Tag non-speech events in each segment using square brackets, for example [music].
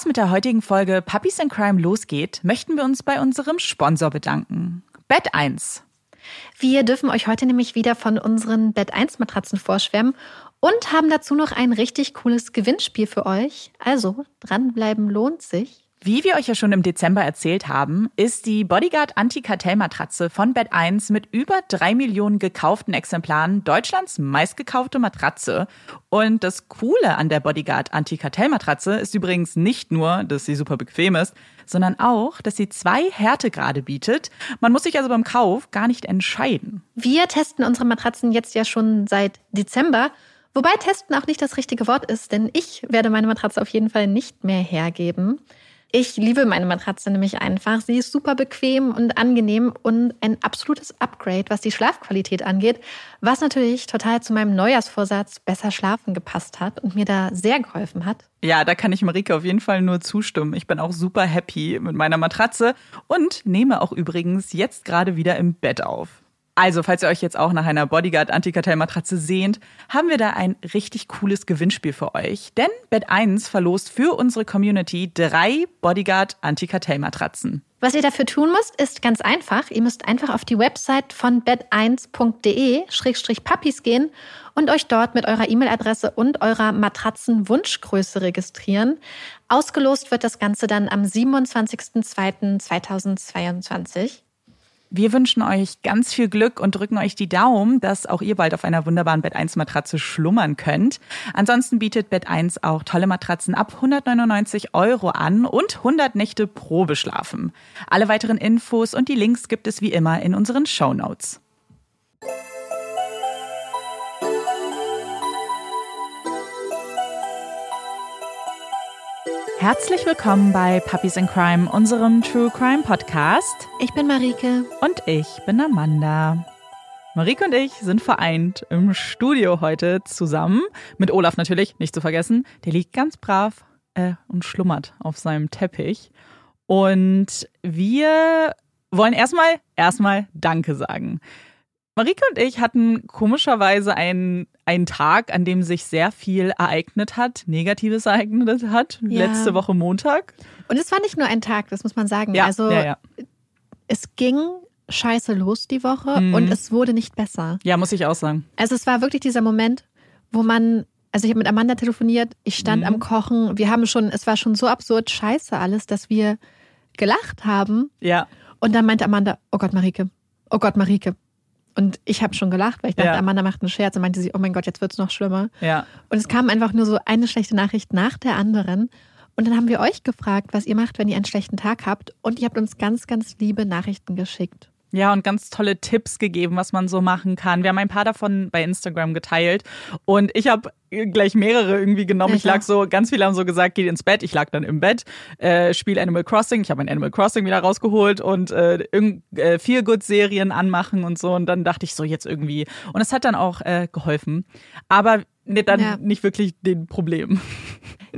Was mit der heutigen Folge Puppies in Crime losgeht, möchten wir uns bei unserem Sponsor bedanken. Bett 1. Wir dürfen euch heute nämlich wieder von unseren Bett 1 Matratzen vorschwärmen und haben dazu noch ein richtig cooles Gewinnspiel für euch. Also dranbleiben lohnt sich. Wie wir euch ja schon im Dezember erzählt haben, ist die Bodyguard Anti-Kartell-Matratze von Bett 1 mit über drei Millionen gekauften Exemplaren Deutschlands meistgekaufte Matratze. Und das Coole an der Bodyguard Anti-Kartell-Matratze ist übrigens nicht nur, dass sie super bequem ist, sondern auch, dass sie zwei Härtegrade bietet. Man muss sich also beim Kauf gar nicht entscheiden. Wir testen unsere Matratzen jetzt ja schon seit Dezember. Wobei testen auch nicht das richtige Wort ist, denn ich werde meine Matratze auf jeden Fall nicht mehr hergeben. Ich liebe meine Matratze nämlich einfach. Sie ist super bequem und angenehm und ein absolutes Upgrade, was die Schlafqualität angeht, was natürlich total zu meinem Neujahrsvorsatz besser schlafen gepasst hat und mir da sehr geholfen hat. Ja, da kann ich Marike auf jeden Fall nur zustimmen. Ich bin auch super happy mit meiner Matratze und nehme auch übrigens jetzt gerade wieder im Bett auf. Also, falls ihr euch jetzt auch nach einer Bodyguard Antikartell-Matratze sehnt, haben wir da ein richtig cooles Gewinnspiel für euch. Denn Bett 1 verlost für unsere Community drei Bodyguard Antikartell-Matratzen. Was ihr dafür tun müsst, ist ganz einfach. Ihr müsst einfach auf die Website von bed1.de-puppies gehen und euch dort mit eurer E-Mail-Adresse und eurer Matratzenwunschgröße registrieren. Ausgelost wird das Ganze dann am 27.02.2022. Wir wünschen euch ganz viel Glück und drücken euch die Daumen, dass auch ihr bald auf einer wunderbaren Bett 1 Matratze schlummern könnt. Ansonsten bietet Bett 1 auch tolle Matratzen ab 199 Euro an und 100 Nächte Probeschlafen. Alle weiteren Infos und die Links gibt es wie immer in unseren Show Notes. Herzlich willkommen bei Puppies in Crime, unserem True Crime Podcast. Ich bin Marike. Und ich bin Amanda. Marike und ich sind vereint im Studio heute zusammen. Mit Olaf natürlich, nicht zu vergessen. Der liegt ganz brav äh, und schlummert auf seinem Teppich. Und wir wollen erstmal, erstmal Danke sagen. Marike und ich hatten komischerweise einen, einen Tag, an dem sich sehr viel ereignet hat, Negatives ereignet hat, Ja. letzte Woche Montag. Und es war nicht nur ein Tag, das muss man sagen. Ja, also ja, ja. es ging scheiße los die Woche Mhm. und es wurde nicht besser. Ja, muss ich auch sagen. Also es war wirklich dieser Moment, wo man, also ich habe mit Amanda telefoniert, ich stand Mhm. am Kochen, wir haben schon, es war schon so absurd scheiße alles, dass wir gelacht haben. Ja. Und dann meinte Amanda, oh Gott, Marike, oh Gott, Marike. Und ich habe schon gelacht, weil ich dachte, Ja. Amanda macht einen Scherz und meinte sie, oh mein Gott, jetzt wird's noch schlimmer. Ja. Und es kam einfach nur so eine schlechte Nachricht nach der anderen. Und dann haben wir euch gefragt, was ihr macht, wenn ihr einen schlechten Tag habt. Und ihr habt uns ganz, ganz liebe Nachrichten geschickt. Ja, und ganz tolle Tipps gegeben, was man so machen kann. Wir haben ein paar davon bei Instagram geteilt und ich habe gleich mehrere irgendwie genommen. Ja, ich lag so, ganz viele haben so gesagt, geht ins Bett. Ich lag dann im Bett, äh, spiel Animal Crossing. Ich habe mein Animal Crossing wieder rausgeholt und äh, äh, Feel Good Serien anmachen und so. Und dann dachte ich so jetzt irgendwie. Und es hat dann auch äh, geholfen, aber ne, dann Ja. nicht wirklich den Problem. [laughs]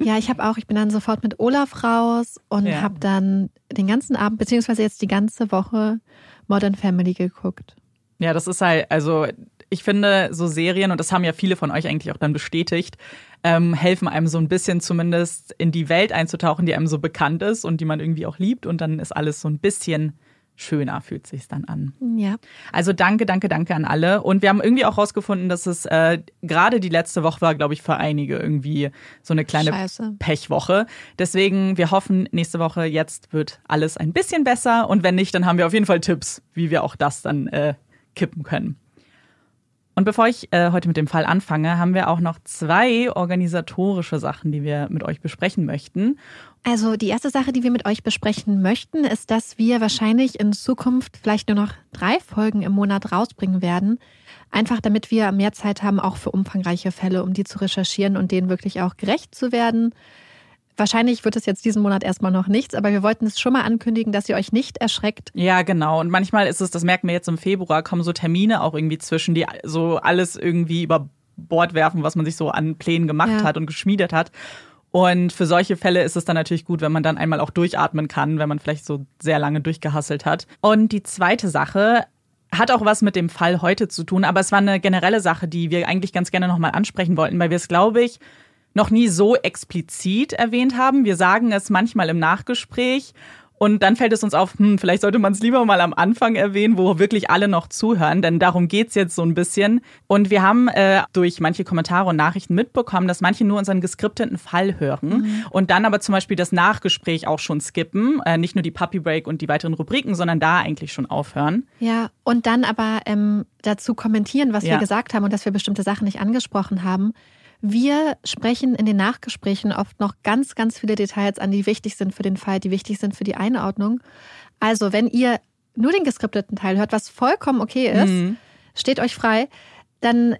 Ja, ich habe auch, ich bin dann sofort mit Olaf raus und Ja. habe dann den ganzen Abend, beziehungsweise jetzt die ganze Woche Modern Family geguckt. Ja, das ist halt, also ich finde, so Serien, und das haben ja viele von euch eigentlich auch dann bestätigt, ähm, helfen einem so ein bisschen zumindest in die Welt einzutauchen, die einem so bekannt ist und die man irgendwie auch liebt. Und dann ist alles so ein bisschen schöner, fühlt sich dann an. Ja. Also danke, danke, danke an alle. Und wir haben irgendwie auch rausgefunden, dass es äh, gerade die letzte Woche war, glaube ich, für einige irgendwie so eine kleine Scheiße. Pechwoche. Deswegen, wir hoffen, nächste Woche jetzt wird alles ein bisschen besser. Und wenn nicht, dann haben wir auf jeden Fall Tipps, wie wir auch das dann äh, kippen können. Und bevor ich äh, heute mit dem Fall anfange, haben wir auch noch zwei organisatorische Sachen, die wir mit euch besprechen möchten. Also die erste Sache, die wir mit euch besprechen möchten, ist, dass wir wahrscheinlich in Zukunft vielleicht nur noch drei Folgen im Monat rausbringen werden. Einfach damit wir mehr Zeit haben, auch für umfangreiche Fälle, um die zu recherchieren und denen wirklich auch gerecht zu werden. Wahrscheinlich wird es jetzt diesen Monat erstmal noch nichts, aber wir wollten es schon mal ankündigen, dass ihr euch nicht erschreckt. Ja, genau. Und manchmal ist es, das merken wir jetzt im Februar, kommen so Termine auch irgendwie zwischen, die so alles irgendwie über Bord werfen, was man sich so an Plänen gemacht ja. hat und geschmiedet hat. Und für solche Fälle ist es dann natürlich gut, wenn man dann einmal auch durchatmen kann, wenn man vielleicht so sehr lange durchgehasselt hat. Und die zweite Sache, hat auch was mit dem Fall heute zu tun, aber es war eine generelle Sache, die wir eigentlich ganz gerne nochmal ansprechen wollten, weil wir es, glaube ich, noch nie so explizit erwähnt haben. Wir sagen es manchmal im Nachgespräch und dann fällt es uns auf, hm, vielleicht sollte man es lieber mal am Anfang erwähnen, wo wirklich alle noch zuhören, denn darum geht's jetzt so ein bisschen. Und wir haben äh, durch manche Kommentare und Nachrichten mitbekommen, dass manche nur unseren geskripteten Fall hören mhm. und dann aber zum Beispiel das Nachgespräch auch schon skippen, äh, nicht nur die Puppy Break und die weiteren Rubriken, sondern da eigentlich schon aufhören. Ja, und dann aber ähm, dazu kommentieren, was ja. wir gesagt haben und dass wir bestimmte Sachen nicht angesprochen haben. Wir sprechen in den Nachgesprächen oft noch ganz, ganz viele Details an, die wichtig sind für den Fall, die wichtig sind für die Einordnung. Also, wenn ihr nur den geskripteten Teil hört, was vollkommen okay ist, mhm. steht euch frei, dann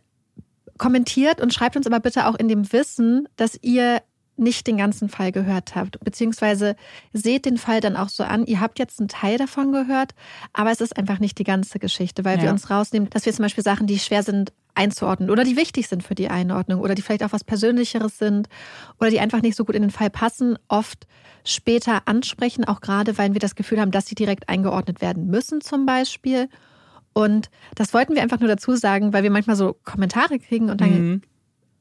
kommentiert und schreibt uns aber bitte auch in dem Wissen, dass ihr nicht den ganzen Fall gehört habt, beziehungsweise seht den Fall dann auch so an, ihr habt jetzt einen Teil davon gehört, aber es ist einfach nicht die ganze Geschichte, weil ja. wir uns rausnehmen, dass wir zum Beispiel Sachen, die schwer sind, einzuordnen oder die wichtig sind für die Einordnung oder die vielleicht auch was Persönlicheres sind oder die einfach nicht so gut in den Fall passen, oft später ansprechen, auch gerade weil wir das Gefühl haben, dass sie direkt eingeordnet werden müssen zum Beispiel. Und das wollten wir einfach nur dazu sagen, weil wir manchmal so Kommentare kriegen und dann mhm.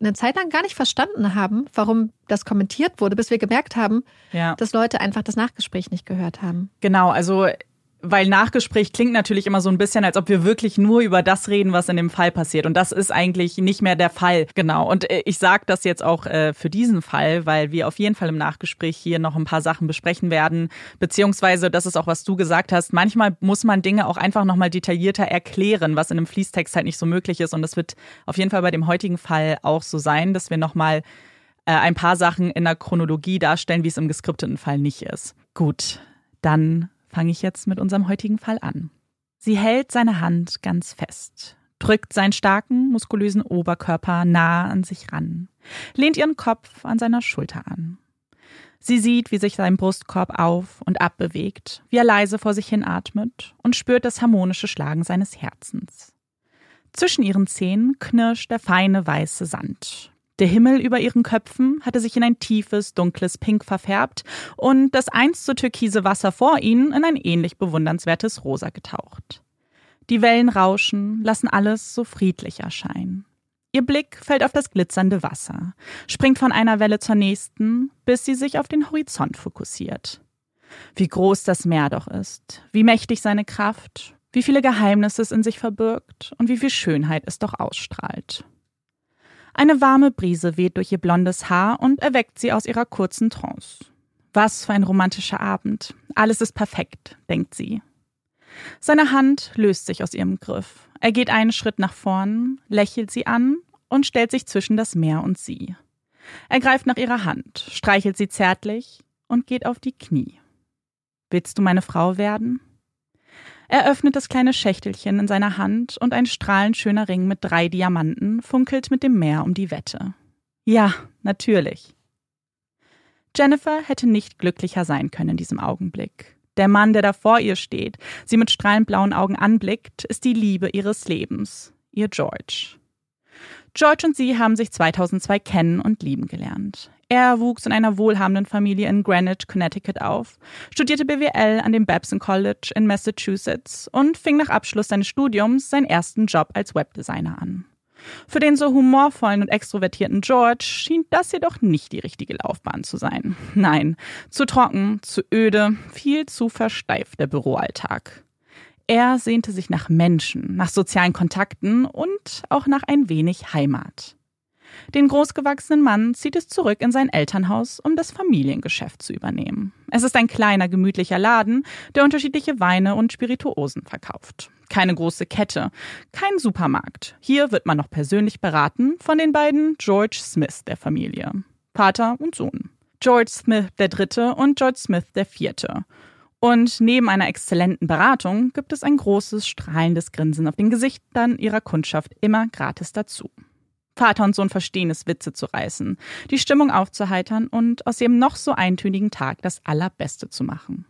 eine Zeit lang gar nicht verstanden haben, warum das kommentiert wurde, bis wir gemerkt haben, ja. dass Leute einfach das Nachgespräch nicht gehört haben. Genau, also weil Nachgespräch klingt natürlich immer so ein bisschen, als ob wir wirklich nur über das reden, was in dem Fall passiert. Und das ist eigentlich nicht mehr der Fall. Genau. Und äh, ich sage das jetzt auch äh, für diesen Fall, weil wir auf jeden Fall im Nachgespräch hier noch ein paar Sachen besprechen werden. Beziehungsweise, das ist auch, was du gesagt hast, manchmal muss man Dinge auch einfach nochmal detaillierter erklären, was in einem Fließtext halt nicht so möglich ist. Und das wird auf jeden Fall bei dem heutigen Fall auch so sein, dass wir nochmal äh, ein paar Sachen in der Chronologie darstellen, wie es im geskripteten Fall nicht ist. Gut, dann fange ich jetzt mit unserem heutigen Fall an. Sie hält seine Hand ganz fest, drückt seinen starken, muskulösen Oberkörper nah an sich ran, lehnt ihren Kopf an seiner Schulter an. Sie sieht, wie sich sein Brustkorb auf und ab bewegt, wie er leise vor sich hin atmet und spürt das harmonische Schlagen seines Herzens. Zwischen ihren Zähnen knirscht der feine weiße Sand. Der Himmel über ihren Köpfen hatte sich in ein tiefes, dunkles Pink verfärbt und das einst so türkise Wasser vor ihnen in ein ähnlich bewundernswertes Rosa getaucht. Die Wellen rauschen, lassen alles so friedlich erscheinen. Ihr Blick fällt auf das glitzernde Wasser, springt von einer Welle zur nächsten, bis sie sich auf den Horizont fokussiert. Wie groß das Meer doch ist, wie mächtig seine Kraft, wie viele Geheimnisse es in sich verbirgt und wie viel Schönheit es doch ausstrahlt. Eine warme Brise weht durch ihr blondes Haar und erweckt sie aus ihrer kurzen Trance. Was für ein romantischer Abend. Alles ist perfekt, denkt sie. Seine Hand löst sich aus ihrem Griff. Er geht einen Schritt nach vorn, lächelt sie an und stellt sich zwischen das Meer und sie. Er greift nach ihrer Hand, streichelt sie zärtlich und geht auf die Knie. Willst du meine Frau werden? Er öffnet das kleine Schächtelchen in seiner Hand und ein strahlend schöner Ring mit drei Diamanten funkelt mit dem Meer um die Wette. Ja, natürlich. Jennifer hätte nicht glücklicher sein können in diesem Augenblick. Der Mann, der da vor ihr steht, sie mit strahlend blauen Augen anblickt, ist die Liebe ihres Lebens, ihr George. George und sie haben sich 2002 kennen und lieben gelernt. Er wuchs in einer wohlhabenden Familie in Greenwich, Connecticut auf, studierte BWL an dem Babson College in Massachusetts und fing nach Abschluss seines Studiums seinen ersten Job als Webdesigner an. Für den so humorvollen und extrovertierten George schien das jedoch nicht die richtige Laufbahn zu sein. Nein, zu trocken, zu öde, viel zu versteift der Büroalltag. Er sehnte sich nach Menschen, nach sozialen Kontakten und auch nach ein wenig Heimat. Den großgewachsenen Mann zieht es zurück in sein Elternhaus, um das Familiengeschäft zu übernehmen. Es ist ein kleiner, gemütlicher Laden, der unterschiedliche Weine und Spirituosen verkauft. Keine große Kette, kein Supermarkt. Hier wird man noch persönlich beraten von den beiden George Smith der Familie. Vater und Sohn. George Smith der Dritte und George Smith der Vierte. Und neben einer exzellenten Beratung gibt es ein großes, strahlendes Grinsen auf den Gesichtern ihrer Kundschaft immer gratis dazu. Vater und Sohn verstehen es, Witze zu reißen, die Stimmung aufzuheitern und aus ihrem noch so eintönigen Tag das Allerbeste zu machen.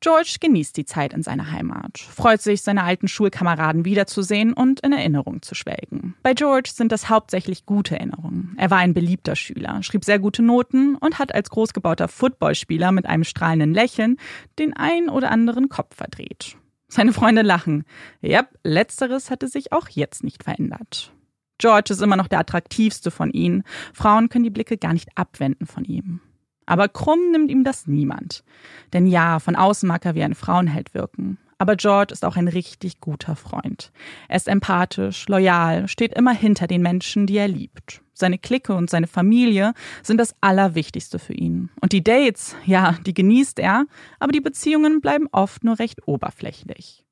George genießt die Zeit in seiner Heimat, freut sich, seine alten Schulkameraden wiederzusehen und in Erinnerung zu schwelgen. Bei George sind das hauptsächlich gute Erinnerungen. Er war ein beliebter Schüler, schrieb sehr gute Noten und hat als großgebauter Footballspieler mit einem strahlenden Lächeln den ein oder anderen Kopf verdreht. Seine Freunde lachen. Ja, letzteres hatte sich auch jetzt nicht verändert. George ist immer noch der attraktivste von ihnen. Frauen können die Blicke gar nicht abwenden von ihm. Aber krumm nimmt ihm das niemand. Denn ja, von außen mag er wie ein Frauenheld wirken. Aber George ist auch ein richtig guter Freund. Er ist empathisch, loyal, steht immer hinter den Menschen, die er liebt. Seine Clique und seine Familie sind das Allerwichtigste für ihn. Und die Dates, ja, die genießt er, aber die Beziehungen bleiben oft nur recht oberflächlich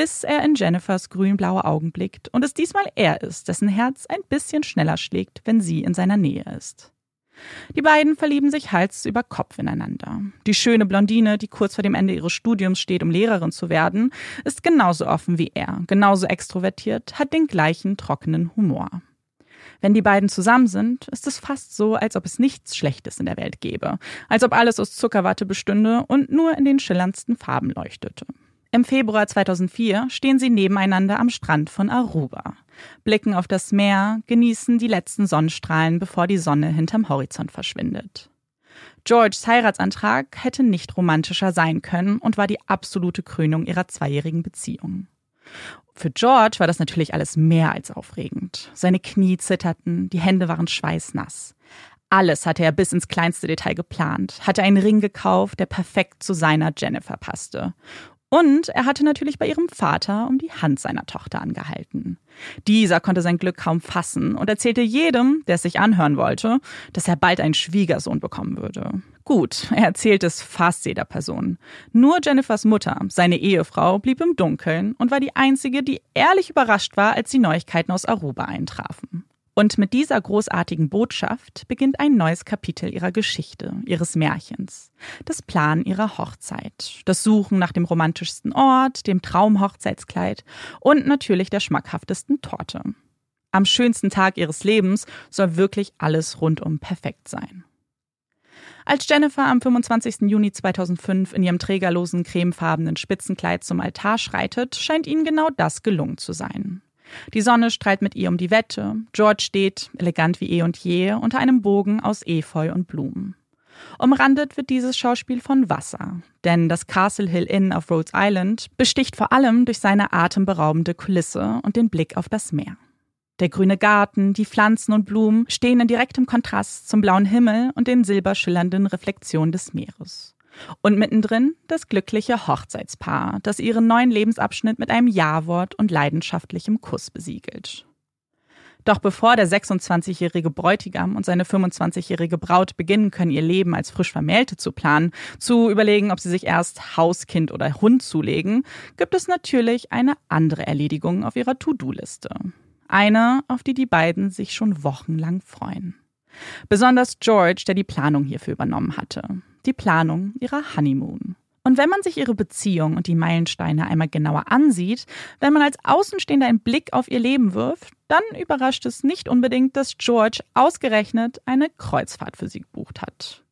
bis er in Jennifers grünblaue Augen blickt und es diesmal er ist, dessen Herz ein bisschen schneller schlägt, wenn sie in seiner Nähe ist. Die beiden verlieben sich Hals über Kopf ineinander. Die schöne Blondine, die kurz vor dem Ende ihres Studiums steht, um Lehrerin zu werden, ist genauso offen wie er, genauso extrovertiert, hat den gleichen trockenen Humor. Wenn die beiden zusammen sind, ist es fast so, als ob es nichts Schlechtes in der Welt gäbe, als ob alles aus Zuckerwatte bestünde und nur in den schillerndsten Farben leuchtete. Im Februar 2004 stehen sie nebeneinander am Strand von Aruba, blicken auf das Meer, genießen die letzten Sonnenstrahlen, bevor die Sonne hinterm Horizont verschwindet. Georges Heiratsantrag hätte nicht romantischer sein können und war die absolute Krönung ihrer zweijährigen Beziehung. Für George war das natürlich alles mehr als aufregend. Seine Knie zitterten, die Hände waren schweißnass. Alles hatte er bis ins kleinste Detail geplant, hatte einen Ring gekauft, der perfekt zu seiner Jennifer passte. Und er hatte natürlich bei ihrem Vater um die Hand seiner Tochter angehalten. Dieser konnte sein Glück kaum fassen und erzählte jedem, der es sich anhören wollte, dass er bald einen Schwiegersohn bekommen würde. Gut, er erzählte es fast jeder Person. Nur Jennifers Mutter, seine Ehefrau, blieb im Dunkeln und war die einzige, die ehrlich überrascht war, als die Neuigkeiten aus Aruba eintrafen. Und mit dieser großartigen Botschaft beginnt ein neues Kapitel ihrer Geschichte, ihres Märchens. Das Plan ihrer Hochzeit, das Suchen nach dem romantischsten Ort, dem Traumhochzeitskleid und natürlich der schmackhaftesten Torte. Am schönsten Tag ihres Lebens soll wirklich alles rundum perfekt sein. Als Jennifer am 25. Juni 2005 in ihrem trägerlosen cremefarbenen Spitzenkleid zum Altar schreitet, scheint ihnen genau das gelungen zu sein. Die Sonne strahlt mit ihr um die Wette. George steht, elegant wie eh und je, unter einem Bogen aus Efeu und Blumen. Umrandet wird dieses Schauspiel von Wasser, denn das Castle Hill Inn auf Rhodes Island besticht vor allem durch seine atemberaubende Kulisse und den Blick auf das Meer. Der grüne Garten, die Pflanzen und Blumen stehen in direktem Kontrast zum blauen Himmel und den silberschillernden Reflexionen des Meeres. Und mittendrin das glückliche Hochzeitspaar, das ihren neuen Lebensabschnitt mit einem Ja-Wort und leidenschaftlichem Kuss besiegelt. Doch bevor der 26-jährige Bräutigam und seine 25-jährige Braut beginnen können, ihr Leben als frisch Vermählte zu planen, zu überlegen, ob sie sich erst Haus, Kind oder Hund zulegen, gibt es natürlich eine andere Erledigung auf ihrer To-Do-Liste. Eine, auf die die beiden sich schon wochenlang freuen. Besonders George, der die Planung hierfür übernommen hatte die Planung ihrer Honeymoon. Und wenn man sich ihre Beziehung und die Meilensteine einmal genauer ansieht, wenn man als Außenstehender einen Blick auf ihr Leben wirft, dann überrascht es nicht unbedingt, dass George ausgerechnet eine Kreuzfahrt für sie gebucht hat.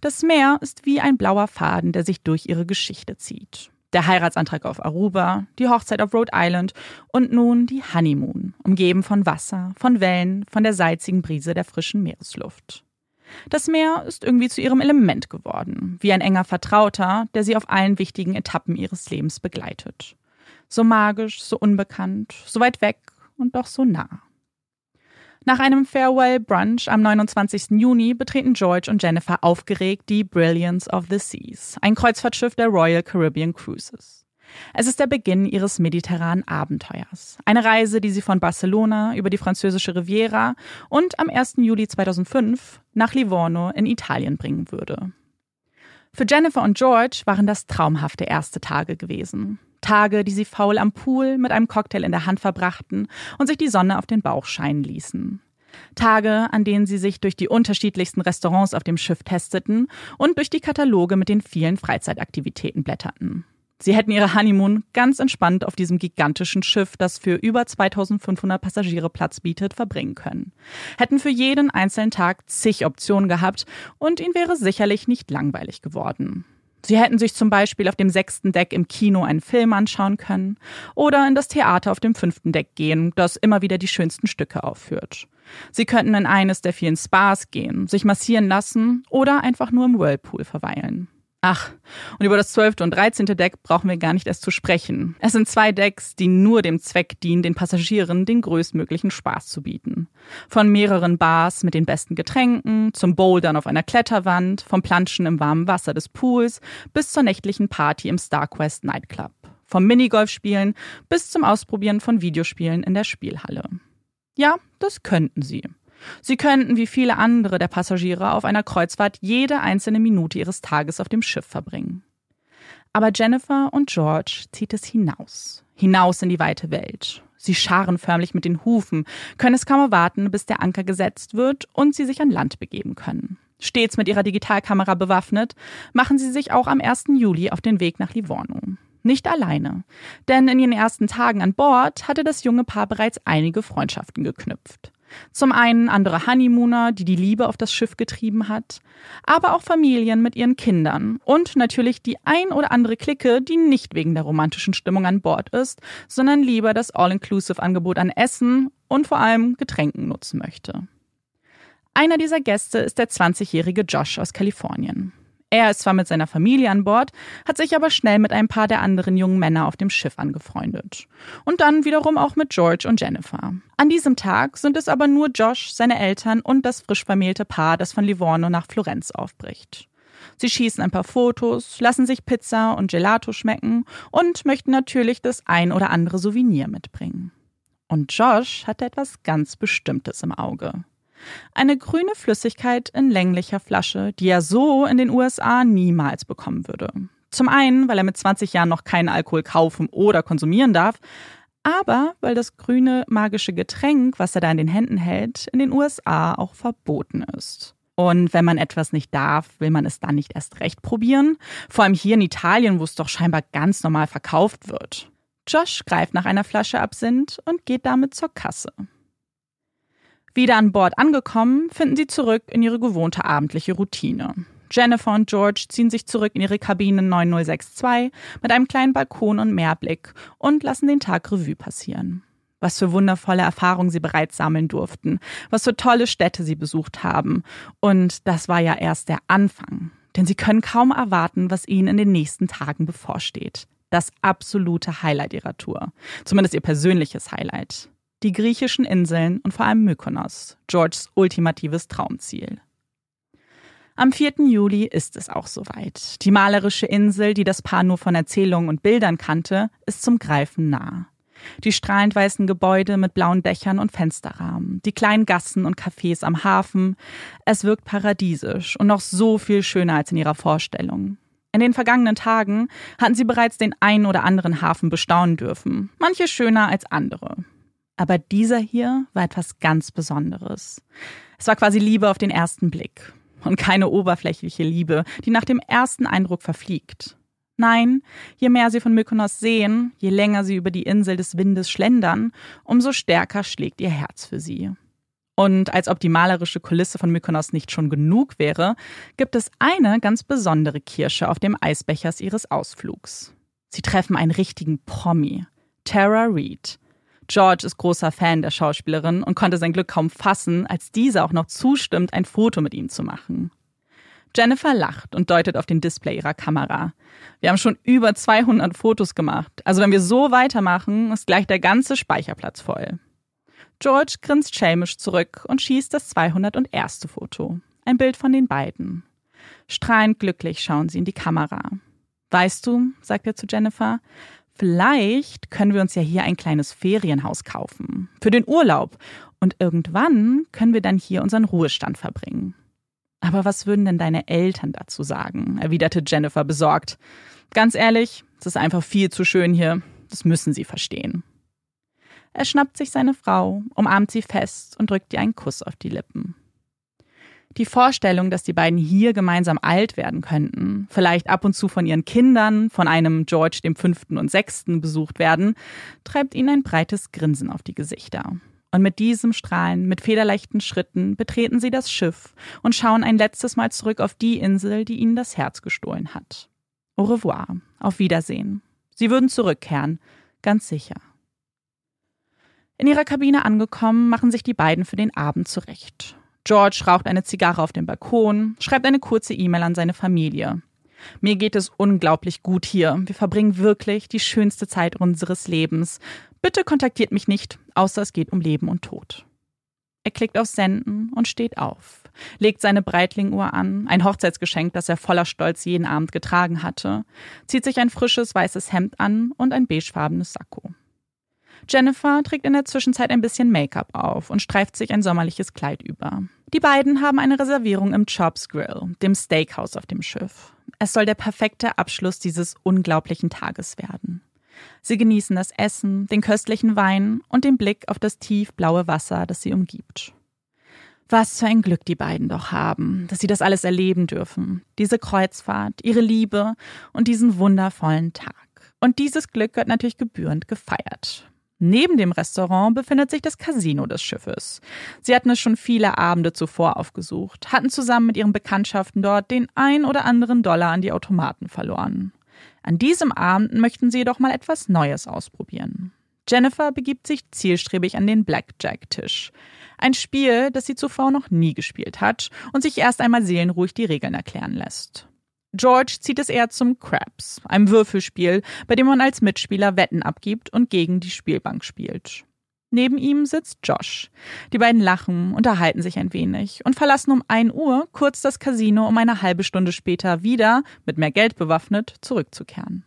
Das Meer ist wie ein blauer Faden, der sich durch ihre Geschichte zieht. Der Heiratsantrag auf Aruba, die Hochzeit auf Rhode Island und nun die Honeymoon, umgeben von Wasser, von Wellen, von der salzigen Brise der frischen Meeresluft. Das Meer ist irgendwie zu ihrem Element geworden, wie ein enger Vertrauter, der sie auf allen wichtigen Etappen ihres Lebens begleitet. So magisch, so unbekannt, so weit weg und doch so nah. Nach einem Farewell Brunch am 29. Juni betreten George und Jennifer aufgeregt die Brilliance of the Seas, ein Kreuzfahrtschiff der Royal Caribbean Cruises. Es ist der Beginn ihres mediterranen Abenteuers. Eine Reise, die sie von Barcelona über die französische Riviera und am 1. Juli 2005 nach Livorno in Italien bringen würde. Für Jennifer und George waren das traumhafte erste Tage gewesen. Tage, die sie faul am Pool mit einem Cocktail in der Hand verbrachten und sich die Sonne auf den Bauch scheinen ließen. Tage, an denen sie sich durch die unterschiedlichsten Restaurants auf dem Schiff testeten und durch die Kataloge mit den vielen Freizeitaktivitäten blätterten. Sie hätten ihre Honeymoon ganz entspannt auf diesem gigantischen Schiff, das für über 2500 Passagiere Platz bietet, verbringen können. Hätten für jeden einzelnen Tag zig Optionen gehabt und ihnen wäre sicherlich nicht langweilig geworden. Sie hätten sich zum Beispiel auf dem sechsten Deck im Kino einen Film anschauen können oder in das Theater auf dem fünften Deck gehen, das immer wieder die schönsten Stücke aufführt. Sie könnten in eines der vielen Spas gehen, sich massieren lassen oder einfach nur im Whirlpool verweilen. Ach, und über das zwölfte und dreizehnte Deck brauchen wir gar nicht erst zu sprechen. Es sind zwei Decks, die nur dem Zweck dienen, den Passagieren den größtmöglichen Spaß zu bieten. Von mehreren Bars mit den besten Getränken, zum Bouldern auf einer Kletterwand, vom Planschen im warmen Wasser des Pools bis zur nächtlichen Party im StarQuest Nightclub. Vom Minigolfspielen bis zum Ausprobieren von Videospielen in der Spielhalle. Ja, das könnten sie. Sie könnten wie viele andere der Passagiere auf einer Kreuzfahrt jede einzelne Minute ihres Tages auf dem Schiff verbringen. Aber Jennifer und George zieht es hinaus, hinaus in die weite Welt. Sie scharen förmlich mit den Hufen, können es kaum erwarten, bis der Anker gesetzt wird und sie sich an Land begeben können. Stets mit ihrer Digitalkamera bewaffnet, machen sie sich auch am 1. Juli auf den Weg nach Livorno. Nicht alleine, denn in ihren ersten Tagen an Bord hatte das junge Paar bereits einige Freundschaften geknüpft. Zum einen andere Honeymooner, die die Liebe auf das Schiff getrieben hat, aber auch Familien mit ihren Kindern und natürlich die ein oder andere Clique, die nicht wegen der romantischen Stimmung an Bord ist, sondern lieber das All-Inclusive-Angebot an Essen und vor allem Getränken nutzen möchte. Einer dieser Gäste ist der 20-jährige Josh aus Kalifornien. Er ist zwar mit seiner Familie an Bord, hat sich aber schnell mit ein paar der anderen jungen Männer auf dem Schiff angefreundet. Und dann wiederum auch mit George und Jennifer. An diesem Tag sind es aber nur Josh, seine Eltern und das frisch vermählte Paar, das von Livorno nach Florenz aufbricht. Sie schießen ein paar Fotos, lassen sich Pizza und Gelato schmecken und möchten natürlich das ein oder andere Souvenir mitbringen. Und Josh hatte etwas ganz Bestimmtes im Auge. Eine grüne Flüssigkeit in länglicher Flasche, die er so in den USA niemals bekommen würde. Zum einen, weil er mit 20 Jahren noch keinen Alkohol kaufen oder konsumieren darf, aber weil das grüne magische Getränk, was er da in den Händen hält, in den USA auch verboten ist. Und wenn man etwas nicht darf, will man es dann nicht erst recht probieren? Vor allem hier in Italien, wo es doch scheinbar ganz normal verkauft wird. Josh greift nach einer Flasche Absinth und geht damit zur Kasse. Wieder an Bord angekommen, finden sie zurück in ihre gewohnte abendliche Routine. Jennifer und George ziehen sich zurück in ihre Kabine 9062 mit einem kleinen Balkon und Meerblick und lassen den Tag Revue passieren. Was für wundervolle Erfahrungen sie bereits sammeln durften, was für tolle Städte sie besucht haben. Und das war ja erst der Anfang. Denn sie können kaum erwarten, was ihnen in den nächsten Tagen bevorsteht. Das absolute Highlight ihrer Tour. Zumindest ihr persönliches Highlight die griechischen Inseln und vor allem Mykonos, Georges ultimatives Traumziel. Am 4. Juli ist es auch soweit. Die malerische Insel, die das Paar nur von Erzählungen und Bildern kannte, ist zum Greifen nah. Die strahlend weißen Gebäude mit blauen Dächern und Fensterrahmen, die kleinen Gassen und Cafés am Hafen. Es wirkt paradiesisch und noch so viel schöner als in ihrer Vorstellung. In den vergangenen Tagen hatten sie bereits den einen oder anderen Hafen bestaunen dürfen, manche schöner als andere. Aber dieser hier war etwas ganz Besonderes. Es war quasi Liebe auf den ersten Blick. Und keine oberflächliche Liebe, die nach dem ersten Eindruck verfliegt. Nein, je mehr sie von Mykonos sehen, je länger sie über die Insel des Windes schlendern, umso stärker schlägt ihr Herz für sie. Und als ob die malerische Kulisse von Mykonos nicht schon genug wäre, gibt es eine ganz besondere Kirsche auf dem Eisbechers ihres Ausflugs. Sie treffen einen richtigen Promi, Tara Reid. George ist großer Fan der Schauspielerin und konnte sein Glück kaum fassen, als diese auch noch zustimmt, ein Foto mit ihm zu machen. Jennifer lacht und deutet auf den Display ihrer Kamera. Wir haben schon über 200 Fotos gemacht. Also wenn wir so weitermachen, ist gleich der ganze Speicherplatz voll. George grinst schelmisch zurück und schießt das 201. Foto. Ein Bild von den beiden. Strahlend glücklich schauen sie in die Kamera. Weißt du, sagt er zu Jennifer, Vielleicht können wir uns ja hier ein kleines Ferienhaus kaufen. Für den Urlaub. Und irgendwann können wir dann hier unseren Ruhestand verbringen. Aber was würden denn deine Eltern dazu sagen? erwiderte Jennifer besorgt. Ganz ehrlich, es ist einfach viel zu schön hier. Das müssen sie verstehen. Er schnappt sich seine Frau, umarmt sie fest und drückt ihr einen Kuss auf die Lippen. Die Vorstellung, dass die beiden hier gemeinsam alt werden könnten, vielleicht ab und zu von ihren Kindern, von einem George dem fünften und sechsten besucht werden, treibt ihnen ein breites Grinsen auf die Gesichter. Und mit diesem Strahlen, mit federleichten Schritten betreten sie das Schiff und schauen ein letztes Mal zurück auf die Insel, die ihnen das Herz gestohlen hat. Au revoir, auf Wiedersehen. Sie würden zurückkehren, ganz sicher. In ihrer Kabine angekommen, machen sich die beiden für den Abend zurecht. George raucht eine Zigarre auf dem Balkon, schreibt eine kurze E-Mail an seine Familie. Mir geht es unglaublich gut hier. Wir verbringen wirklich die schönste Zeit unseres Lebens. Bitte kontaktiert mich nicht, außer es geht um Leben und Tod. Er klickt auf Senden und steht auf, legt seine Breitling-Uhr an, ein Hochzeitsgeschenk, das er voller Stolz jeden Abend getragen hatte, zieht sich ein frisches weißes Hemd an und ein beigefarbenes Sakko. Jennifer trägt in der Zwischenzeit ein bisschen Make-up auf und streift sich ein sommerliches Kleid über. Die beiden haben eine Reservierung im Chops Grill, dem Steakhouse auf dem Schiff. Es soll der perfekte Abschluss dieses unglaublichen Tages werden. Sie genießen das Essen, den köstlichen Wein und den Blick auf das tiefblaue Wasser, das sie umgibt. Was für ein Glück die beiden doch haben, dass sie das alles erleben dürfen. Diese Kreuzfahrt, ihre Liebe und diesen wundervollen Tag. Und dieses Glück wird natürlich gebührend gefeiert. Neben dem Restaurant befindet sich das Casino des Schiffes. Sie hatten es schon viele Abende zuvor aufgesucht, hatten zusammen mit ihren Bekanntschaften dort den ein oder anderen Dollar an die Automaten verloren. An diesem Abend möchten sie jedoch mal etwas Neues ausprobieren. Jennifer begibt sich zielstrebig an den Blackjack-Tisch. Ein Spiel, das sie zuvor noch nie gespielt hat und sich erst einmal seelenruhig die Regeln erklären lässt. George zieht es eher zum Craps, einem Würfelspiel, bei dem man als Mitspieler Wetten abgibt und gegen die Spielbank spielt. Neben ihm sitzt Josh. Die beiden lachen, unterhalten sich ein wenig und verlassen um 1 Uhr kurz das Casino, um eine halbe Stunde später wieder, mit mehr Geld bewaffnet, zurückzukehren.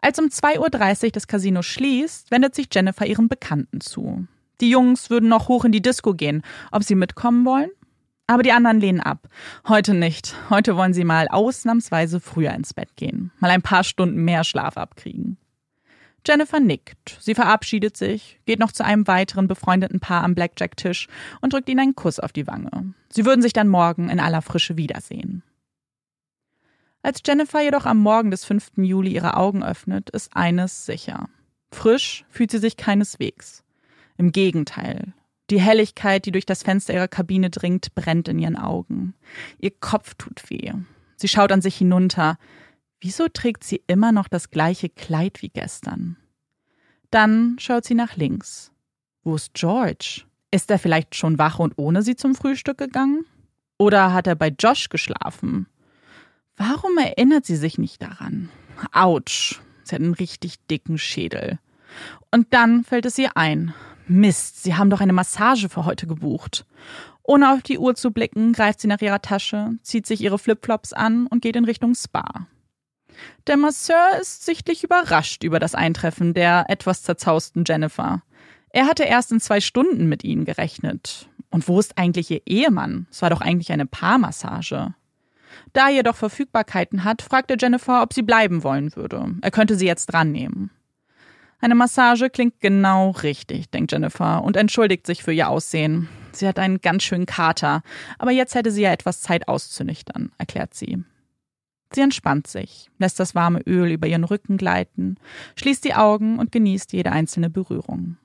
Als um 2.30 Uhr das Casino schließt, wendet sich Jennifer ihren Bekannten zu. Die Jungs würden noch hoch in die Disco gehen, ob sie mitkommen wollen aber die anderen lehnen ab. Heute nicht. Heute wollen sie mal ausnahmsweise früher ins Bett gehen. Mal ein paar Stunden mehr Schlaf abkriegen. Jennifer nickt. Sie verabschiedet sich, geht noch zu einem weiteren befreundeten Paar am Blackjack-Tisch und drückt ihnen einen Kuss auf die Wange. Sie würden sich dann morgen in aller Frische wiedersehen. Als Jennifer jedoch am Morgen des 5. Juli ihre Augen öffnet, ist eines sicher. Frisch fühlt sie sich keineswegs. Im Gegenteil, die Helligkeit, die durch das Fenster ihrer Kabine dringt, brennt in ihren Augen. Ihr Kopf tut weh. Sie schaut an sich hinunter. Wieso trägt sie immer noch das gleiche Kleid wie gestern? Dann schaut sie nach links. Wo ist George? Ist er vielleicht schon wach und ohne sie zum Frühstück gegangen? Oder hat er bei Josh geschlafen? Warum erinnert sie sich nicht daran? Autsch, sie hat einen richtig dicken Schädel. Und dann fällt es ihr ein. Mist, Sie haben doch eine Massage für heute gebucht. Ohne auf die Uhr zu blicken, greift sie nach ihrer Tasche, zieht sich ihre Flipflops an und geht in Richtung Spa. Der Masseur ist sichtlich überrascht über das Eintreffen der etwas zerzausten Jennifer. Er hatte erst in zwei Stunden mit ihnen gerechnet. Und wo ist eigentlich ihr Ehemann? Es war doch eigentlich eine Paarmassage. Da er jedoch Verfügbarkeiten hat, fragt er Jennifer, ob sie bleiben wollen würde. Er könnte sie jetzt dran nehmen. Eine Massage klingt genau richtig, denkt Jennifer und entschuldigt sich für ihr Aussehen. Sie hat einen ganz schönen Kater, aber jetzt hätte sie ja etwas Zeit auszunüchtern, erklärt sie. Sie entspannt sich, lässt das warme Öl über ihren Rücken gleiten, schließt die Augen und genießt jede einzelne Berührung.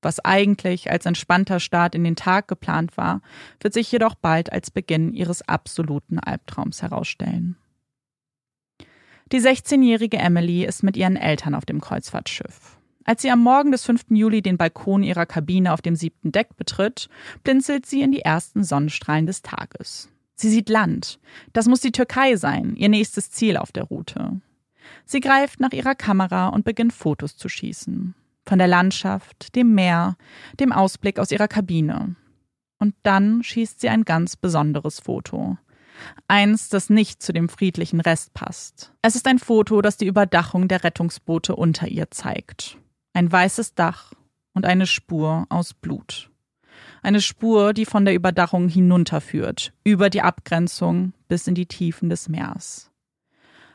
Was eigentlich als entspannter Start in den Tag geplant war, wird sich jedoch bald als Beginn ihres absoluten Albtraums herausstellen. Die 16-jährige Emily ist mit ihren Eltern auf dem Kreuzfahrtschiff. Als sie am Morgen des 5. Juli den Balkon ihrer Kabine auf dem siebten Deck betritt, blinzelt sie in die ersten Sonnenstrahlen des Tages. Sie sieht Land. Das muss die Türkei sein, ihr nächstes Ziel auf der Route. Sie greift nach ihrer Kamera und beginnt Fotos zu schießen. Von der Landschaft, dem Meer, dem Ausblick aus ihrer Kabine. Und dann schießt sie ein ganz besonderes Foto. Eins, das nicht zu dem friedlichen Rest passt. Es ist ein Foto, das die Überdachung der Rettungsboote unter ihr zeigt. Ein weißes Dach und eine Spur aus Blut. Eine Spur, die von der Überdachung hinunterführt, über die Abgrenzung bis in die Tiefen des Meers.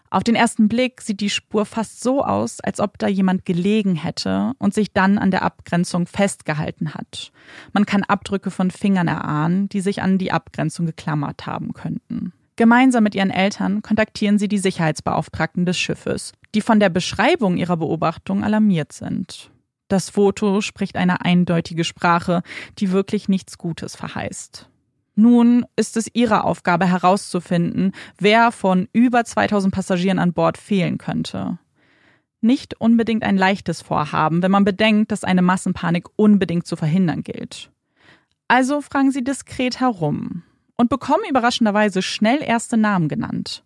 Auf den ersten Blick sieht die Spur fast so aus, als ob da jemand gelegen hätte und sich dann an der Abgrenzung festgehalten hat. Man kann Abdrücke von Fingern erahnen, die sich an die Abgrenzung geklammert haben könnten. Gemeinsam mit ihren Eltern kontaktieren sie die Sicherheitsbeauftragten des Schiffes, die von der Beschreibung ihrer Beobachtung alarmiert sind. Das Foto spricht eine eindeutige Sprache, die wirklich nichts Gutes verheißt. Nun ist es ihre Aufgabe herauszufinden, wer von über 2000 Passagieren an Bord fehlen könnte. Nicht unbedingt ein leichtes Vorhaben, wenn man bedenkt, dass eine Massenpanik unbedingt zu verhindern gilt. Also fragen sie diskret herum und bekommen überraschenderweise schnell erste Namen genannt.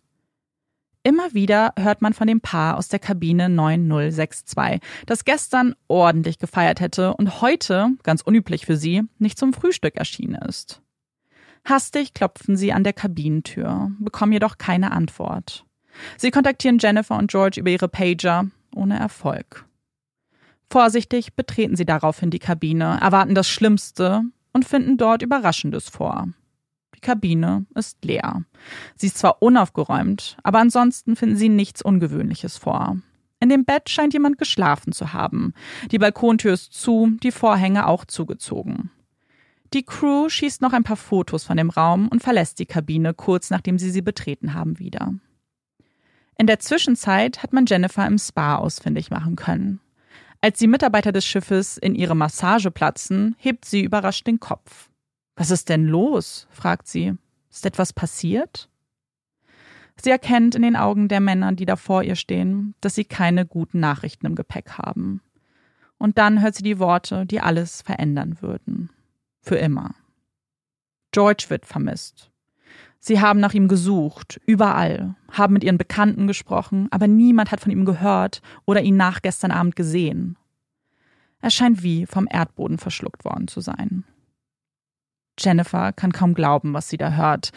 Immer wieder hört man von dem Paar aus der Kabine 9062, das gestern ordentlich gefeiert hätte und heute, ganz unüblich für sie, nicht zum Frühstück erschienen ist. Hastig klopfen sie an der Kabinentür, bekommen jedoch keine Antwort. Sie kontaktieren Jennifer und George über ihre Pager, ohne Erfolg. Vorsichtig betreten sie daraufhin die Kabine, erwarten das Schlimmste und finden dort Überraschendes vor. Die Kabine ist leer. Sie ist zwar unaufgeräumt, aber ansonsten finden sie nichts Ungewöhnliches vor. In dem Bett scheint jemand geschlafen zu haben. Die Balkontür ist zu, die Vorhänge auch zugezogen. Die Crew schießt noch ein paar Fotos von dem Raum und verlässt die Kabine kurz nachdem sie sie betreten haben wieder. In der Zwischenzeit hat man Jennifer im Spa ausfindig machen können. Als die Mitarbeiter des Schiffes in ihre Massage platzen, hebt sie überrascht den Kopf. Was ist denn los? fragt sie. Ist etwas passiert? Sie erkennt in den Augen der Männer, die da vor ihr stehen, dass sie keine guten Nachrichten im Gepäck haben. Und dann hört sie die Worte, die alles verändern würden. Für immer. George wird vermisst. Sie haben nach ihm gesucht, überall, haben mit ihren Bekannten gesprochen, aber niemand hat von ihm gehört oder ihn nach gestern Abend gesehen. Er scheint wie vom Erdboden verschluckt worden zu sein. Jennifer kann kaum glauben, was sie da hört.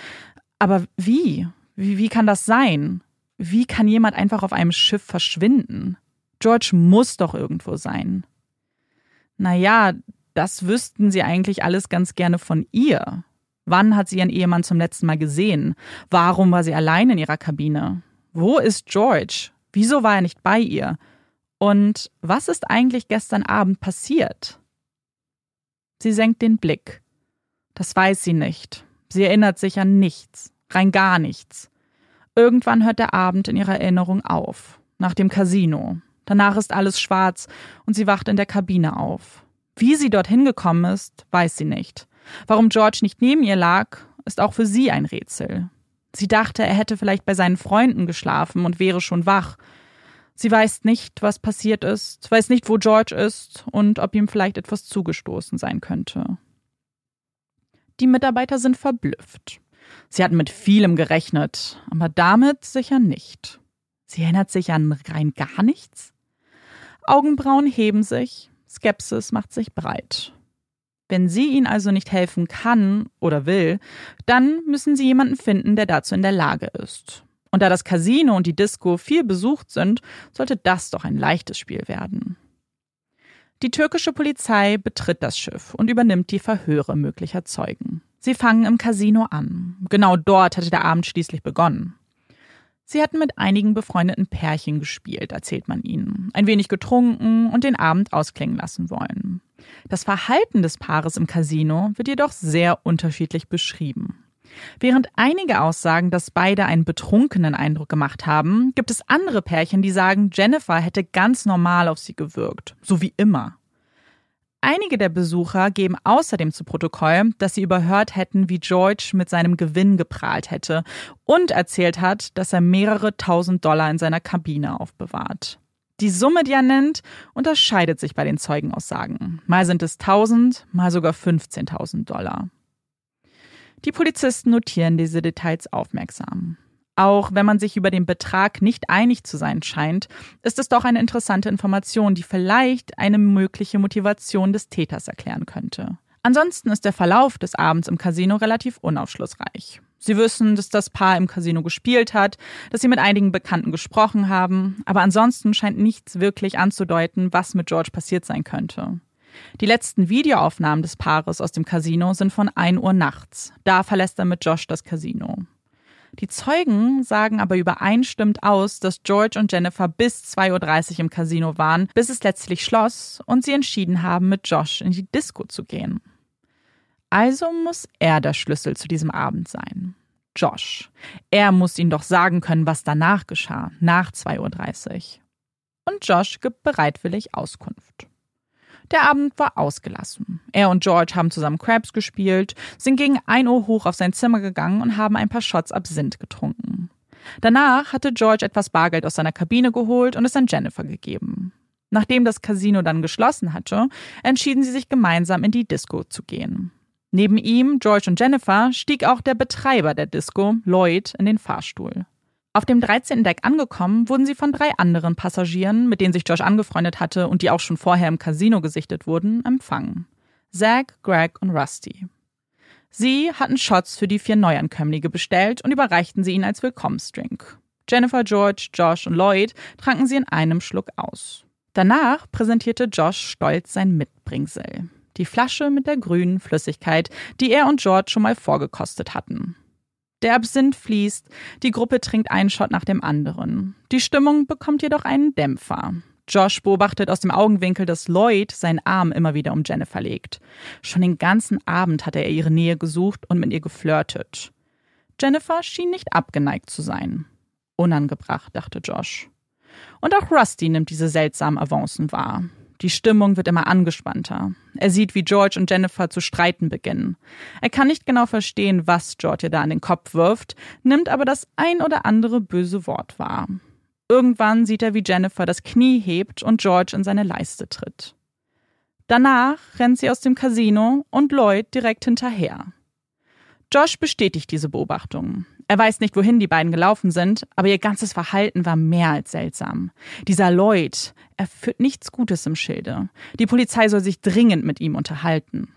Aber wie? Wie, wie kann das sein? Wie kann jemand einfach auf einem Schiff verschwinden? George muss doch irgendwo sein. Naja, das wüssten sie eigentlich alles ganz gerne von ihr. Wann hat sie ihren Ehemann zum letzten Mal gesehen? Warum war sie allein in ihrer Kabine? Wo ist George? Wieso war er nicht bei ihr? Und was ist eigentlich gestern Abend passiert? Sie senkt den Blick. Das weiß sie nicht. Sie erinnert sich an nichts, rein gar nichts. Irgendwann hört der Abend in ihrer Erinnerung auf, nach dem Casino. Danach ist alles schwarz und sie wacht in der Kabine auf. Wie sie dorthin gekommen ist, weiß sie nicht. Warum George nicht neben ihr lag, ist auch für sie ein Rätsel. Sie dachte, er hätte vielleicht bei seinen Freunden geschlafen und wäre schon wach. Sie weiß nicht, was passiert ist, weiß nicht, wo George ist und ob ihm vielleicht etwas zugestoßen sein könnte. Die Mitarbeiter sind verblüfft. Sie hatten mit vielem gerechnet, aber damit sicher nicht. Sie erinnert sich an rein gar nichts. Augenbrauen heben sich, Skepsis macht sich breit. Wenn sie ihnen also nicht helfen kann oder will, dann müssen sie jemanden finden, der dazu in der Lage ist. Und da das Casino und die Disco viel besucht sind, sollte das doch ein leichtes Spiel werden. Die türkische Polizei betritt das Schiff und übernimmt die Verhöre möglicher Zeugen. Sie fangen im Casino an. Genau dort hatte der Abend schließlich begonnen. Sie hatten mit einigen befreundeten Pärchen gespielt, erzählt man ihnen, ein wenig getrunken und den Abend ausklingen lassen wollen. Das Verhalten des Paares im Casino wird jedoch sehr unterschiedlich beschrieben. Während einige aussagen, dass beide einen betrunkenen Eindruck gemacht haben, gibt es andere Pärchen, die sagen, Jennifer hätte ganz normal auf sie gewirkt, so wie immer. Einige der Besucher geben außerdem zu Protokoll, dass sie überhört hätten, wie George mit seinem Gewinn geprahlt hätte und erzählt hat, dass er mehrere tausend Dollar in seiner Kabine aufbewahrt. Die Summe, die er nennt, unterscheidet sich bei den Zeugenaussagen. Mal sind es 1000, mal sogar 15.000 Dollar. Die Polizisten notieren diese Details aufmerksam. Auch wenn man sich über den Betrag nicht einig zu sein scheint, ist es doch eine interessante Information, die vielleicht eine mögliche Motivation des Täters erklären könnte. Ansonsten ist der Verlauf des Abends im Casino relativ unaufschlussreich. Sie wissen, dass das Paar im Casino gespielt hat, dass sie mit einigen Bekannten gesprochen haben, aber ansonsten scheint nichts wirklich anzudeuten, was mit George passiert sein könnte. Die letzten Videoaufnahmen des Paares aus dem Casino sind von 1 Uhr nachts. Da verlässt er mit Josh das Casino. Die Zeugen sagen aber übereinstimmend aus, dass George und Jennifer bis 2.30 Uhr im Casino waren, bis es letztlich schloss und sie entschieden haben, mit Josh in die Disco zu gehen. Also muss er der Schlüssel zu diesem Abend sein. Josh. Er muss ihnen doch sagen können, was danach geschah, nach 2.30 Uhr. Und Josh gibt bereitwillig Auskunft. Der Abend war ausgelassen. Er und George haben zusammen Crabs gespielt, sind gegen 1 Uhr hoch auf sein Zimmer gegangen und haben ein paar Shots Absinth getrunken. Danach hatte George etwas Bargeld aus seiner Kabine geholt und es an Jennifer gegeben. Nachdem das Casino dann geschlossen hatte, entschieden sie sich gemeinsam in die Disco zu gehen. Neben ihm, George und Jennifer, stieg auch der Betreiber der Disco, Lloyd, in den Fahrstuhl. Auf dem 13. Deck angekommen, wurden sie von drei anderen Passagieren, mit denen sich Josh angefreundet hatte und die auch schon vorher im Casino gesichtet wurden, empfangen. Zach, Greg und Rusty. Sie hatten Shots für die vier Neuankömmlinge bestellt und überreichten sie ihnen als Willkommensdrink. Jennifer, George, Josh und Lloyd tranken sie in einem Schluck aus. Danach präsentierte Josh stolz sein Mitbringsel. Die Flasche mit der grünen Flüssigkeit, die er und George schon mal vorgekostet hatten. Der Absinth fließt, die Gruppe trinkt einen Shot nach dem anderen. Die Stimmung bekommt jedoch einen Dämpfer. Josh beobachtet aus dem Augenwinkel, dass Lloyd seinen Arm immer wieder um Jennifer legt. Schon den ganzen Abend hatte er ihre Nähe gesucht und mit ihr geflirtet. Jennifer schien nicht abgeneigt zu sein. Unangebracht, dachte Josh. Und auch Rusty nimmt diese seltsamen Avancen wahr. Die Stimmung wird immer angespannter. Er sieht, wie George und Jennifer zu streiten beginnen. Er kann nicht genau verstehen, was George ihr da an den Kopf wirft, nimmt aber das ein oder andere böse Wort wahr. Irgendwann sieht er, wie Jennifer das Knie hebt und George in seine Leiste tritt. Danach rennt sie aus dem Casino und Lloyd direkt hinterher. Josh bestätigt diese Beobachtung. Er weiß nicht, wohin die beiden gelaufen sind, aber ihr ganzes Verhalten war mehr als seltsam. Dieser Lloyd, er führt nichts Gutes im Schilde. Die Polizei soll sich dringend mit ihm unterhalten.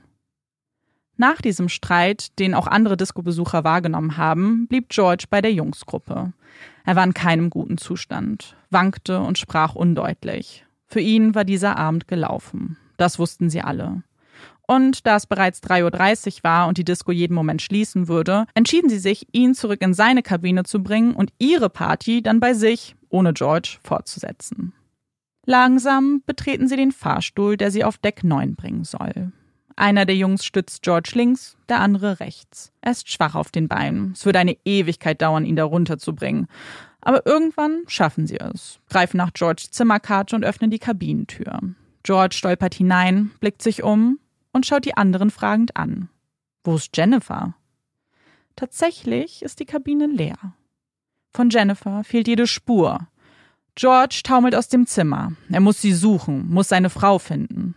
Nach diesem Streit, den auch andere Disco-Besucher wahrgenommen haben, blieb George bei der Jungsgruppe. Er war in keinem guten Zustand, wankte und sprach undeutlich. Für ihn war dieser Abend gelaufen. Das wussten sie alle. Und da es bereits 3.30 Uhr war und die Disco jeden Moment schließen würde, entschieden sie sich, ihn zurück in seine Kabine zu bringen und ihre Party dann bei sich, ohne George, fortzusetzen. Langsam betreten sie den Fahrstuhl, der sie auf Deck 9 bringen soll. Einer der Jungs stützt George links, der andere rechts. Er ist schwach auf den Beinen. Es würde eine Ewigkeit dauern, ihn da runterzubringen. Aber irgendwann schaffen sie es, greifen nach Georges Zimmerkarte und öffnen die Kabinentür. George stolpert hinein, blickt sich um und schaut die anderen fragend an. Wo ist Jennifer? Tatsächlich ist die Kabine leer. Von Jennifer fehlt jede Spur. George taumelt aus dem Zimmer. Er muss sie suchen, muss seine Frau finden.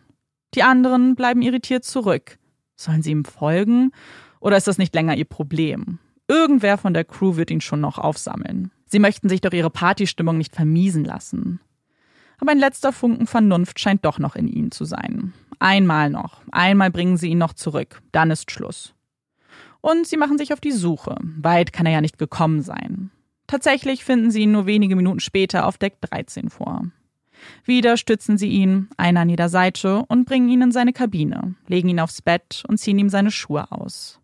Die anderen bleiben irritiert zurück. Sollen sie ihm folgen? Oder ist das nicht länger ihr Problem? Irgendwer von der Crew wird ihn schon noch aufsammeln. Sie möchten sich doch ihre Partystimmung nicht vermiesen lassen. Aber ein letzter Funken Vernunft scheint doch noch in ihnen zu sein. Einmal noch. Einmal bringen sie ihn noch zurück. Dann ist Schluss. Und sie machen sich auf die Suche. Weit kann er ja nicht gekommen sein. Tatsächlich finden sie ihn nur wenige Minuten später auf Deck 13 vor. Wieder stützen sie ihn, einer an jeder Seite, und bringen ihn in seine Kabine, legen ihn aufs Bett und ziehen ihm seine Schuhe aus.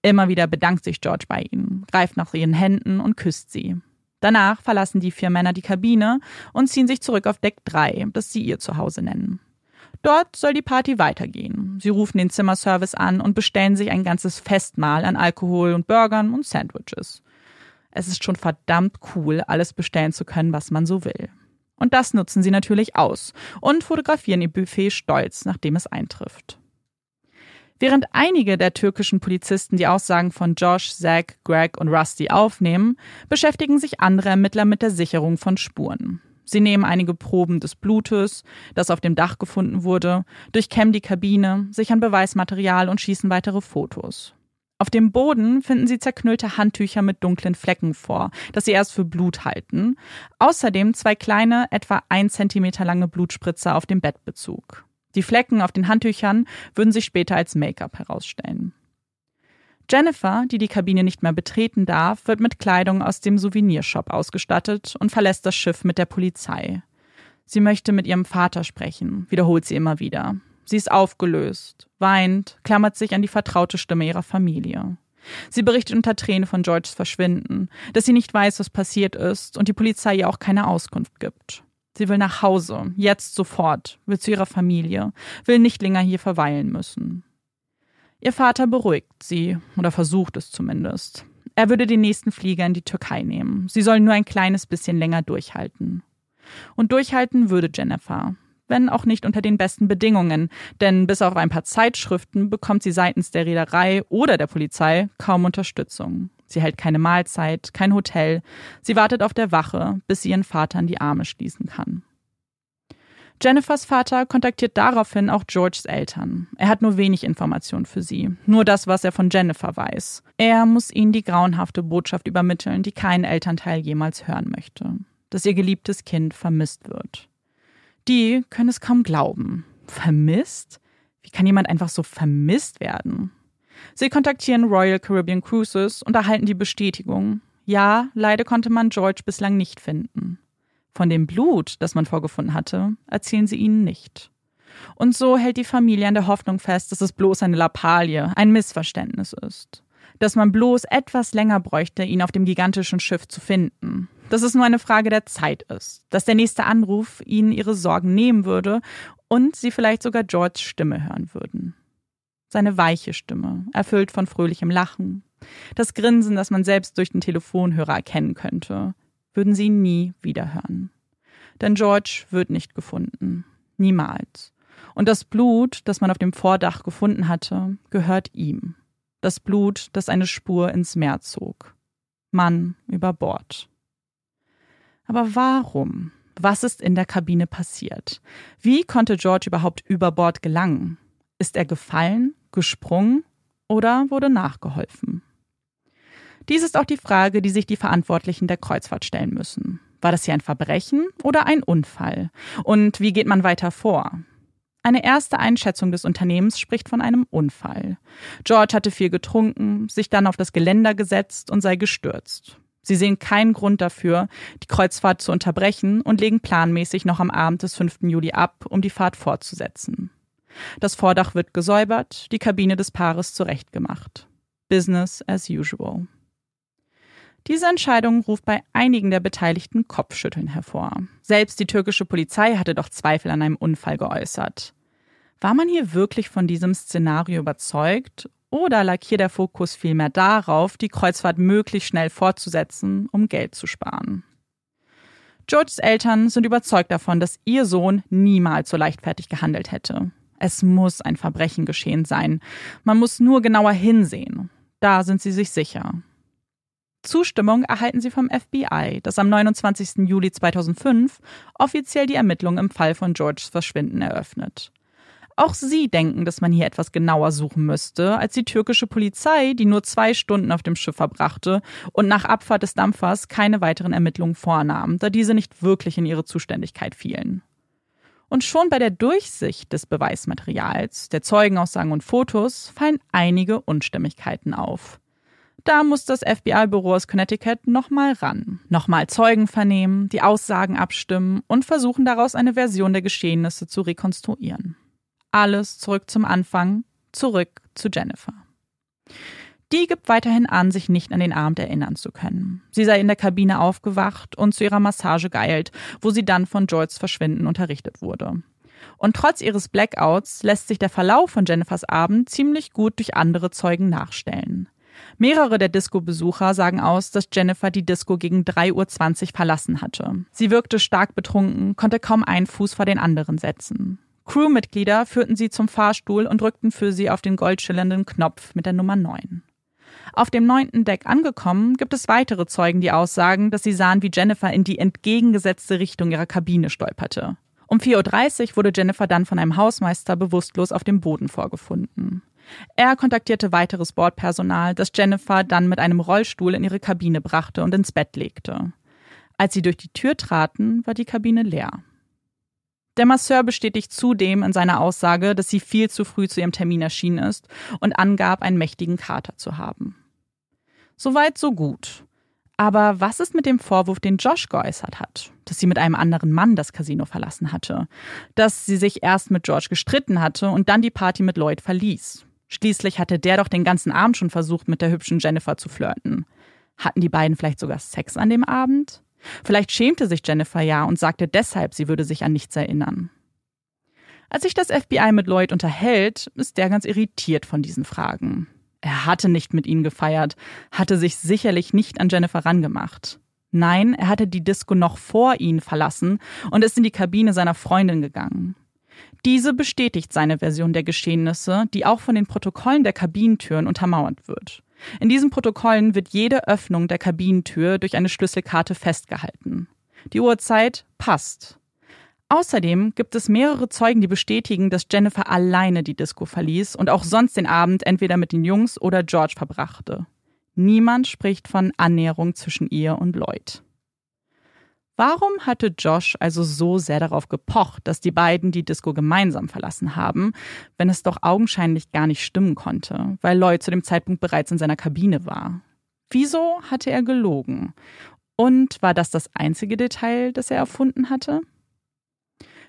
Immer wieder bedankt sich George bei ihnen, greift nach ihren Händen und küsst sie. Danach verlassen die vier Männer die Kabine und ziehen sich zurück auf Deck 3, das sie ihr Zuhause nennen. Dort soll die Party weitergehen. Sie rufen den Zimmerservice an und bestellen sich ein ganzes Festmahl an Alkohol und Burgern und Sandwiches. Es ist schon verdammt cool, alles bestellen zu können, was man so will. Und das nutzen sie natürlich aus und fotografieren ihr Buffet stolz, nachdem es eintrifft. Während einige der türkischen Polizisten die Aussagen von Josh, Zach, Greg und Rusty aufnehmen, beschäftigen sich andere Ermittler mit der Sicherung von Spuren. Sie nehmen einige Proben des Blutes, das auf dem Dach gefunden wurde, durchkämmen die Kabine, sichern Beweismaterial und schießen weitere Fotos. Auf dem Boden finden sie zerknüllte Handtücher mit dunklen Flecken vor, das sie erst für Blut halten. Außerdem zwei kleine, etwa ein Zentimeter lange Blutspritzer auf dem Bettbezug. Die Flecken auf den Handtüchern würden sich später als Make-up herausstellen. Jennifer, die die Kabine nicht mehr betreten darf, wird mit Kleidung aus dem Souvenirshop ausgestattet und verlässt das Schiff mit der Polizei. Sie möchte mit ihrem Vater sprechen, wiederholt sie immer wieder. Sie ist aufgelöst, weint, klammert sich an die vertraute Stimme ihrer Familie. Sie berichtet unter Tränen von Georges Verschwinden, dass sie nicht weiß, was passiert ist und die Polizei ihr auch keine Auskunft gibt. Sie will nach Hause, jetzt sofort, will zu ihrer Familie, will nicht länger hier verweilen müssen. Ihr Vater beruhigt sie, oder versucht es zumindest. Er würde den nächsten Flieger in die Türkei nehmen. Sie sollen nur ein kleines bisschen länger durchhalten. Und durchhalten würde Jennifer, wenn auch nicht unter den besten Bedingungen, denn bis auf ein paar Zeitschriften bekommt sie seitens der Reederei oder der Polizei kaum Unterstützung. Sie hält keine Mahlzeit, kein Hotel, sie wartet auf der Wache, bis sie ihren Vater in die Arme schließen kann. Jennifers Vater kontaktiert daraufhin auch Georges Eltern. Er hat nur wenig Informationen für sie, nur das, was er von Jennifer weiß. Er muss ihnen die grauenhafte Botschaft übermitteln, die kein Elternteil jemals hören möchte, dass ihr geliebtes Kind vermisst wird. Die können es kaum glauben. Vermisst? Wie kann jemand einfach so vermisst werden? Sie kontaktieren Royal Caribbean Cruises und erhalten die Bestätigung. Ja, leider konnte man George bislang nicht finden. Von dem Blut, das man vorgefunden hatte, erzählen sie ihnen nicht. Und so hält die Familie an der Hoffnung fest, dass es bloß eine Lappalie, ein Missverständnis ist. Dass man bloß etwas länger bräuchte, ihn auf dem gigantischen Schiff zu finden. Dass es nur eine Frage der Zeit ist. Dass der nächste Anruf ihnen ihre Sorgen nehmen würde und sie vielleicht sogar Georges Stimme hören würden. Seine weiche Stimme, erfüllt von fröhlichem Lachen. Das Grinsen, das man selbst durch den Telefonhörer erkennen könnte würden sie nie wiederhören. Denn George wird nicht gefunden. Niemals. Und das Blut, das man auf dem Vordach gefunden hatte, gehört ihm. Das Blut, das eine Spur ins Meer zog. Mann über Bord. Aber warum? Was ist in der Kabine passiert? Wie konnte George überhaupt über Bord gelangen? Ist er gefallen, gesprungen oder wurde nachgeholfen? Dies ist auch die Frage, die sich die Verantwortlichen der Kreuzfahrt stellen müssen. War das hier ein Verbrechen oder ein Unfall? Und wie geht man weiter vor? Eine erste Einschätzung des Unternehmens spricht von einem Unfall. George hatte viel getrunken, sich dann auf das Geländer gesetzt und sei gestürzt. Sie sehen keinen Grund dafür, die Kreuzfahrt zu unterbrechen und legen planmäßig noch am Abend des 5. Juli ab, um die Fahrt fortzusetzen. Das Vordach wird gesäubert, die Kabine des Paares zurechtgemacht. Business as usual. Diese Entscheidung ruft bei einigen der Beteiligten Kopfschütteln hervor. Selbst die türkische Polizei hatte doch Zweifel an einem Unfall geäußert. War man hier wirklich von diesem Szenario überzeugt oder lag hier der Fokus vielmehr darauf, die Kreuzfahrt möglichst schnell fortzusetzen, um Geld zu sparen? Georges Eltern sind überzeugt davon, dass ihr Sohn niemals so leichtfertig gehandelt hätte. Es muss ein Verbrechen geschehen sein. Man muss nur genauer hinsehen. Da sind sie sich sicher. Zustimmung erhalten sie vom FBI, das am 29. Juli 2005 offiziell die Ermittlungen im Fall von Georges Verschwinden eröffnet. Auch sie denken, dass man hier etwas genauer suchen müsste, als die türkische Polizei, die nur zwei Stunden auf dem Schiff verbrachte und nach Abfahrt des Dampfers keine weiteren Ermittlungen vornahm, da diese nicht wirklich in ihre Zuständigkeit fielen. Und schon bei der Durchsicht des Beweismaterials, der Zeugenaussagen und Fotos fallen einige Unstimmigkeiten auf. Da muss das FBI-Büro aus Connecticut nochmal ran, nochmal Zeugen vernehmen, die Aussagen abstimmen und versuchen daraus eine Version der Geschehnisse zu rekonstruieren. Alles zurück zum Anfang, zurück zu Jennifer. Die gibt weiterhin an, sich nicht an den Abend erinnern zu können. Sie sei in der Kabine aufgewacht und zu ihrer Massage geeilt, wo sie dann von Joyce Verschwinden unterrichtet wurde. Und trotz ihres Blackouts lässt sich der Verlauf von Jennifers Abend ziemlich gut durch andere Zeugen nachstellen. Mehrere der Disco-Besucher sagen aus, dass Jennifer die Disco gegen 3.20 Uhr verlassen hatte. Sie wirkte stark betrunken, konnte kaum einen Fuß vor den anderen setzen. Crewmitglieder führten sie zum Fahrstuhl und drückten für sie auf den goldschillernden Knopf mit der Nummer 9. Auf dem neunten Deck angekommen, gibt es weitere Zeugen, die aussagen, dass sie sahen, wie Jennifer in die entgegengesetzte Richtung ihrer Kabine stolperte. Um 4.30 Uhr wurde Jennifer dann von einem Hausmeister bewusstlos auf dem Boden vorgefunden. Er kontaktierte weiteres Bordpersonal, das Jennifer dann mit einem Rollstuhl in ihre Kabine brachte und ins Bett legte. Als sie durch die Tür traten, war die Kabine leer. Der Masseur bestätigt zudem in seiner Aussage, dass sie viel zu früh zu ihrem Termin erschienen ist und angab, einen mächtigen Kater zu haben. Soweit, so gut. Aber was ist mit dem Vorwurf, den Josh geäußert hat? Dass sie mit einem anderen Mann das Casino verlassen hatte. Dass sie sich erst mit George gestritten hatte und dann die Party mit Lloyd verließ. Schließlich hatte der doch den ganzen Abend schon versucht, mit der hübschen Jennifer zu flirten. Hatten die beiden vielleicht sogar Sex an dem Abend? Vielleicht schämte sich Jennifer ja und sagte deshalb, sie würde sich an nichts erinnern. Als sich das FBI mit Lloyd unterhält, ist der ganz irritiert von diesen Fragen. Er hatte nicht mit ihnen gefeiert, hatte sich sicherlich nicht an Jennifer rangemacht. Nein, er hatte die Disco noch vor ihnen verlassen und ist in die Kabine seiner Freundin gegangen. Diese bestätigt seine Version der Geschehnisse, die auch von den Protokollen der Kabinentüren untermauert wird. In diesen Protokollen wird jede Öffnung der Kabinentür durch eine Schlüsselkarte festgehalten. Die Uhrzeit passt. Außerdem gibt es mehrere Zeugen, die bestätigen, dass Jennifer alleine die Disco verließ und auch sonst den Abend entweder mit den Jungs oder George verbrachte. Niemand spricht von Annäherung zwischen ihr und Lloyd. Warum hatte Josh also so sehr darauf gepocht, dass die beiden die Disco gemeinsam verlassen haben, wenn es doch augenscheinlich gar nicht stimmen konnte, weil Lloyd zu dem Zeitpunkt bereits in seiner Kabine war? Wieso hatte er gelogen? Und war das das einzige Detail, das er erfunden hatte?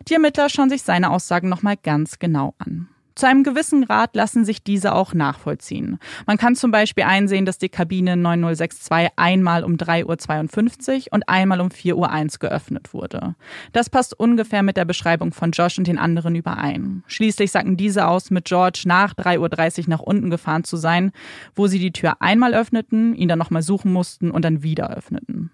Die Ermittler schauen sich seine Aussagen nochmal ganz genau an. Zu einem gewissen Grad lassen sich diese auch nachvollziehen. Man kann zum Beispiel einsehen, dass die Kabine 9062 einmal um 3.52 Uhr und einmal um 4.01 Uhr geöffnet wurde. Das passt ungefähr mit der Beschreibung von Josh und den anderen überein. Schließlich sagten diese aus, mit George nach 3.30 Uhr nach unten gefahren zu sein, wo sie die Tür einmal öffneten, ihn dann nochmal suchen mussten und dann wieder öffneten.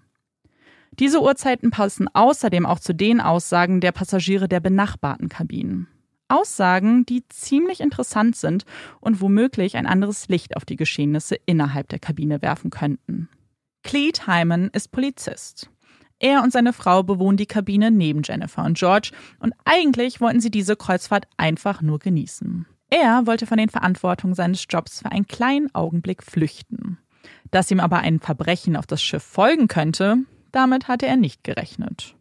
Diese Uhrzeiten passen außerdem auch zu den Aussagen der Passagiere der benachbarten Kabinen. Aussagen, die ziemlich interessant sind und womöglich ein anderes Licht auf die Geschehnisse innerhalb der Kabine werfen könnten. Cleet Hyman ist Polizist. Er und seine Frau bewohnen die Kabine neben Jennifer und George und eigentlich wollten sie diese Kreuzfahrt einfach nur genießen. Er wollte von den Verantwortungen seines Jobs für einen kleinen Augenblick flüchten. Dass ihm aber ein Verbrechen auf das Schiff folgen könnte, damit hatte er nicht gerechnet.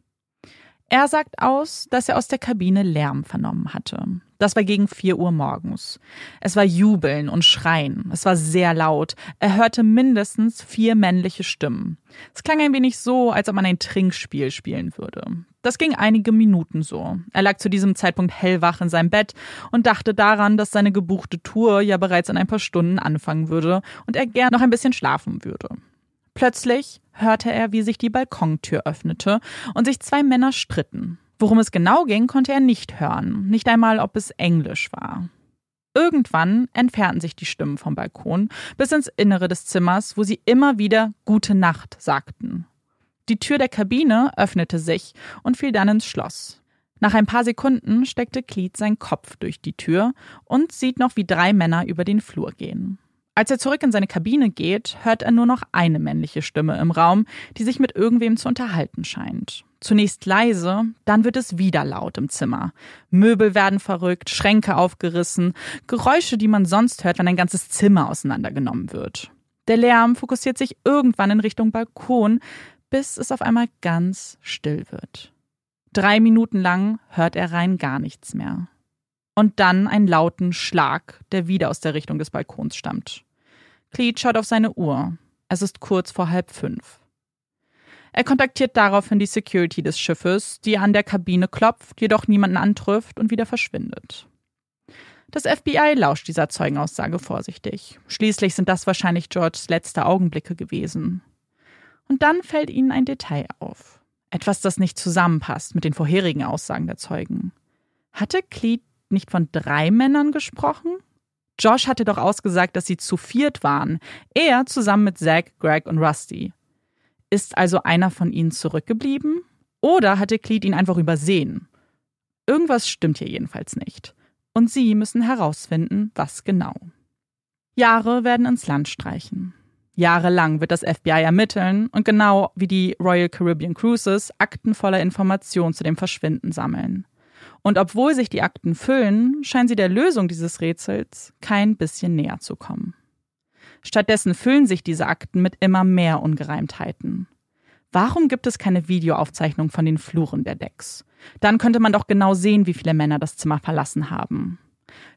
Er sagt aus, dass er aus der Kabine Lärm vernommen hatte. Das war gegen vier Uhr morgens. Es war Jubeln und Schreien. Es war sehr laut. Er hörte mindestens vier männliche Stimmen. Es klang ein wenig so, als ob man ein Trinkspiel spielen würde. Das ging einige Minuten so. Er lag zu diesem Zeitpunkt hellwach in seinem Bett und dachte daran, dass seine gebuchte Tour ja bereits in ein paar Stunden anfangen würde und er gern noch ein bisschen schlafen würde. Plötzlich hörte er, wie sich die Balkontür öffnete und sich zwei Männer stritten. Worum es genau ging, konnte er nicht hören, nicht einmal, ob es Englisch war. Irgendwann entfernten sich die Stimmen vom Balkon bis ins Innere des Zimmers, wo sie immer wieder Gute Nacht sagten. Die Tür der Kabine öffnete sich und fiel dann ins Schloss. Nach ein paar Sekunden steckte Cleet seinen Kopf durch die Tür und sieht noch, wie drei Männer über den Flur gehen. Als er zurück in seine Kabine geht, hört er nur noch eine männliche Stimme im Raum, die sich mit irgendwem zu unterhalten scheint. Zunächst leise, dann wird es wieder laut im Zimmer. Möbel werden verrückt, Schränke aufgerissen, Geräusche, die man sonst hört, wenn ein ganzes Zimmer auseinandergenommen wird. Der Lärm fokussiert sich irgendwann in Richtung Balkon, bis es auf einmal ganz still wird. Drei Minuten lang hört er rein gar nichts mehr und dann einen lauten Schlag, der wieder aus der Richtung des Balkons stammt. Cleet schaut auf seine Uhr. Es ist kurz vor halb fünf. Er kontaktiert daraufhin die Security des Schiffes, die an der Kabine klopft, jedoch niemanden antrifft und wieder verschwindet. Das FBI lauscht dieser Zeugenaussage vorsichtig. Schließlich sind das wahrscheinlich Georges letzte Augenblicke gewesen. Und dann fällt ihnen ein Detail auf. Etwas, das nicht zusammenpasst mit den vorherigen Aussagen der Zeugen. Hatte Cleet nicht von drei Männern gesprochen? Josh hatte doch ausgesagt, dass sie zu viert waren. Er zusammen mit Zack, Greg und Rusty. Ist also einer von ihnen zurückgeblieben? Oder hatte Cleet ihn einfach übersehen? Irgendwas stimmt hier jedenfalls nicht. Und sie müssen herausfinden, was genau. Jahre werden ins Land streichen. Jahrelang wird das FBI ermitteln und genau wie die Royal Caribbean Cruises Akten voller Informationen zu dem Verschwinden sammeln. Und obwohl sich die Akten füllen, scheinen sie der Lösung dieses Rätsels kein bisschen näher zu kommen. Stattdessen füllen sich diese Akten mit immer mehr Ungereimtheiten. Warum gibt es keine Videoaufzeichnung von den Fluren der Decks? Dann könnte man doch genau sehen, wie viele Männer das Zimmer verlassen haben.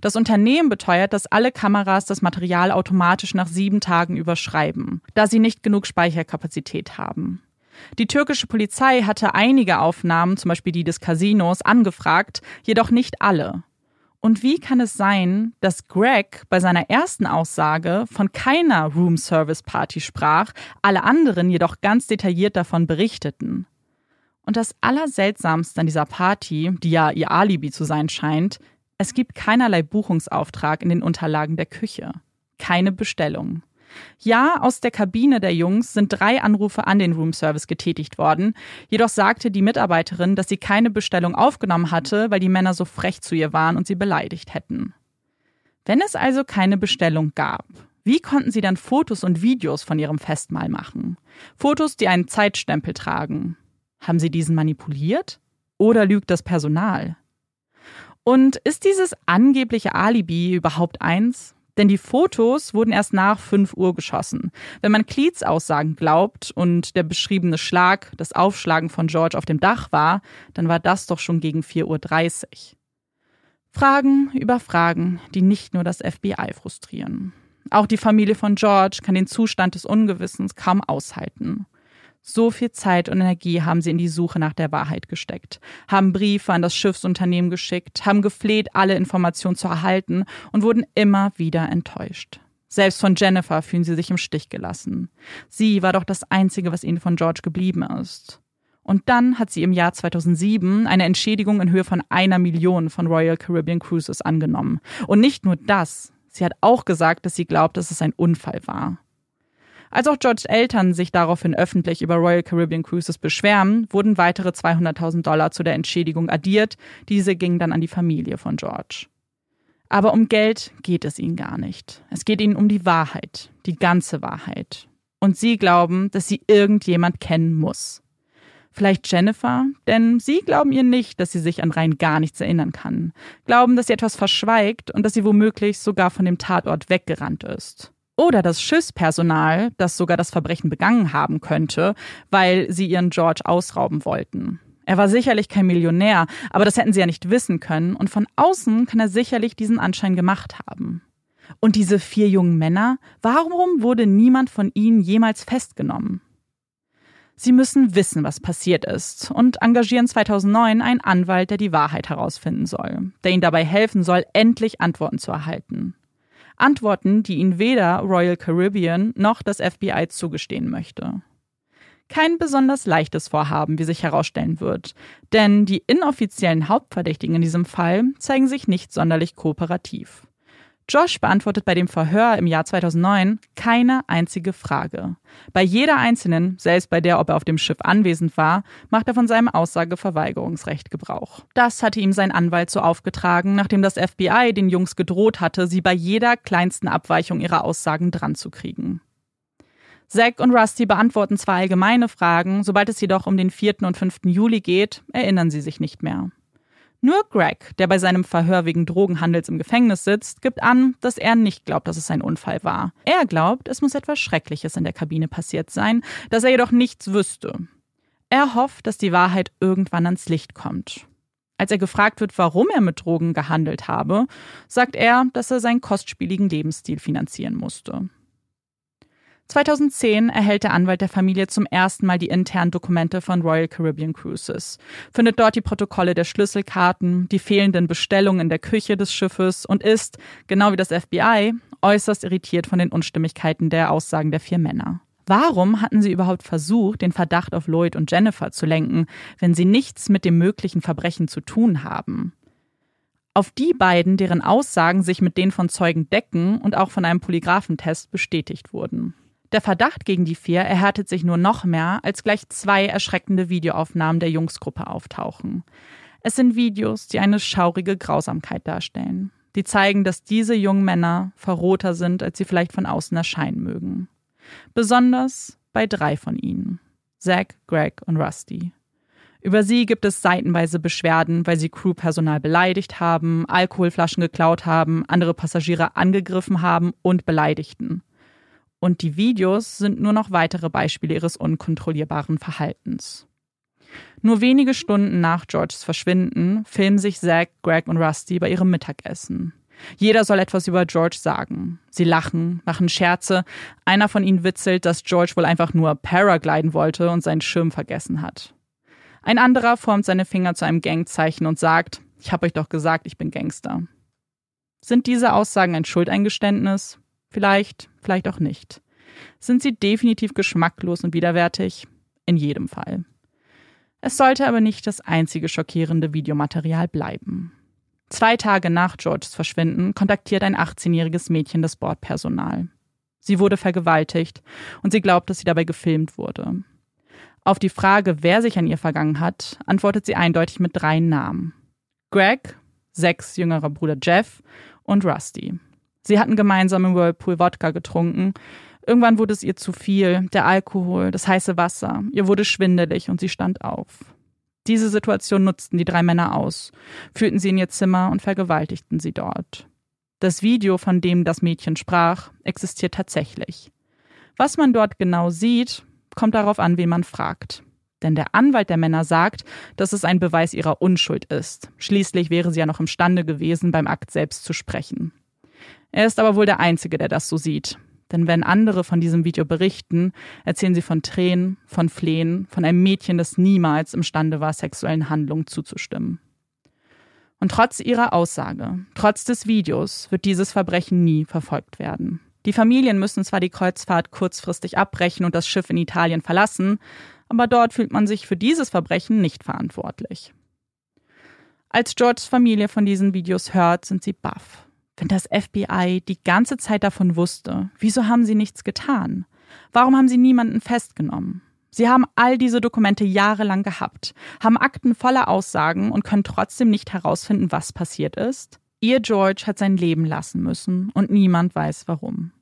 Das Unternehmen beteuert, dass alle Kameras das Material automatisch nach sieben Tagen überschreiben, da sie nicht genug Speicherkapazität haben. Die türkische Polizei hatte einige Aufnahmen, zum Beispiel die des Casinos, angefragt, jedoch nicht alle. Und wie kann es sein, dass Greg bei seiner ersten Aussage von keiner Room Service Party sprach, alle anderen jedoch ganz detailliert davon berichteten? Und das Allerseltsamste an dieser Party, die ja ihr Alibi zu sein scheint, es gibt keinerlei Buchungsauftrag in den Unterlagen der Küche. Keine Bestellung. Ja, aus der Kabine der Jungs sind drei Anrufe an den Roomservice getätigt worden. Jedoch sagte die Mitarbeiterin, dass sie keine Bestellung aufgenommen hatte, weil die Männer so frech zu ihr waren und sie beleidigt hätten. Wenn es also keine Bestellung gab, wie konnten sie dann Fotos und Videos von ihrem Festmahl machen? Fotos, die einen Zeitstempel tragen. Haben sie diesen manipuliert? Oder lügt das Personal? Und ist dieses angebliche Alibi überhaupt eins? Denn die Fotos wurden erst nach 5 Uhr geschossen. Wenn man Cleets Aussagen glaubt und der beschriebene Schlag, das Aufschlagen von George auf dem Dach war, dann war das doch schon gegen 4.30 Uhr. Fragen über Fragen, die nicht nur das FBI frustrieren. Auch die Familie von George kann den Zustand des Ungewissens kaum aushalten. So viel Zeit und Energie haben sie in die Suche nach der Wahrheit gesteckt, haben Briefe an das Schiffsunternehmen geschickt, haben gefleht, alle Informationen zu erhalten und wurden immer wieder enttäuscht. Selbst von Jennifer fühlen sie sich im Stich gelassen. Sie war doch das Einzige, was ihnen von George geblieben ist. Und dann hat sie im Jahr 2007 eine Entschädigung in Höhe von einer Million von Royal Caribbean Cruises angenommen. Und nicht nur das, sie hat auch gesagt, dass sie glaubt, dass es ein Unfall war. Als auch Georges Eltern sich daraufhin öffentlich über Royal Caribbean Cruises beschweren, wurden weitere 200.000 Dollar zu der Entschädigung addiert. Diese gingen dann an die Familie von George. Aber um Geld geht es ihnen gar nicht. Es geht ihnen um die Wahrheit, die ganze Wahrheit. Und sie glauben, dass sie irgendjemand kennen muss. Vielleicht Jennifer, denn sie glauben ihr nicht, dass sie sich an rein gar nichts erinnern kann. Glauben, dass sie etwas verschweigt und dass sie womöglich sogar von dem Tatort weggerannt ist. Oder das Schiffspersonal, das sogar das Verbrechen begangen haben könnte, weil sie ihren George ausrauben wollten. Er war sicherlich kein Millionär, aber das hätten sie ja nicht wissen können, und von außen kann er sicherlich diesen Anschein gemacht haben. Und diese vier jungen Männer, warum wurde niemand von ihnen jemals festgenommen? Sie müssen wissen, was passiert ist und engagieren 2009 einen Anwalt, der die Wahrheit herausfinden soll, der ihnen dabei helfen soll, endlich Antworten zu erhalten. Antworten, die ihnen weder Royal Caribbean noch das FBI zugestehen möchte. Kein besonders leichtes Vorhaben, wie sich herausstellen wird, denn die inoffiziellen Hauptverdächtigen in diesem Fall zeigen sich nicht sonderlich kooperativ. Josh beantwortet bei dem Verhör im Jahr 2009 keine einzige Frage. Bei jeder einzelnen, selbst bei der, ob er auf dem Schiff anwesend war, macht er von seinem Aussageverweigerungsrecht Gebrauch. Das hatte ihm sein Anwalt so aufgetragen, nachdem das FBI den Jungs gedroht hatte, sie bei jeder kleinsten Abweichung ihrer Aussagen dran zu kriegen. Zack und Rusty beantworten zwar allgemeine Fragen, sobald es jedoch um den 4. und 5. Juli geht, erinnern sie sich nicht mehr. Nur Greg, der bei seinem Verhör wegen Drogenhandels im Gefängnis sitzt, gibt an, dass er nicht glaubt, dass es ein Unfall war. Er glaubt, es muss etwas Schreckliches in der Kabine passiert sein, dass er jedoch nichts wüsste. Er hofft, dass die Wahrheit irgendwann ans Licht kommt. Als er gefragt wird, warum er mit Drogen gehandelt habe, sagt er, dass er seinen kostspieligen Lebensstil finanzieren musste. 2010 erhält der Anwalt der Familie zum ersten Mal die internen Dokumente von Royal Caribbean Cruises, findet dort die Protokolle der Schlüsselkarten, die fehlenden Bestellungen in der Küche des Schiffes und ist, genau wie das FBI, äußerst irritiert von den Unstimmigkeiten der Aussagen der vier Männer. Warum hatten sie überhaupt versucht, den Verdacht auf Lloyd und Jennifer zu lenken, wenn sie nichts mit dem möglichen Verbrechen zu tun haben? Auf die beiden, deren Aussagen sich mit denen von Zeugen decken und auch von einem Polygraphentest bestätigt wurden. Der Verdacht gegen die vier erhärtet sich nur noch mehr, als gleich zwei erschreckende Videoaufnahmen der Jungsgruppe auftauchen. Es sind Videos, die eine schaurige Grausamkeit darstellen. Die zeigen, dass diese jungen Männer verroter sind, als sie vielleicht von außen erscheinen mögen. Besonders bei drei von ihnen. Zack, Greg und Rusty. Über sie gibt es seitenweise Beschwerden, weil sie Crewpersonal beleidigt haben, Alkoholflaschen geklaut haben, andere Passagiere angegriffen haben und beleidigten. Und die Videos sind nur noch weitere Beispiele ihres unkontrollierbaren Verhaltens. Nur wenige Stunden nach Georges Verschwinden filmen sich Zack, Greg und Rusty bei ihrem Mittagessen. Jeder soll etwas über George sagen. Sie lachen, machen Scherze. Einer von ihnen witzelt, dass George wohl einfach nur Paragliden wollte und seinen Schirm vergessen hat. Ein anderer formt seine Finger zu einem Gangzeichen und sagt, ich habe euch doch gesagt, ich bin Gangster. Sind diese Aussagen ein Schuldeingeständnis? Vielleicht, vielleicht auch nicht. Sind sie definitiv geschmacklos und widerwärtig? In jedem Fall. Es sollte aber nicht das einzige schockierende Videomaterial bleiben. Zwei Tage nach Georges Verschwinden kontaktiert ein 18-jähriges Mädchen das Bordpersonal. Sie wurde vergewaltigt und sie glaubt, dass sie dabei gefilmt wurde. Auf die Frage, wer sich an ihr vergangen hat, antwortet sie eindeutig mit drei Namen. Greg, Sechs jüngerer Bruder Jeff und Rusty. Sie hatten gemeinsam im Whirlpool Wodka getrunken. Irgendwann wurde es ihr zu viel, der Alkohol, das heiße Wasser. Ihr wurde schwindelig und sie stand auf. Diese Situation nutzten die drei Männer aus, führten sie in ihr Zimmer und vergewaltigten sie dort. Das Video, von dem das Mädchen sprach, existiert tatsächlich. Was man dort genau sieht, kommt darauf an, wen man fragt. Denn der Anwalt der Männer sagt, dass es ein Beweis ihrer Unschuld ist. Schließlich wäre sie ja noch imstande gewesen, beim Akt selbst zu sprechen. Er ist aber wohl der Einzige, der das so sieht. Denn wenn andere von diesem Video berichten, erzählen sie von Tränen, von Flehen, von einem Mädchen, das niemals imstande war, sexuellen Handlungen zuzustimmen. Und trotz ihrer Aussage, trotz des Videos, wird dieses Verbrechen nie verfolgt werden. Die Familien müssen zwar die Kreuzfahrt kurzfristig abbrechen und das Schiff in Italien verlassen, aber dort fühlt man sich für dieses Verbrechen nicht verantwortlich. Als Georges Familie von diesen Videos hört, sind sie baff. Wenn das FBI die ganze Zeit davon wusste, wieso haben sie nichts getan? Warum haben sie niemanden festgenommen? Sie haben all diese Dokumente jahrelang gehabt, haben Akten voller Aussagen und können trotzdem nicht herausfinden, was passiert ist. Ihr George hat sein Leben lassen müssen und niemand weiß warum.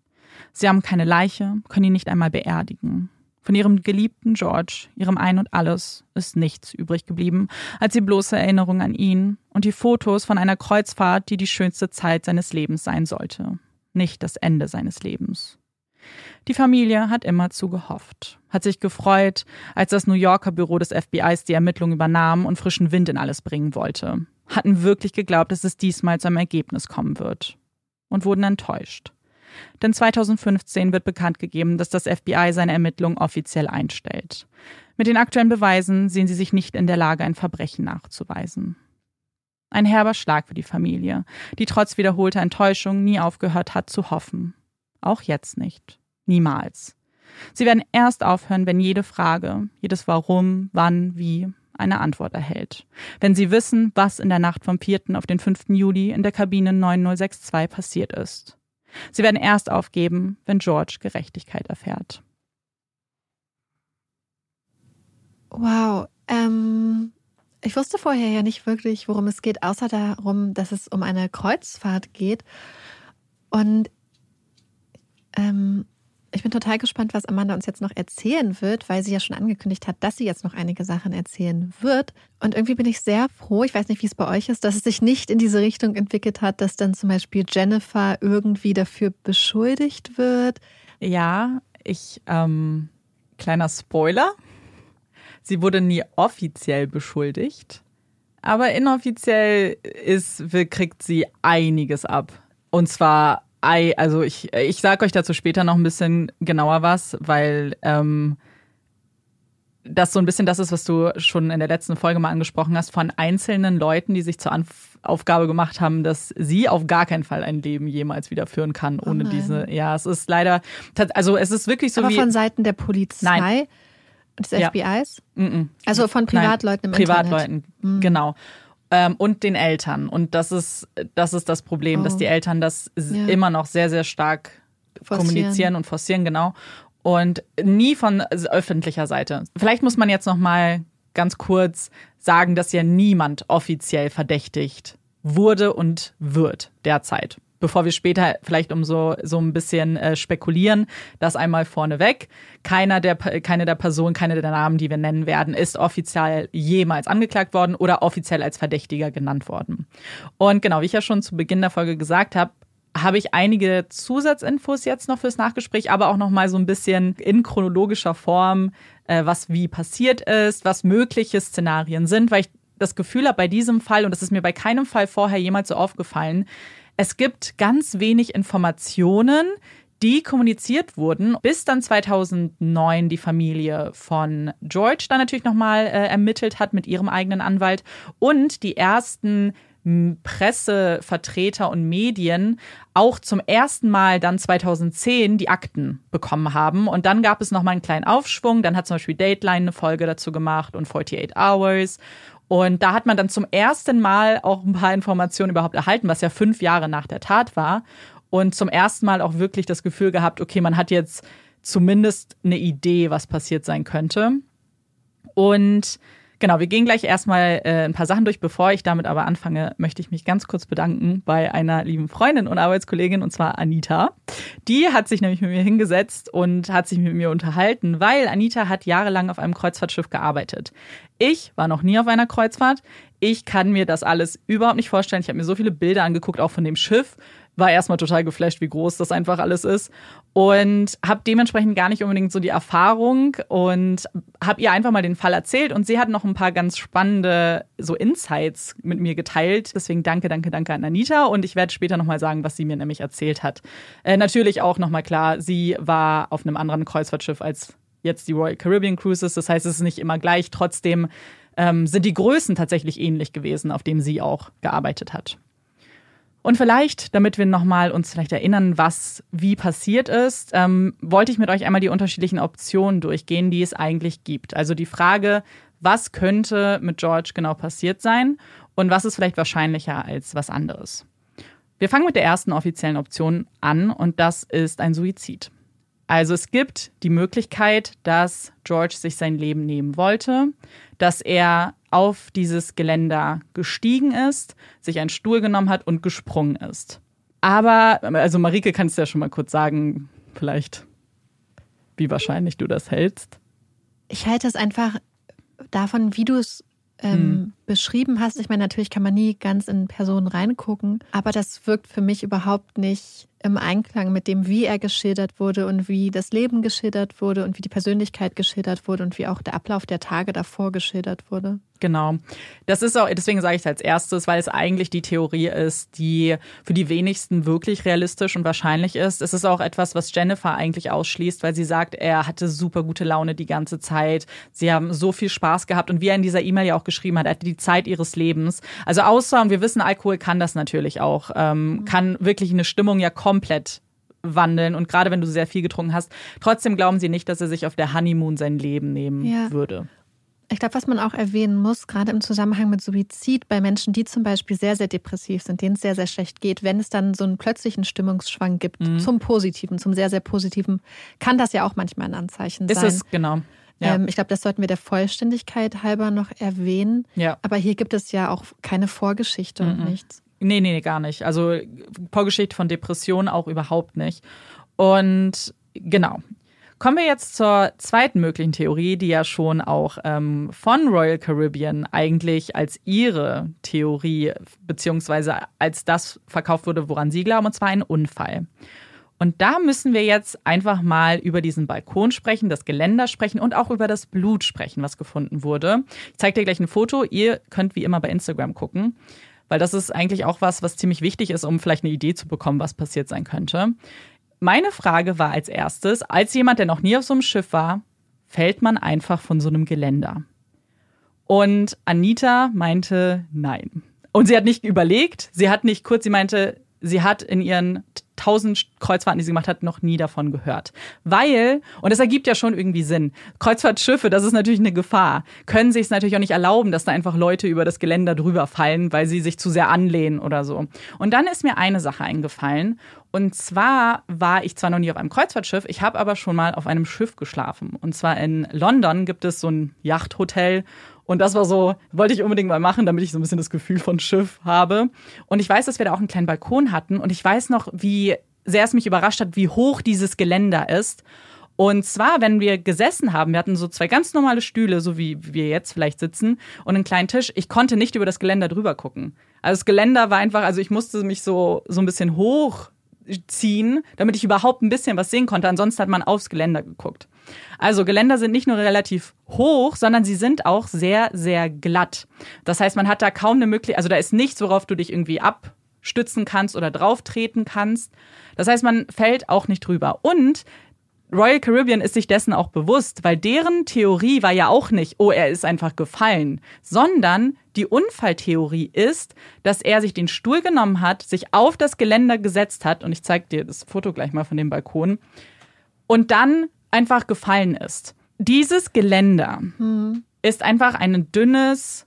Sie haben keine Leiche, können ihn nicht einmal beerdigen. Von ihrem geliebten George, ihrem Ein und Alles, ist nichts übrig geblieben, als die bloße Erinnerung an ihn und die Fotos von einer Kreuzfahrt, die die schönste Zeit seines Lebens sein sollte, nicht das Ende seines Lebens. Die Familie hat immerzu gehofft, hat sich gefreut, als das New Yorker Büro des FBIs die Ermittlung übernahm und frischen Wind in alles bringen wollte, hatten wirklich geglaubt, dass es diesmal zu einem Ergebnis kommen wird und wurden enttäuscht. Denn 2015 wird bekannt gegeben, dass das FBI seine Ermittlungen offiziell einstellt. Mit den aktuellen Beweisen sehen sie sich nicht in der Lage, ein Verbrechen nachzuweisen. Ein herber Schlag für die Familie, die trotz wiederholter Enttäuschung nie aufgehört hat zu hoffen. Auch jetzt nicht. Niemals. Sie werden erst aufhören, wenn jede Frage, jedes Warum, wann, wie eine Antwort erhält. Wenn sie wissen, was in der Nacht vom 4. auf den 5. Juli in der Kabine 9062 passiert ist. Sie werden erst aufgeben, wenn George Gerechtigkeit erfährt. Wow. Ähm, ich wusste vorher ja nicht wirklich, worum es geht, außer darum, dass es um eine Kreuzfahrt geht. Und ähm, ich bin total gespannt, was Amanda uns jetzt noch erzählen wird, weil sie ja schon angekündigt hat, dass sie jetzt noch einige Sachen erzählen wird. Und irgendwie bin ich sehr froh, ich weiß nicht, wie es bei euch ist, dass es sich nicht in diese Richtung entwickelt hat, dass dann zum Beispiel Jennifer irgendwie dafür beschuldigt wird. Ja, ich, ähm, kleiner Spoiler. Sie wurde nie offiziell beschuldigt, aber inoffiziell ist, kriegt sie einiges ab. Und zwar also ich, ich sage euch dazu später noch ein bisschen genauer was, weil ähm, das so ein bisschen das ist, was du schon in der letzten Folge mal angesprochen hast, von einzelnen Leuten, die sich zur Anf Aufgabe gemacht haben, dass sie auf gar keinen Fall ein Leben jemals wieder führen kann oh ohne oh diese. Ja, es ist leider, also es ist wirklich so Aber wie. von Seiten der Polizei? Nein. Des FBIs? Ja. Also von Privatleuten Nein, im Privatleuten, Internet. Privatleuten, mhm. genau ähm, und den Eltern. Und das ist, das ist das Problem, oh. dass die Eltern das ja. immer noch sehr, sehr stark forcieren. kommunizieren und forcieren, genau. Und nie von öffentlicher Seite. Vielleicht muss man jetzt noch mal ganz kurz sagen, dass ja niemand offiziell verdächtigt wurde und wird derzeit bevor wir später vielleicht um so, so ein bisschen äh, spekulieren, das einmal vorneweg. Keiner der, keine der Personen, keine der Namen, die wir nennen werden, ist offiziell jemals angeklagt worden oder offiziell als Verdächtiger genannt worden. Und genau, wie ich ja schon zu Beginn der Folge gesagt habe, habe ich einige Zusatzinfos jetzt noch fürs Nachgespräch, aber auch noch mal so ein bisschen in chronologischer Form, äh, was wie passiert ist, was mögliche Szenarien sind, weil ich das Gefühl habe bei diesem Fall und das ist mir bei keinem Fall vorher jemals so aufgefallen, es gibt ganz wenig Informationen, die kommuniziert wurden, bis dann 2009 die Familie von George dann natürlich nochmal äh, ermittelt hat mit ihrem eigenen Anwalt und die ersten Pressevertreter und Medien auch zum ersten Mal dann 2010 die Akten bekommen haben. Und dann gab es nochmal einen kleinen Aufschwung. Dann hat zum Beispiel Dateline eine Folge dazu gemacht und 48 Hours. Und da hat man dann zum ersten Mal auch ein paar Informationen überhaupt erhalten, was ja fünf Jahre nach der Tat war. Und zum ersten Mal auch wirklich das Gefühl gehabt, okay, man hat jetzt zumindest eine Idee, was passiert sein könnte. Und Genau, wir gehen gleich erstmal äh, ein paar Sachen durch. Bevor ich damit aber anfange, möchte ich mich ganz kurz bedanken bei einer lieben Freundin und Arbeitskollegin, und zwar Anita. Die hat sich nämlich mit mir hingesetzt und hat sich mit mir unterhalten, weil Anita hat jahrelang auf einem Kreuzfahrtschiff gearbeitet. Ich war noch nie auf einer Kreuzfahrt. Ich kann mir das alles überhaupt nicht vorstellen. Ich habe mir so viele Bilder angeguckt, auch von dem Schiff war erstmal total geflasht, wie groß das einfach alles ist und habe dementsprechend gar nicht unbedingt so die Erfahrung und habe ihr einfach mal den Fall erzählt und sie hat noch ein paar ganz spannende so Insights mit mir geteilt. Deswegen danke, danke, danke an Anita und ich werde später nochmal sagen, was sie mir nämlich erzählt hat. Äh, natürlich auch nochmal klar, sie war auf einem anderen Kreuzfahrtschiff als jetzt die Royal Caribbean Cruises. Das heißt, es ist nicht immer gleich. Trotzdem ähm, sind die Größen tatsächlich ähnlich gewesen, auf dem sie auch gearbeitet hat. Und vielleicht, damit wir nochmal uns vielleicht erinnern, was wie passiert ist, ähm, wollte ich mit euch einmal die unterschiedlichen Optionen durchgehen, die es eigentlich gibt. Also die Frage, was könnte mit George genau passiert sein und was ist vielleicht wahrscheinlicher als was anderes. Wir fangen mit der ersten offiziellen Option an und das ist ein Suizid. Also es gibt die Möglichkeit, dass George sich sein Leben nehmen wollte, dass er auf dieses Geländer gestiegen ist, sich einen Stuhl genommen hat und gesprungen ist. Aber, also Marike, kannst du ja schon mal kurz sagen, vielleicht, wie wahrscheinlich du das hältst? Ich halte es einfach davon, wie du es ähm, hm. Beschrieben hast. Ich meine, natürlich kann man nie ganz in Personen reingucken, aber das wirkt für mich überhaupt nicht im Einklang mit dem, wie er geschildert wurde und wie das Leben geschildert wurde und wie die Persönlichkeit geschildert wurde und wie auch der Ablauf der Tage davor geschildert wurde. Genau. Das ist auch, deswegen sage ich es als erstes, weil es eigentlich die Theorie ist, die für die wenigsten wirklich realistisch und wahrscheinlich ist. Es ist auch etwas, was Jennifer eigentlich ausschließt, weil sie sagt, er hatte super gute Laune die ganze Zeit. Sie haben so viel Spaß gehabt und wie er in dieser E-Mail ja auch geschrieben hat, er hatte die Zeit ihres Lebens. Also außer, und wir wissen, Alkohol kann das natürlich auch, ähm, kann wirklich eine Stimmung ja komplett wandeln und gerade wenn du sehr viel getrunken hast, trotzdem glauben sie nicht, dass er sich auf der Honeymoon sein Leben nehmen ja. würde. Ich glaube, was man auch erwähnen muss, gerade im Zusammenhang mit Suizid bei Menschen, die zum Beispiel sehr, sehr depressiv sind, denen es sehr, sehr schlecht geht, wenn es dann so einen plötzlichen Stimmungsschwang gibt mhm. zum Positiven, zum sehr, sehr Positiven, kann das ja auch manchmal ein Anzeichen sein. Ist es, genau. Ja. Ähm, ich glaube, das sollten wir der Vollständigkeit halber noch erwähnen. Ja. Aber hier gibt es ja auch keine Vorgeschichte mhm. und nichts. Nee, nee, gar nicht. Also Vorgeschichte von Depressionen auch überhaupt nicht. Und genau, Kommen wir jetzt zur zweiten möglichen Theorie, die ja schon auch ähm, von Royal Caribbean eigentlich als ihre Theorie beziehungsweise als das verkauft wurde, woran sie glauben, und zwar ein Unfall. Und da müssen wir jetzt einfach mal über diesen Balkon sprechen, das Geländer sprechen und auch über das Blut sprechen, was gefunden wurde. Ich zeige dir gleich ein Foto. Ihr könnt wie immer bei Instagram gucken, weil das ist eigentlich auch was, was ziemlich wichtig ist, um vielleicht eine Idee zu bekommen, was passiert sein könnte. Meine Frage war als erstes, als jemand, der noch nie auf so einem Schiff war, fällt man einfach von so einem Geländer? Und Anita meinte nein. Und sie hat nicht überlegt, sie hat nicht kurz, sie meinte, sie hat in ihren tausend Kreuzfahrten, die sie gemacht hat, noch nie davon gehört. Weil, und das ergibt ja schon irgendwie Sinn, Kreuzfahrtschiffe, das ist natürlich eine Gefahr, können sich es natürlich auch nicht erlauben, dass da einfach Leute über das Geländer drüber fallen, weil sie sich zu sehr anlehnen oder so. Und dann ist mir eine Sache eingefallen. Und zwar war ich zwar noch nie auf einem Kreuzfahrtschiff, ich habe aber schon mal auf einem Schiff geschlafen. Und zwar in London gibt es so ein Yachthotel und das war so, wollte ich unbedingt mal machen, damit ich so ein bisschen das Gefühl von Schiff habe. Und ich weiß, dass wir da auch einen kleinen Balkon hatten. Und ich weiß noch, wie sehr es mich überrascht hat, wie hoch dieses Geländer ist. Und zwar, wenn wir gesessen haben, wir hatten so zwei ganz normale Stühle, so wie wir jetzt vielleicht sitzen, und einen kleinen Tisch. Ich konnte nicht über das Geländer drüber gucken. Also das Geländer war einfach, also ich musste mich so, so ein bisschen hoch ziehen, damit ich überhaupt ein bisschen was sehen konnte. Ansonsten hat man aufs Geländer geguckt. Also Geländer sind nicht nur relativ hoch, sondern sie sind auch sehr, sehr glatt. Das heißt, man hat da kaum eine Möglichkeit, also da ist nichts, worauf du dich irgendwie abstützen kannst oder drauf treten kannst. Das heißt, man fällt auch nicht drüber. Und Royal Caribbean ist sich dessen auch bewusst, weil deren Theorie war ja auch nicht, oh, er ist einfach gefallen, sondern die Unfalltheorie ist, dass er sich den Stuhl genommen hat, sich auf das Geländer gesetzt hat, und ich zeige dir das Foto gleich mal von dem Balkon, und dann einfach gefallen ist. Dieses Geländer hm. ist einfach ein dünnes,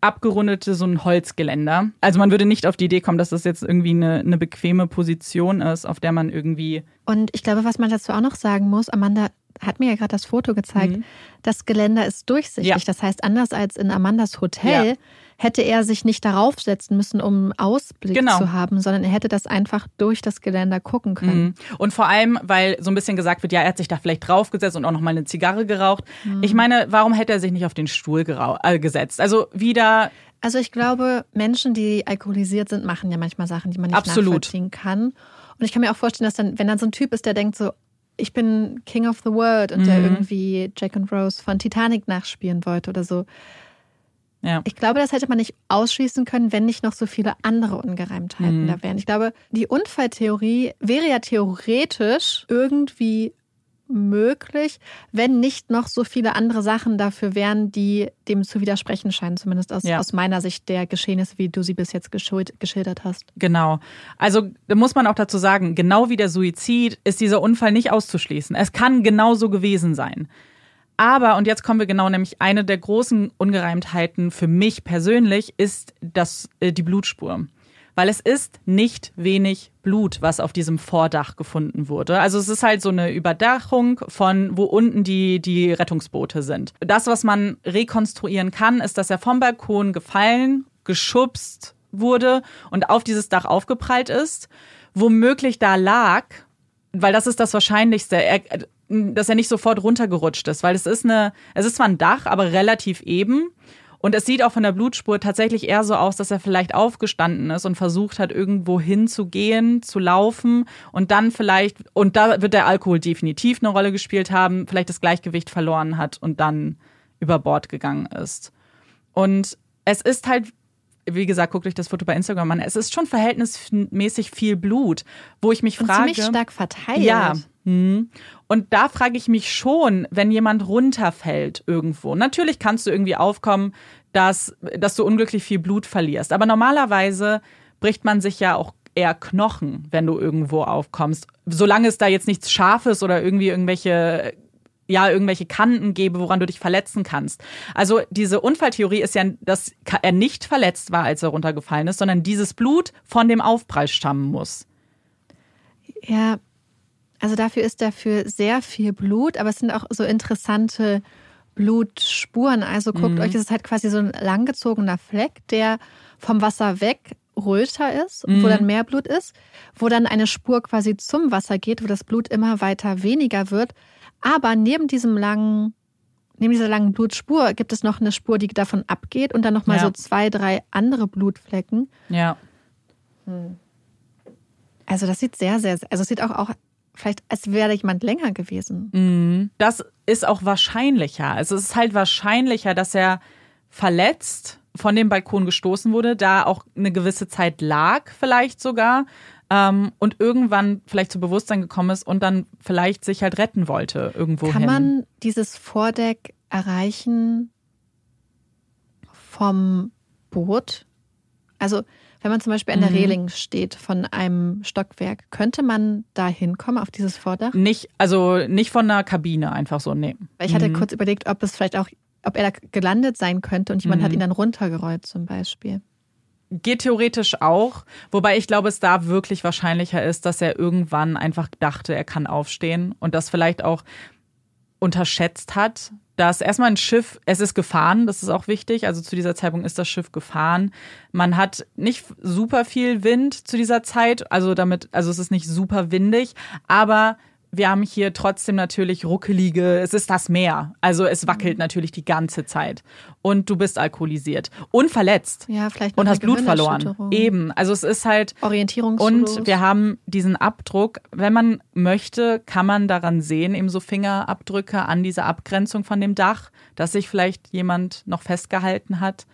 abgerundete, so ein Holzgeländer. Also man würde nicht auf die Idee kommen, dass das jetzt irgendwie eine, eine bequeme Position ist, auf der man irgendwie. Und ich glaube, was man dazu auch noch sagen muss, Amanda hat mir ja gerade das Foto gezeigt, mhm. das Geländer ist durchsichtig. Ja. Das heißt, anders als in Amandas Hotel ja. Hätte er sich nicht darauf setzen müssen, um Ausblick genau. zu haben, sondern er hätte das einfach durch das Geländer gucken können. Mhm. Und vor allem, weil so ein bisschen gesagt wird, ja, er hat sich da vielleicht draufgesetzt und auch noch mal eine Zigarre geraucht. Mhm. Ich meine, warum hätte er sich nicht auf den Stuhl äh, gesetzt? Also wieder also ich glaube, Menschen, die alkoholisiert sind, machen ja manchmal Sachen, die man nicht Absolut. nachvollziehen kann. Und ich kann mir auch vorstellen, dass dann, wenn dann so ein Typ ist, der denkt so, ich bin King of the World und mhm. der irgendwie Jack und Rose von Titanic nachspielen wollte oder so. Ja. Ich glaube, das hätte man nicht ausschließen können, wenn nicht noch so viele andere Ungereimtheiten mhm. da wären. Ich glaube, die Unfalltheorie wäre ja theoretisch irgendwie möglich, wenn nicht noch so viele andere Sachen dafür wären, die dem zu widersprechen scheinen, zumindest aus, ja. aus meiner Sicht der Geschehnisse, wie du sie bis jetzt geschildert hast. Genau. Also da muss man auch dazu sagen, genau wie der Suizid ist dieser Unfall nicht auszuschließen. Es kann genauso gewesen sein. Aber, und jetzt kommen wir genau, nämlich eine der großen Ungereimtheiten für mich persönlich ist das, äh, die Blutspur weil es ist nicht wenig Blut, was auf diesem Vordach gefunden wurde. Also es ist halt so eine Überdachung von, wo unten die, die Rettungsboote sind. Das, was man rekonstruieren kann, ist, dass er vom Balkon gefallen, geschubst wurde und auf dieses Dach aufgeprallt ist. Womöglich da lag, weil das ist das Wahrscheinlichste, er, dass er nicht sofort runtergerutscht ist, weil es ist eine, es ist zwar ein Dach, aber relativ eben. Und es sieht auch von der Blutspur tatsächlich eher so aus, dass er vielleicht aufgestanden ist und versucht hat, irgendwo hinzugehen, zu laufen und dann vielleicht, und da wird der Alkohol definitiv eine Rolle gespielt haben, vielleicht das Gleichgewicht verloren hat und dann über Bord gegangen ist. Und es ist halt, wie gesagt, guckt euch das Foto bei Instagram an, es ist schon verhältnismäßig viel Blut, wo ich mich und frage. Ziemlich stark verteilt. Ja. Hm. Und da frage ich mich schon, wenn jemand runterfällt irgendwo. Natürlich kannst du irgendwie aufkommen, dass, dass du unglücklich viel Blut verlierst. Aber normalerweise bricht man sich ja auch eher Knochen, wenn du irgendwo aufkommst. Solange es da jetzt nichts Scharfes oder irgendwie irgendwelche ja, irgendwelche Kanten gäbe, woran du dich verletzen kannst. Also diese Unfalltheorie ist ja, dass er nicht verletzt war, als er runtergefallen ist, sondern dieses Blut von dem Aufprall stammen muss. Ja, also dafür ist dafür sehr viel Blut, aber es sind auch so interessante Blutspuren. Also guckt mhm. euch, es ist halt quasi so ein langgezogener Fleck, der vom Wasser weg röter ist, mhm. wo dann mehr Blut ist, wo dann eine Spur quasi zum Wasser geht, wo das Blut immer weiter weniger wird. Aber neben diesem langen, neben dieser langen Blutspur gibt es noch eine Spur, die davon abgeht und dann nochmal ja. so zwei, drei andere Blutflecken. Ja. Hm. Also das sieht sehr, sehr, also es sieht auch, auch vielleicht, als wäre jemand länger gewesen. Mhm. Das ist auch wahrscheinlicher. Also es ist halt wahrscheinlicher, dass er verletzt von dem Balkon gestoßen wurde, da auch eine gewisse Zeit lag, vielleicht sogar, ähm, und irgendwann vielleicht zu Bewusstsein gekommen ist und dann vielleicht sich halt retten wollte irgendwo. Kann man dieses Vordeck erreichen vom Boot? Also wenn man zum Beispiel an der mhm. Reling steht von einem Stockwerk, könnte man da hinkommen auf dieses Vordach? Nicht, also nicht von einer Kabine einfach so nehmen. Weil ich hatte mhm. kurz überlegt, ob es vielleicht auch, ob er da gelandet sein könnte und jemand mhm. hat ihn dann runtergerollt zum Beispiel. Geht theoretisch auch, wobei ich glaube, es da wirklich wahrscheinlicher ist, dass er irgendwann einfach dachte, er kann aufstehen und das vielleicht auch unterschätzt hat, dass erstmal ein Schiff, es ist gefahren, das ist auch wichtig. Also zu dieser Zeitpunkt ist das Schiff gefahren. Man hat nicht super viel Wind zu dieser Zeit, also damit, also es ist nicht super windig, aber wir haben hier trotzdem natürlich ruckelige, es ist das Meer. Also es wackelt natürlich die ganze Zeit. Und du bist alkoholisiert und verletzt. Ja, vielleicht Und hast Blut verloren. Eben. Also es ist halt. Orientierungslos. Und wir haben diesen Abdruck. Wenn man möchte, kann man daran sehen, eben so Fingerabdrücke an dieser Abgrenzung von dem Dach, dass sich vielleicht jemand noch festgehalten hat.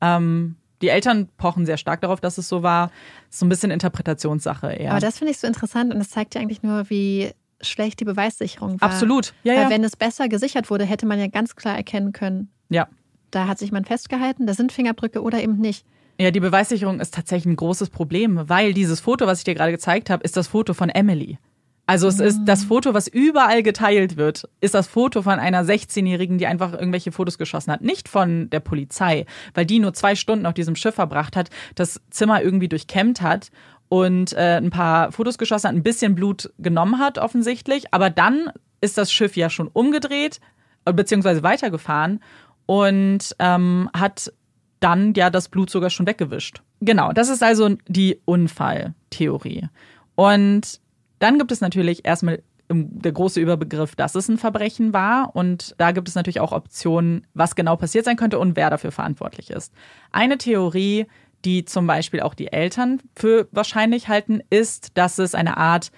Ähm, die Eltern pochen sehr stark darauf, dass es so war. So ein bisschen Interpretationssache eher. Aber das finde ich so interessant und das zeigt ja eigentlich nur, wie schlecht die Beweissicherung war. Absolut. Ja, Weil ja. wenn es besser gesichert wurde, hätte man ja ganz klar erkennen können, ja. da hat sich man festgehalten, da sind Fingerabdrücke oder eben nicht. Ja, die Beweissicherung ist tatsächlich ein großes Problem, weil dieses Foto, was ich dir gerade gezeigt habe, ist das Foto von Emily. Also es ist das Foto, was überall geteilt wird, ist das Foto von einer 16-Jährigen, die einfach irgendwelche Fotos geschossen hat. Nicht von der Polizei, weil die nur zwei Stunden auf diesem Schiff verbracht hat, das Zimmer irgendwie durchkämmt hat und äh, ein paar Fotos geschossen hat, ein bisschen Blut genommen hat offensichtlich. Aber dann ist das Schiff ja schon umgedreht, äh, beziehungsweise weitergefahren und ähm, hat dann ja das Blut sogar schon weggewischt. Genau, das ist also die Unfalltheorie. Und dann gibt es natürlich erstmal der große Überbegriff, dass es ein Verbrechen war. Und da gibt es natürlich auch Optionen, was genau passiert sein könnte und wer dafür verantwortlich ist. Eine Theorie, die zum Beispiel auch die Eltern für wahrscheinlich halten, ist, dass es eine Art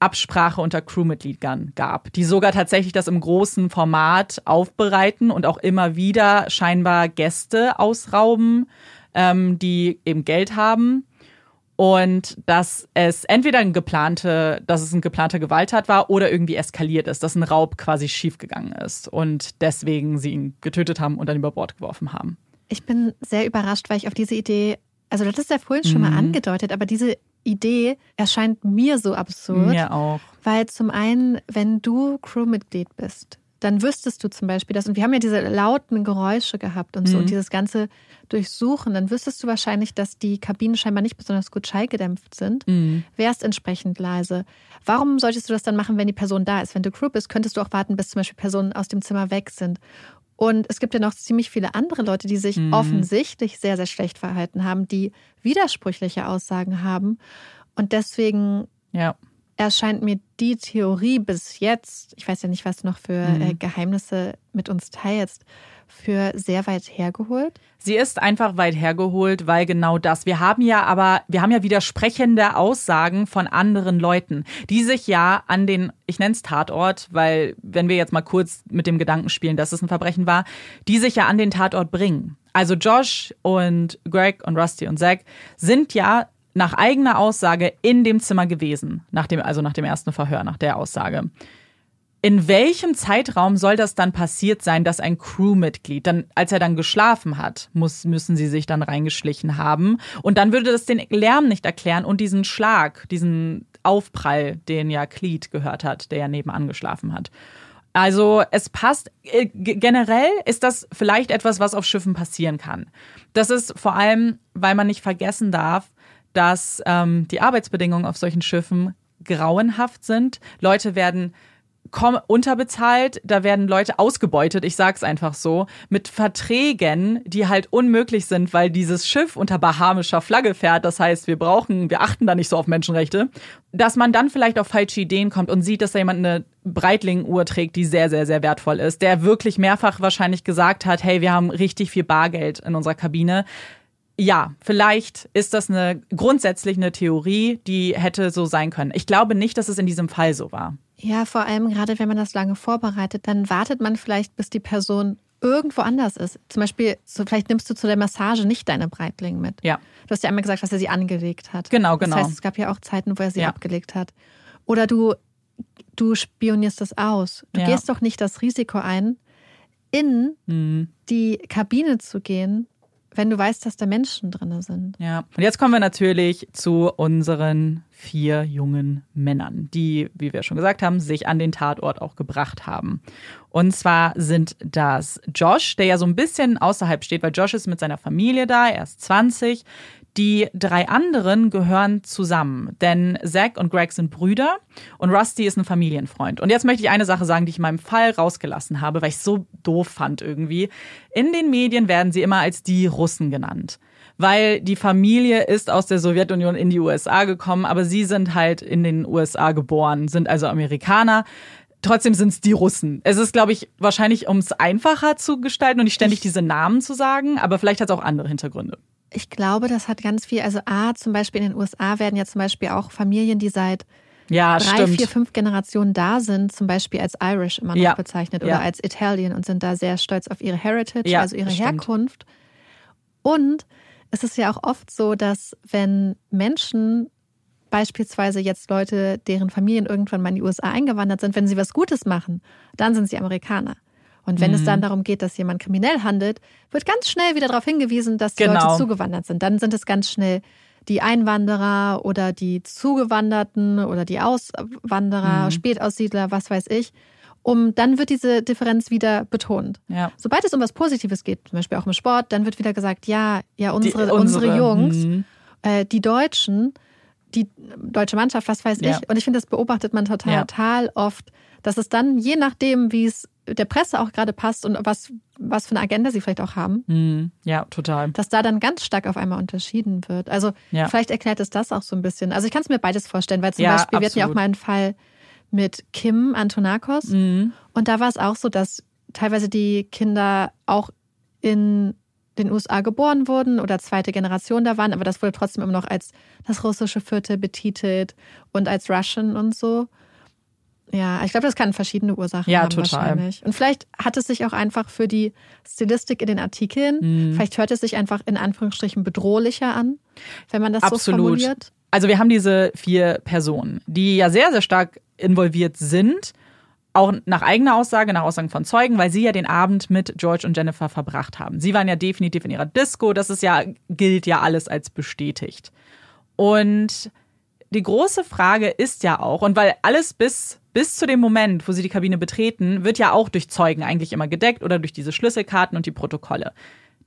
Absprache unter Crewmitgliedern gab, die sogar tatsächlich das im großen Format aufbereiten und auch immer wieder scheinbar Gäste ausrauben, ähm, die eben Geld haben. Und dass es entweder ein geplante, dass es ein geplanter Gewalttat war oder irgendwie eskaliert ist, dass ein Raub quasi schiefgegangen ist und deswegen sie ihn getötet haben und dann über Bord geworfen haben. Ich bin sehr überrascht, weil ich auf diese Idee, also das ist ja vorhin schon Mhm. mal angedeutet, aber diese Idee erscheint mir so absurd. Mir auch. Weil zum einen, wenn du Crewmitglied bist, dann wüsstest du zum Beispiel das, und wir haben ja diese lauten Geräusche gehabt und so, Mhm. und dieses ganze Durchsuchen, dann wüsstest du wahrscheinlich, dass die Kabinen scheinbar nicht besonders gut schallgedämpft sind, Mhm. wärst entsprechend leise. Warum solltest du das dann machen, wenn die Person da ist? Wenn du Crew bist, könntest du auch warten, bis zum Beispiel Personen aus dem Zimmer weg sind. Und es gibt ja noch ziemlich viele andere Leute, die sich Mhm. offensichtlich sehr, sehr schlecht verhalten haben, die widersprüchliche Aussagen haben. Und deswegen Ja. erscheint mir die Theorie bis jetzt, ich weiß ja nicht, was du noch für Mhm. äh, Geheimnisse mit uns teilst, für sehr weit hergeholt. Sie ist einfach weit hergeholt, weil genau das. Wir haben ja aber, wir haben ja widersprechende Aussagen von anderen Leuten, die sich ja an den, ich nenne es Tatort, weil wenn wir jetzt mal kurz mit dem Gedanken spielen, dass es ein Verbrechen war, die sich ja an den Tatort bringen. Also Josh und Greg und Rusty und Zack sind ja nach eigener Aussage in dem Zimmer gewesen, nach dem, also nach dem ersten Verhör, nach der Aussage. In welchem Zeitraum soll das dann passiert sein, dass ein Crewmitglied, dann, als er dann geschlafen hat, muss, müssen sie sich dann reingeschlichen haben. Und dann würde das den Lärm nicht erklären und diesen Schlag, diesen Aufprall, den ja Cleet gehört hat, der ja nebenan geschlafen hat. Also es passt, äh, generell ist das vielleicht etwas, was auf Schiffen passieren kann. Das ist vor allem, weil man nicht vergessen darf, dass ähm, die Arbeitsbedingungen auf solchen Schiffen grauenhaft sind. Leute werden unterbezahlt, da werden Leute ausgebeutet, ich sag's einfach so, mit Verträgen, die halt unmöglich sind, weil dieses Schiff unter bahamischer Flagge fährt. Das heißt, wir brauchen, wir achten da nicht so auf Menschenrechte, dass man dann vielleicht auf falsche Ideen kommt und sieht, dass da jemand eine Breitling-Uhr trägt, die sehr, sehr, sehr wertvoll ist, der wirklich mehrfach wahrscheinlich gesagt hat, hey, wir haben richtig viel Bargeld in unserer Kabine. Ja, vielleicht ist das eine grundsätzlich eine Theorie, die hätte so sein können. Ich glaube nicht, dass es in diesem Fall so war. Ja, vor allem gerade wenn man das lange vorbereitet, dann wartet man vielleicht, bis die Person irgendwo anders ist. Zum Beispiel, so vielleicht nimmst du zu der Massage nicht deine Breitling mit. Ja. Du hast ja einmal gesagt, dass er sie angelegt hat. Genau, genau. Das heißt, es gab ja auch Zeiten, wo er sie Ja. abgelegt hat. Oder du, du spionierst das aus. Du Ja. gehst doch nicht das Risiko ein, in Mhm. die Kabine zu gehen, wenn du weißt, dass da Menschen drin sind. Ja. Und jetzt kommen wir natürlich zu unseren vier jungen Männern, die, wie wir schon gesagt haben, sich an den Tatort auch gebracht haben. Und zwar sind das Josh, der ja so ein bisschen außerhalb steht, weil Josh ist mit seiner Familie da, er ist 20. Die drei anderen gehören zusammen, denn Zack und Greg sind Brüder und Rusty ist ein Familienfreund. Und jetzt möchte ich eine Sache sagen, die ich in meinem Fall rausgelassen habe, weil ich es so doof fand irgendwie. In den Medien werden sie immer als die Russen genannt weil die Familie ist aus der Sowjetunion in die USA gekommen, aber sie sind halt in den USA geboren, sind also Amerikaner. Trotzdem sind es die Russen. Es ist, glaube ich, wahrscheinlich, um es einfacher zu gestalten und nicht ständig diese Namen zu sagen, aber vielleicht hat es auch andere Hintergründe. Ich glaube, das hat ganz viel. Also A, zum Beispiel in den USA werden ja zum Beispiel auch Familien, die seit ja, drei, stimmt. vier, fünf Generationen da sind, zum Beispiel als Irish immer noch Ja. bezeichnet oder Ja. als Italien und sind da sehr stolz auf ihre Heritage, also ihre. Herkunft. Und es ist ja auch oft so, dass wenn Menschen beispielsweise jetzt Leute, deren Familien irgendwann mal in die USA eingewandert sind, wenn sie was Gutes machen, dann sind sie Amerikaner. Und wenn es Mhm. dann darum geht, dass jemand kriminell handelt, wird ganz schnell wieder darauf hingewiesen, dass die Genau. Leute zugewandert sind. Dann sind es ganz schnell die Einwanderer oder die Zugewanderten oder die Auswanderer, Mhm. Spätaussiedler, was weiß ich. Um, dann wird diese Differenz wieder betont. Ja. Sobald es um was Positives geht, zum Beispiel auch im Sport, dann wird wieder gesagt, ja, ja, unsere, Die- unsere, unsere, Jungs, mhm. äh, die Deutschen, die deutsche Mannschaft, was weiß Ja. ich. Und ich finde, das beobachtet man total, Ja. total oft, dass es dann, je nachdem, wie es der Presse auch gerade passt und was, was für eine Agenda sie vielleicht auch haben, Mhm. Ja, total. dass da dann ganz stark auf einmal unterschieden wird. Also Ja. vielleicht erklärt es das auch so ein bisschen. Also ich kann es mir beides vorstellen, weil zum Ja, Beispiel, wir hatten ja auch absolut. mal einen Fall mit Kim Antonakos Mhm. und da war es auch so, dass teilweise die Kinder auch in den USA geboren wurden oder zweite Generation da waren, aber das wurde trotzdem immer noch als das russische Viertel betitelt und als Russian und so. Ja, ich glaube, das kann verschiedene Ursachen Ja, haben total. wahrscheinlich. Und vielleicht hat es sich auch einfach für die Stilistik in den Artikeln, Mhm. vielleicht hört es sich einfach in Anführungsstrichen bedrohlicher an, wenn man das so Absolut. formuliert. Also wir haben diese vier Personen, die ja sehr, sehr stark involviert sind, auch nach eigener Aussage, nach Aussagen von Zeugen, weil sie ja den Abend mit George und Jennifer verbracht haben. Sie waren ja definitiv in ihrer Disco, das ist ja, gilt ja alles als bestätigt. Und die große Frage ist ja auch, und weil alles bis, bis zu dem Moment, wo sie die Kabine betreten, wird ja auch durch Zeugen eigentlich immer gedeckt oder durch diese Schlüsselkarten und die Protokolle.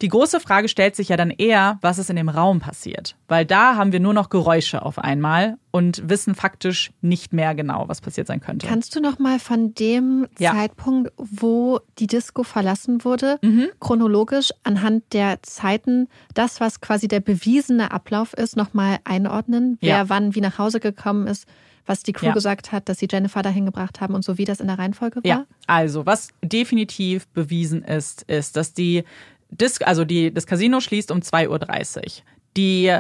Die große Frage stellt sich ja dann eher, was ist in dem Raum passiert. Weil da haben wir nur noch Geräusche auf einmal und wissen faktisch nicht mehr genau, was passiert sein könnte. Kannst du noch mal von dem Ja. Zeitpunkt, wo die Disco verlassen wurde, Mhm. chronologisch anhand der Zeiten, das, was quasi der bewiesene Ablauf ist, noch mal einordnen? Wer Ja. wann wie nach Hause gekommen ist, was die Crew Ja. gesagt hat, dass sie Jennifer dahin gebracht haben und so, wie das in der Reihenfolge war? Ja, also was definitiv bewiesen ist, ist, dass die Dis also die, das Casino schließt um 2.30 Uhr. Die,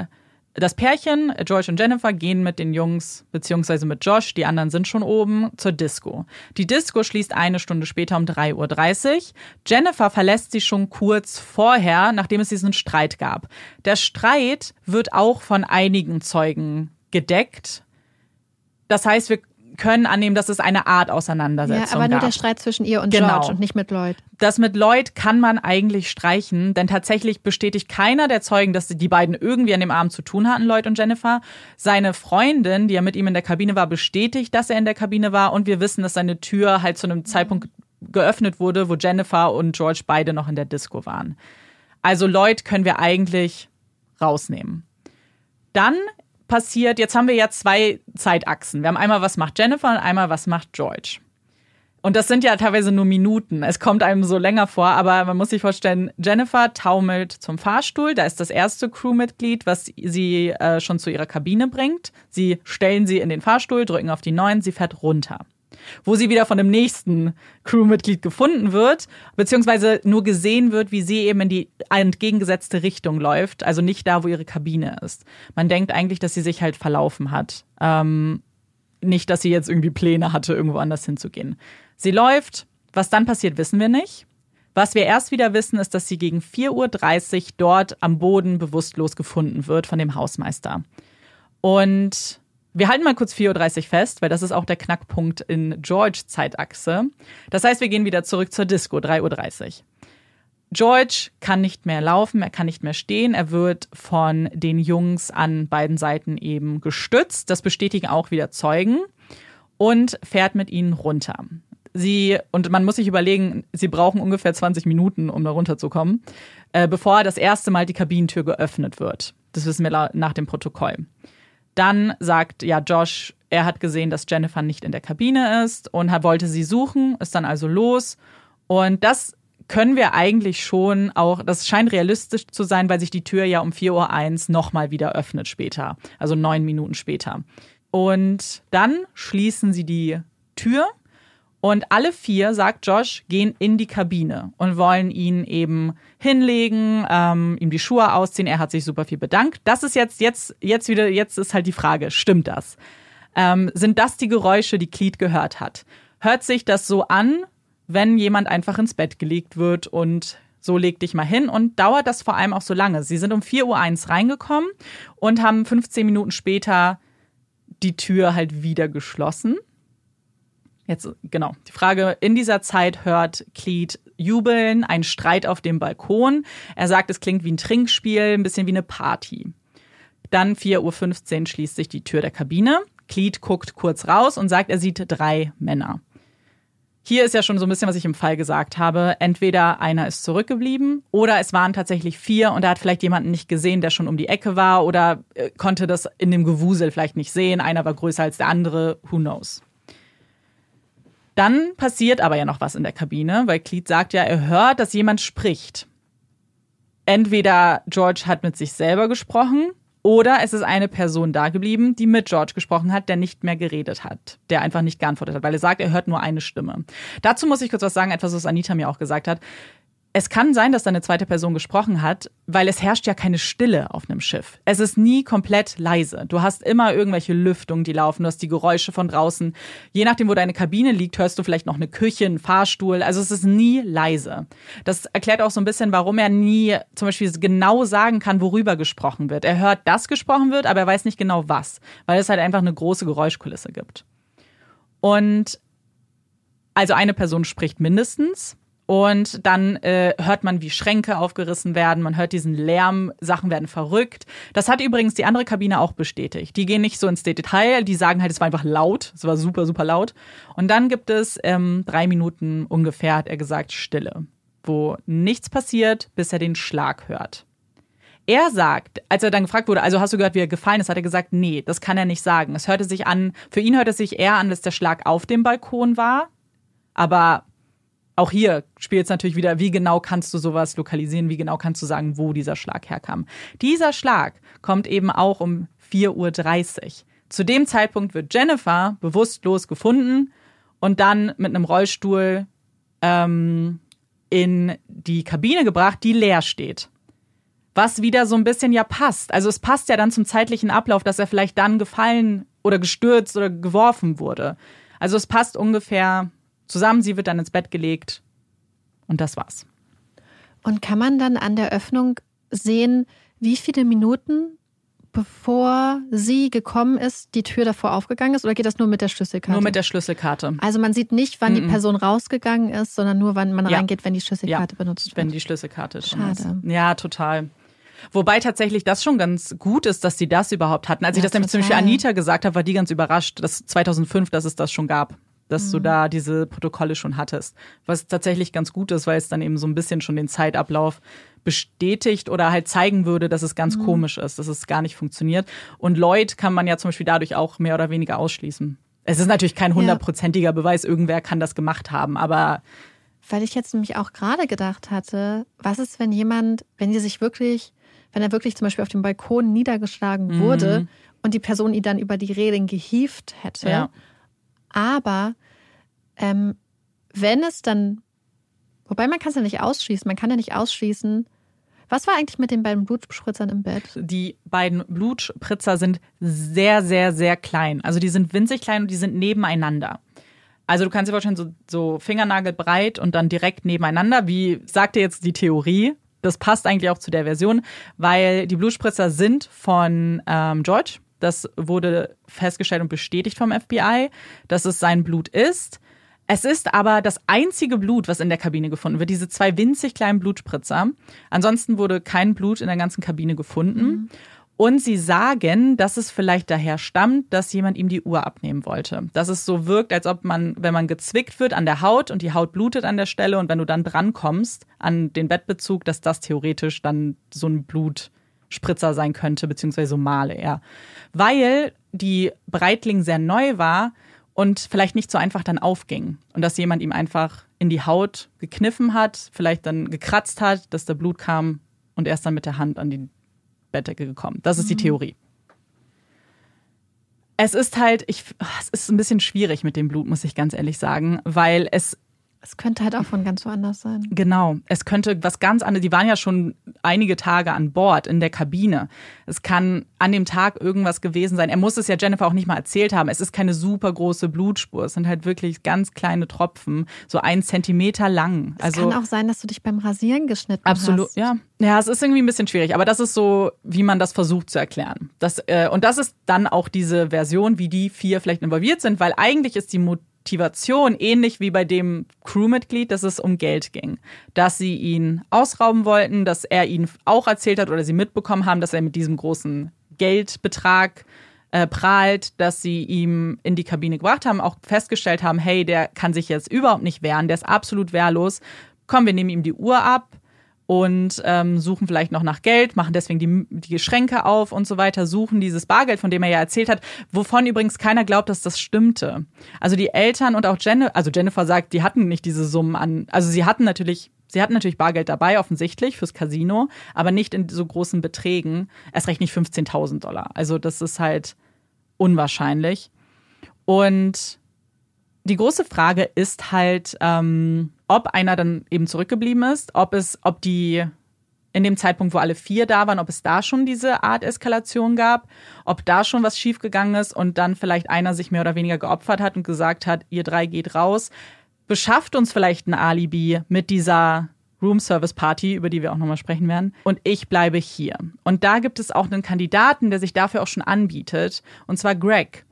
das Pärchen, George und Jennifer, gehen mit den Jungs, beziehungsweise mit Josh, die anderen sind schon oben, zur Disco. Die Disco schließt eine Stunde später um 3.30 Uhr. Jennifer verlässt sie schon kurz vorher, nachdem es diesen Streit gab. Der Streit wird auch von einigen Zeugen gedeckt. Das heißt, wir können annehmen, dass es eine Art Ja, Auseinandersetzung aber nur gab. der Streit zwischen ihr und Genau. George und nicht mit Lloyd. Das mit Lloyd kann man eigentlich streichen, denn tatsächlich bestätigt keiner der Zeugen, dass die beiden irgendwie an dem Abend zu tun hatten, Lloyd und Jennifer. Seine Freundin, die ja mit ihm in der Kabine war, bestätigt, dass er in der Kabine war und wir wissen, dass seine Tür halt zu einem Zeitpunkt geöffnet wurde, wo Jennifer und George beide noch in der Disco waren. Also Lloyd können wir eigentlich rausnehmen. Dann passiert, jetzt haben wir ja zwei Zeitachsen. Wir haben einmal, was macht Jennifer und einmal, was macht George. Und das sind ja teilweise nur Minuten. Es kommt einem so länger vor, aber man muss sich vorstellen, Jennifer taumelt zum Fahrstuhl. Da ist das erste Crewmitglied, was sie äh, schon zu ihrer Kabine bringt. Sie stellen sie in den Fahrstuhl, drücken auf die neun, sie fährt runter. Wo sie wieder von dem nächsten Crewmitglied gefunden wird, beziehungsweise nur gesehen wird, wie sie eben in die entgegengesetzte Richtung läuft, also nicht da, wo ihre Kabine ist. Man denkt eigentlich, dass sie sich halt verlaufen hat. Ähm, nicht, dass sie jetzt irgendwie Pläne hatte, irgendwo anders hinzugehen. Sie läuft. Was dann passiert, wissen wir nicht. Was wir erst wieder wissen, ist, dass sie gegen 4.30 Uhr dort am Boden bewusstlos gefunden wird von dem Hausmeister. Und wir halten mal kurz 4.30 Uhr fest, weil das ist auch der Knackpunkt in George Zeitachse. Das heißt, wir gehen wieder zurück zur Disco, 3.30 Uhr. George kann nicht mehr laufen, er kann nicht mehr stehen. Er wird von den Jungs an beiden Seiten eben gestützt. Das bestätigen auch wieder Zeugen und fährt mit ihnen runter. Sie, und man muss sich überlegen, sie brauchen ungefähr 20 Minuten, um da runterzukommen, äh, bevor das erste Mal die Kabinentür geöffnet wird. Das wissen wir nach dem Protokoll. Dann sagt ja Josh, er hat gesehen, dass Jennifer nicht in der Kabine ist und wollte sie suchen, ist dann also los. Und das können wir eigentlich schon auch, das scheint realistisch zu sein, weil sich die Tür ja um 4.01 Uhr nochmal wieder öffnet später, also neun Minuten später. Und dann schließen sie die Tür und alle vier, sagt Josh, gehen in die Kabine und wollen ihn eben hinlegen, ähm, ihm die Schuhe ausziehen. Er hat sich super viel bedankt. Das ist jetzt, jetzt, jetzt wieder, jetzt ist halt die Frage, stimmt das? Ähm, sind das die Geräusche, die Cleet gehört hat? Hört sich das so an, wenn jemand einfach ins Bett gelegt wird und so leg dich mal hin und dauert das vor allem auch so lange. Sie sind um 4.01 Uhr reingekommen und haben 15 Minuten später die Tür halt wieder geschlossen. Jetzt, genau. Die Frage, in dieser Zeit hört Cleet jubeln, ein Streit auf dem Balkon. Er sagt, es klingt wie ein Trinkspiel, ein bisschen wie eine Party. Dann 4.15 Uhr schließt sich die Tür der Kabine. Cleet guckt kurz raus und sagt, er sieht drei Männer. Hier ist ja schon so ein bisschen, was ich im Fall gesagt habe. Entweder einer ist zurückgeblieben oder es waren tatsächlich vier und er hat vielleicht jemanden nicht gesehen, der schon um die Ecke war oder äh, konnte das in dem Gewusel vielleicht nicht sehen. Einer war größer als der andere. Who knows? Dann passiert aber ja noch was in der Kabine, weil Cleet sagt ja, er hört, dass jemand spricht. Entweder George hat mit sich selber gesprochen oder es ist eine Person da geblieben, die mit George gesprochen hat, der nicht mehr geredet hat, der einfach nicht geantwortet hat, weil er sagt, er hört nur eine Stimme. Dazu muss ich kurz was sagen, etwas, was Anita mir auch gesagt hat es kann sein, dass da eine zweite Person gesprochen hat, weil es herrscht ja keine Stille auf einem Schiff. Es ist nie komplett leise. Du hast immer irgendwelche Lüftungen, die laufen, du hast die Geräusche von draußen. Je nachdem, wo deine Kabine liegt, hörst du vielleicht noch eine Küche, einen Fahrstuhl. Also es ist nie leise. Das erklärt auch so ein bisschen, warum er nie zum Beispiel genau sagen kann, worüber gesprochen wird. Er hört, dass gesprochen wird, aber er weiß nicht genau was, weil es halt einfach eine große Geräuschkulisse gibt. Und also eine Person spricht mindestens und dann äh, hört man, wie Schränke aufgerissen werden, man hört diesen Lärm, Sachen werden verrückt. Das hat übrigens die andere Kabine auch bestätigt. Die gehen nicht so ins Detail, die sagen halt, es war einfach laut, es war super, super laut. Und dann gibt es ähm, drei Minuten ungefähr, hat er gesagt, Stille, wo nichts passiert, bis er den Schlag hört. Er sagt, als er dann gefragt wurde, also hast du gehört, wie er gefallen ist, hat er gesagt, nee, das kann er nicht sagen. Es hörte sich an, für ihn hörte es sich eher an, dass der Schlag auf dem Balkon war. Aber auch hier spielt es natürlich wieder, wie genau kannst du sowas lokalisieren, wie genau kannst du sagen, wo dieser Schlag herkam. Dieser Schlag kommt eben auch um 4.30 Uhr. Zu dem Zeitpunkt wird Jennifer bewusstlos gefunden und dann mit einem Rollstuhl ähm, in die Kabine gebracht, die leer steht. Was wieder so ein bisschen ja passt. Also es passt ja dann zum zeitlichen Ablauf, dass er vielleicht dann gefallen oder gestürzt oder geworfen wurde. Also es passt ungefähr zusammen. Sie wird dann ins Bett gelegt und das war's. Und kann man dann an der Öffnung sehen, wie viele Minuten bevor sie gekommen ist, die Tür davor aufgegangen ist oder geht das nur mit der Schlüsselkarte? Nur mit der Schlüsselkarte. Also man sieht nicht, wann mm -mm. die Person rausgegangen ist, sondern nur, wann man ja. reingeht, wenn die Schlüsselkarte ja, benutzt wird. Wenn die Schlüsselkarte Schade. Ist. Ja, total. Wobei tatsächlich das schon ganz gut ist, dass sie das überhaupt hatten. Als ja, ich das nämlich zum Beispiel Anita gesagt habe, war die ganz überrascht, dass 2005, dass es das schon gab dass mhm. du da diese Protokolle schon hattest. Was tatsächlich ganz gut ist, weil es dann eben so ein bisschen schon den Zeitablauf bestätigt oder halt zeigen würde, dass es ganz mhm. komisch ist, dass es gar nicht funktioniert. Und Lloyd kann man ja zum Beispiel dadurch auch mehr oder weniger ausschließen. Es ist natürlich kein hundertprozentiger ja. Beweis, irgendwer kann das gemacht haben, aber weil ich jetzt nämlich auch gerade gedacht hatte, was ist, wenn jemand, wenn die sich wirklich, wenn er wirklich zum Beispiel auf dem Balkon niedergeschlagen mhm. wurde und die Person ihn dann über die Reling gehievt hätte ja. Aber ähm, wenn es dann, wobei man kann es ja nicht ausschließen, man kann ja nicht ausschließen, was war eigentlich mit den beiden Blutspritzern im Bett? Die beiden Blutspritzer sind sehr, sehr, sehr klein. Also die sind winzig klein und die sind nebeneinander. Also du kannst dir vorstellen, so, so Fingernagelbreit und dann direkt nebeneinander. Wie sagte jetzt die Theorie? Das passt eigentlich auch zu der Version, weil die Blutspritzer sind von ähm, George, das wurde festgestellt und bestätigt vom FBI, dass es sein Blut ist. Es ist aber das einzige Blut, was in der Kabine gefunden wird, diese zwei winzig kleinen Blutspritzer. Ansonsten wurde kein Blut in der ganzen Kabine gefunden. Mhm. Und sie sagen, dass es vielleicht daher stammt, dass jemand ihm die Uhr abnehmen wollte. Dass es so wirkt, als ob man, wenn man gezwickt wird an der Haut und die Haut blutet an der Stelle und wenn du dann drankommst an den Bettbezug, dass das theoretisch dann so ein Blut Spritzer sein könnte, beziehungsweise Male eher. Weil die Breitling sehr neu war und vielleicht nicht so einfach dann aufging und dass jemand ihm einfach in die Haut gekniffen hat, vielleicht dann gekratzt hat, dass da Blut kam und er ist dann mit der Hand an die Bettdecke gekommen. Das ist die Theorie. Es ist halt, ich, es ist ein bisschen schwierig mit dem Blut, muss ich ganz ehrlich sagen, weil es Es könnte halt auch von ganz woanders sein. Genau, es könnte was ganz anderes. Die waren ja schon einige Tage an Bord in der Kabine. Es kann an dem Tag irgendwas gewesen sein. Er muss es ja Jennifer auch nicht mal erzählt haben. Es ist keine super große Blutspur. Es sind halt wirklich ganz kleine Tropfen, so ein Zentimeter lang. Es also kann auch sein, dass du dich beim Rasieren geschnitten Absolut, hast. ja. Ja, es ist irgendwie ein bisschen schwierig, aber das ist so, wie man das versucht zu erklären. Das, äh, und das ist dann auch diese Version, wie die vier vielleicht involviert sind, weil eigentlich ist die Motivation ähnlich wie bei dem Crewmitglied, dass es um Geld ging. Dass sie ihn ausrauben wollten, dass er ihnen auch erzählt hat oder sie mitbekommen haben, dass er mit diesem großen Geldbetrag äh, prahlt, dass sie ihm in die Kabine gebracht haben, auch festgestellt haben, hey, der kann sich jetzt überhaupt nicht wehren, der ist absolut wehrlos. Komm, wir nehmen ihm die Uhr ab und ähm, suchen vielleicht noch nach Geld, machen deswegen die, die Schränke auf und so weiter, suchen dieses Bargeld, von dem er ja erzählt hat, wovon übrigens keiner glaubt, dass das stimmte. Also die Eltern und auch Jennifer, also Jennifer sagt, die hatten nicht diese Summen an, also sie hatten natürlich Sie hatten natürlich Bargeld dabei, offensichtlich, fürs Casino, aber nicht in so großen Beträgen. Erst recht nicht 15.000 Dollar. Also das ist halt unwahrscheinlich. Und die große Frage ist halt, ähm, ob einer dann eben zurückgeblieben ist, ob es, ob die in dem Zeitpunkt, wo alle vier da waren, ob es da schon diese Art Eskalation gab, ob da schon was schiefgegangen ist und dann vielleicht einer sich mehr oder weniger geopfert hat und gesagt hat, ihr drei geht raus, beschafft uns vielleicht ein Alibi mit dieser Room Service Party, über die wir auch nochmal sprechen werden. Und ich bleibe hier. Und da gibt es auch einen Kandidaten, der sich dafür auch schon anbietet, und zwar Greg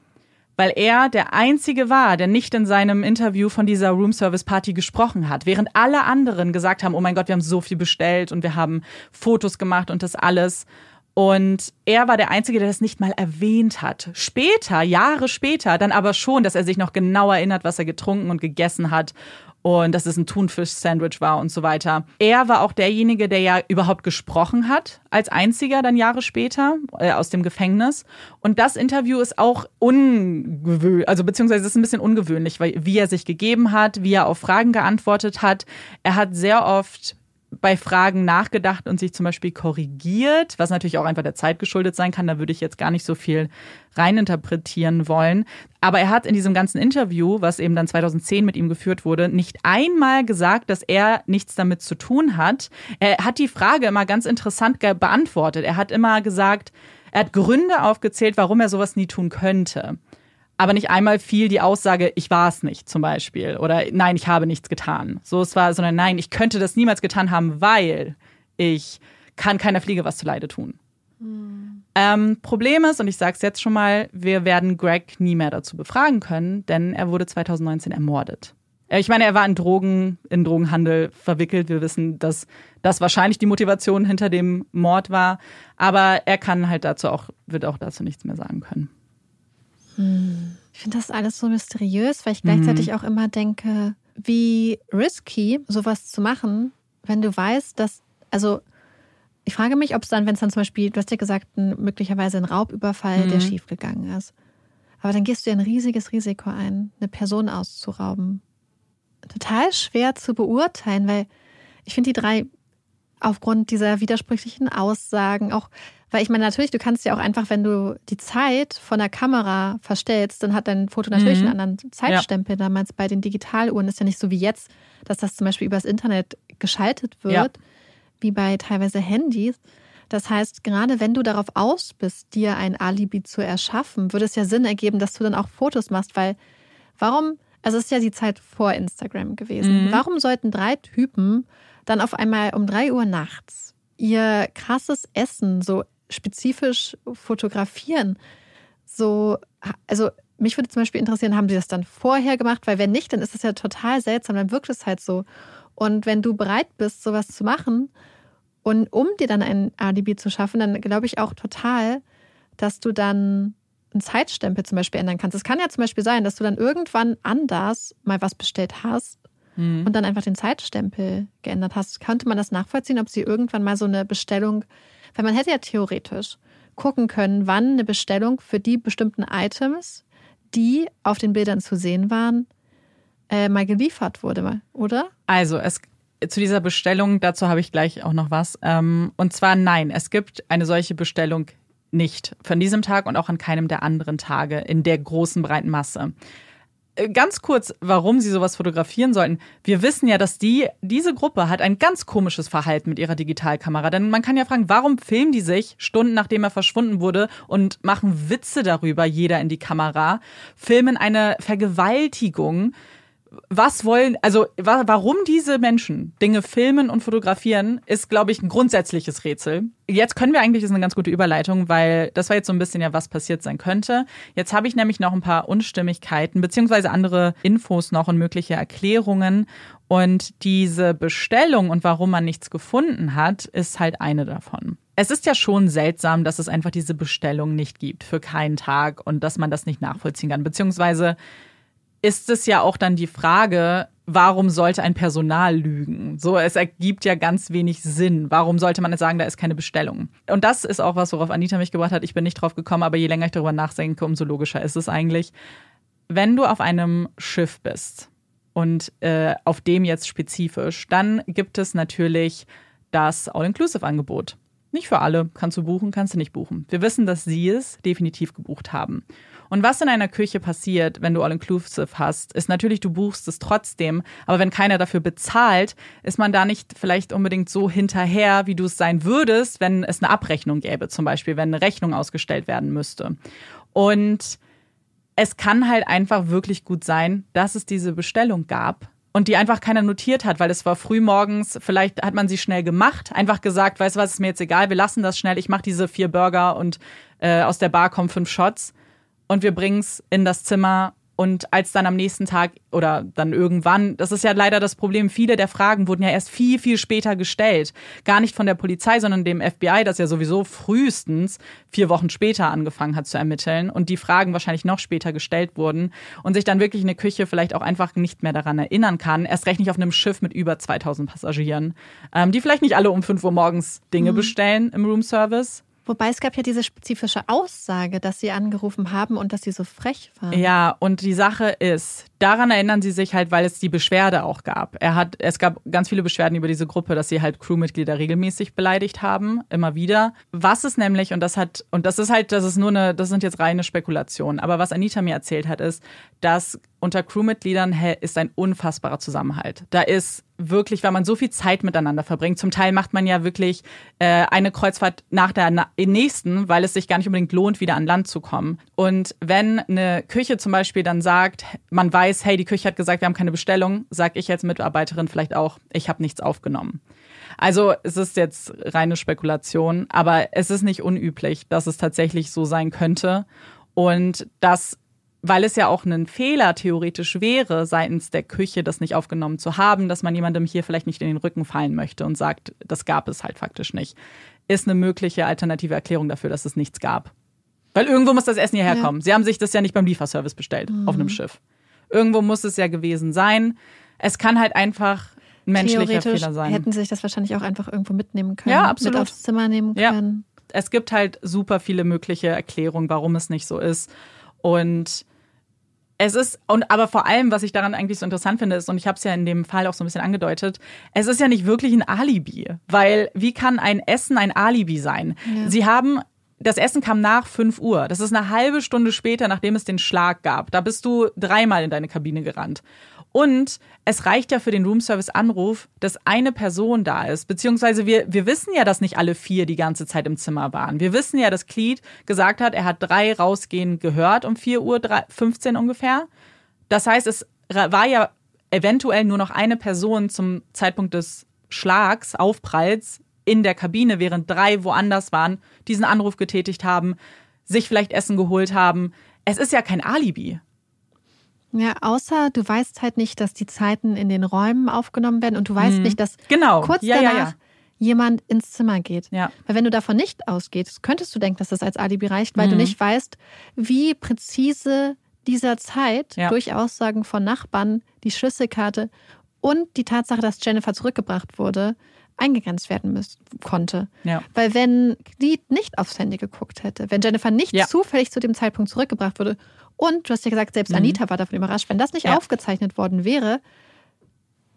weil er der Einzige war, der nicht in seinem Interview von dieser Room Service Party gesprochen hat, während alle anderen gesagt haben, oh mein Gott, wir haben so viel bestellt und wir haben Fotos gemacht und das alles. Und er war der Einzige, der das nicht mal erwähnt hat. Später, Jahre später, dann aber schon, dass er sich noch genau erinnert, was er getrunken und gegessen hat und dass es ein Thunfisch-Sandwich war und so weiter. Er war auch derjenige, der ja überhaupt gesprochen hat, als einziger dann Jahre später äh, aus dem Gefängnis. Und das Interview ist auch ungewöhnlich, also beziehungsweise ist ein bisschen ungewöhnlich, weil wie er sich gegeben hat, wie er auf Fragen geantwortet hat. Er hat sehr oft bei Fragen nachgedacht und sich zum Beispiel korrigiert, was natürlich auch einfach der Zeit geschuldet sein kann. Da würde ich jetzt gar nicht so viel reininterpretieren wollen. Aber er hat in diesem ganzen Interview, was eben dann 2010 mit ihm geführt wurde, nicht einmal gesagt, dass er nichts damit zu tun hat. Er hat die Frage immer ganz interessant beantwortet. Er hat immer gesagt, er hat Gründe aufgezählt, warum er sowas nie tun könnte aber nicht einmal fiel die Aussage, ich war es nicht zum Beispiel oder nein, ich habe nichts getan. So es war, sondern nein, ich könnte das niemals getan haben, weil ich kann keiner Fliege was zuleide tun. Mhm. Ähm, Problem ist, und ich sage es jetzt schon mal, wir werden Greg nie mehr dazu befragen können, denn er wurde 2019 ermordet. Äh, ich meine, er war in Drogen, in Drogenhandel verwickelt. Wir wissen, dass das wahrscheinlich die Motivation hinter dem Mord war. Aber er kann halt dazu auch, wird auch dazu nichts mehr sagen können. Ich finde das alles so mysteriös, weil ich gleichzeitig mhm. auch immer denke, wie risky sowas zu machen, wenn du weißt, dass, also ich frage mich, ob es dann, wenn es dann zum Beispiel, du hast ja gesagt, ein, möglicherweise ein Raubüberfall, mhm. der schiefgegangen ist. Aber dann gehst du ja ein riesiges Risiko ein, eine Person auszurauben. Total schwer zu beurteilen, weil ich finde die drei aufgrund dieser widersprüchlichen Aussagen, auch weil ich meine, natürlich, du kannst ja auch einfach, wenn du die Zeit von der Kamera verstellst, dann hat dein Foto natürlich mhm. einen anderen Zeitstempel. Ja. Damals bei den Digitaluhren ist ja nicht so wie jetzt, dass das zum Beispiel übers Internet geschaltet wird, ja. wie bei teilweise Handys. Das heißt, gerade wenn du darauf aus bist, dir ein Alibi zu erschaffen, würde es ja Sinn ergeben, dass du dann auch Fotos machst, weil warum, also es ist ja die Zeit vor Instagram gewesen. Mhm. Warum sollten drei Typen dann auf einmal um drei Uhr nachts ihr krasses Essen so spezifisch fotografieren. So, also mich würde zum Beispiel interessieren, haben sie das dann vorher gemacht? Weil wenn nicht, dann ist es ja total seltsam, dann wirkt es halt so. Und wenn du bereit bist, sowas zu machen und um dir dann ein Alibi zu schaffen, dann glaube ich auch total, dass du dann einen Zeitstempel zum Beispiel ändern kannst. Es kann ja zum Beispiel sein, dass du dann irgendwann anders mal was bestellt hast mhm. und dann einfach den Zeitstempel geändert hast. Könnte man das nachvollziehen, ob sie irgendwann mal so eine Bestellung weil man hätte ja theoretisch gucken können, wann eine Bestellung für die bestimmten Items, die auf den Bildern zu sehen waren, äh, mal geliefert wurde, oder? Also, es zu dieser Bestellung, dazu habe ich gleich auch noch was. Ähm, und zwar nein, es gibt eine solche Bestellung nicht von diesem Tag und auch an keinem der anderen Tage in der großen breiten Masse. Äh, ganz kurz, warum sie sowas fotografieren sollten. Wir wissen ja, dass die, diese Gruppe hat ein ganz komisches Verhalten mit ihrer Digitalkamera. Denn man kann ja fragen, warum filmen die sich Stunden nachdem er verschwunden wurde und machen Witze darüber, jeder in die Kamera, filmen eine Vergewaltigung was wollen, also wa warum diese Menschen Dinge filmen und fotografieren, ist, glaube ich, ein grundsätzliches Rätsel. Jetzt können wir eigentlich, das ist eine ganz gute Überleitung, weil das war jetzt so ein bisschen ja, was passiert sein könnte. Jetzt habe ich nämlich noch ein paar Unstimmigkeiten, beziehungsweise andere Infos noch und mögliche Erklärungen. Und diese Bestellung und warum man nichts gefunden hat, ist halt eine davon. Es ist ja schon seltsam, dass es einfach diese Bestellung nicht gibt für keinen Tag und dass man das nicht nachvollziehen kann. Beziehungsweise ist es ja auch dann die Frage, warum sollte ein Personal lügen? So, es ergibt ja ganz wenig Sinn. Warum sollte man jetzt sagen, da ist keine Bestellung? Und das ist auch was, worauf Anita mich gebracht hat. Ich bin nicht drauf gekommen, aber je länger ich darüber nachdenke, umso logischer ist es eigentlich. Wenn du auf einem Schiff bist und äh, auf dem jetzt spezifisch, dann gibt es natürlich das All-Inclusive-Angebot. Nicht für alle. Kannst du buchen, kannst du nicht buchen. Wir wissen, dass sie es definitiv gebucht haben. Und was in einer Küche passiert, wenn du All-Inclusive hast, ist natürlich, du buchst es trotzdem, aber wenn keiner dafür bezahlt, ist man da nicht vielleicht unbedingt so hinterher, wie du es sein würdest, wenn es eine Abrechnung gäbe, zum Beispiel, wenn eine Rechnung ausgestellt werden müsste. Und es kann halt einfach wirklich gut sein, dass es diese Bestellung gab, und die einfach keiner notiert hat, weil es war früh morgens, vielleicht hat man sie schnell gemacht, einfach gesagt, weißt du was, ist mir jetzt egal, wir lassen das schnell, ich mache diese vier Burger und äh, aus der Bar kommen fünf Shots und wir bringen es in das Zimmer und als dann am nächsten Tag oder dann irgendwann, das ist ja leider das Problem, viele der Fragen wurden ja erst viel, viel später gestellt. Gar nicht von der Polizei, sondern dem FBI, das ja sowieso frühestens vier Wochen später angefangen hat zu ermitteln und die Fragen wahrscheinlich noch später gestellt wurden und sich dann wirklich eine Küche vielleicht auch einfach nicht mehr daran erinnern kann. Erst recht nicht auf einem Schiff mit über 2000 Passagieren, ähm, die vielleicht nicht alle um 5 Uhr morgens Dinge mhm. bestellen im Roomservice Wobei es gab ja diese spezifische Aussage, dass sie angerufen haben und dass sie so frech waren. Ja, und die Sache ist, daran erinnern sie sich halt, weil es die Beschwerde auch gab. Er hat, es gab ganz viele Beschwerden über diese Gruppe, dass sie halt Crewmitglieder regelmäßig beleidigt haben, immer wieder. Was ist nämlich, und das hat, und das ist halt, das ist nur eine, das sind jetzt reine Spekulationen, aber was Anita mir erzählt hat, ist, dass unter Crewmitgliedern ist ein unfassbarer Zusammenhalt. Da ist wirklich, weil man so viel Zeit miteinander verbringt. Zum Teil macht man ja wirklich äh, eine Kreuzfahrt nach der nächsten, weil es sich gar nicht unbedingt lohnt, wieder an Land zu kommen. Und wenn eine Küche zum Beispiel dann sagt, man weiß, hey, die Küche hat gesagt, wir haben keine Bestellung, sage ich als Mitarbeiterin vielleicht auch, ich habe nichts aufgenommen. Also es ist jetzt reine Spekulation, aber es ist nicht unüblich, dass es tatsächlich so sein könnte. Und dass weil es ja auch ein Fehler theoretisch wäre, seitens der Küche das nicht aufgenommen zu haben, dass man jemandem hier vielleicht nicht in den Rücken fallen möchte und sagt, das gab es halt faktisch nicht, ist eine mögliche alternative Erklärung dafür, dass es nichts gab. Weil irgendwo muss das Essen hierher kommen. Ja. Sie haben sich das ja nicht beim Lieferservice bestellt mhm. auf einem Schiff. Irgendwo muss es ja gewesen sein. Es kann halt einfach ein menschlicher Fehler sein. Hätten sie sich das wahrscheinlich auch einfach irgendwo mitnehmen können. Ja, absolut. Mit aufs Zimmer nehmen können. Ja. Es gibt halt super viele mögliche Erklärungen, warum es nicht so ist. Und es ist, und aber vor allem, was ich daran eigentlich so interessant finde, ist, und ich habe es ja in dem Fall auch so ein bisschen angedeutet, es ist ja nicht wirklich ein Alibi. Weil wie kann ein Essen ein Alibi sein? Ja. Sie haben das Essen kam nach 5 Uhr. Das ist eine halbe Stunde später, nachdem es den Schlag gab. Da bist du dreimal in deine Kabine gerannt. Und es reicht ja für den Roomservice-Anruf, dass eine Person da ist. Beziehungsweise wir, wir wissen ja, dass nicht alle vier die ganze Zeit im Zimmer waren. Wir wissen ja, dass Cleet gesagt hat, er hat drei rausgehen gehört um 4 Uhr 15 ungefähr. Das heißt, es war ja eventuell nur noch eine Person zum Zeitpunkt des Schlags, Aufpralls in der Kabine, während drei woanders waren, diesen Anruf getätigt haben, sich vielleicht Essen geholt haben. Es ist ja kein Alibi. Ja, außer du weißt halt nicht, dass die Zeiten in den Räumen aufgenommen werden und du weißt hm. nicht, dass genau. kurz ja, danach ja, ja. jemand ins Zimmer geht. Ja. Weil wenn du davon nicht ausgehst, könntest du denken, dass das als Alibi reicht, weil mhm. du nicht weißt, wie präzise dieser Zeit durch Aussagen von Nachbarn die Schlüsselkarte und die Tatsache, dass Jennifer zurückgebracht wurde, eingegrenzt werden müß, konnte. Ja. Weil wenn Glied nicht aufs Handy geguckt hätte, wenn Jennifer nicht zufällig zu dem Zeitpunkt zurückgebracht wurde Und du hast ja gesagt, selbst Anita war davon überrascht. Wenn das nicht Ja. aufgezeichnet worden wäre,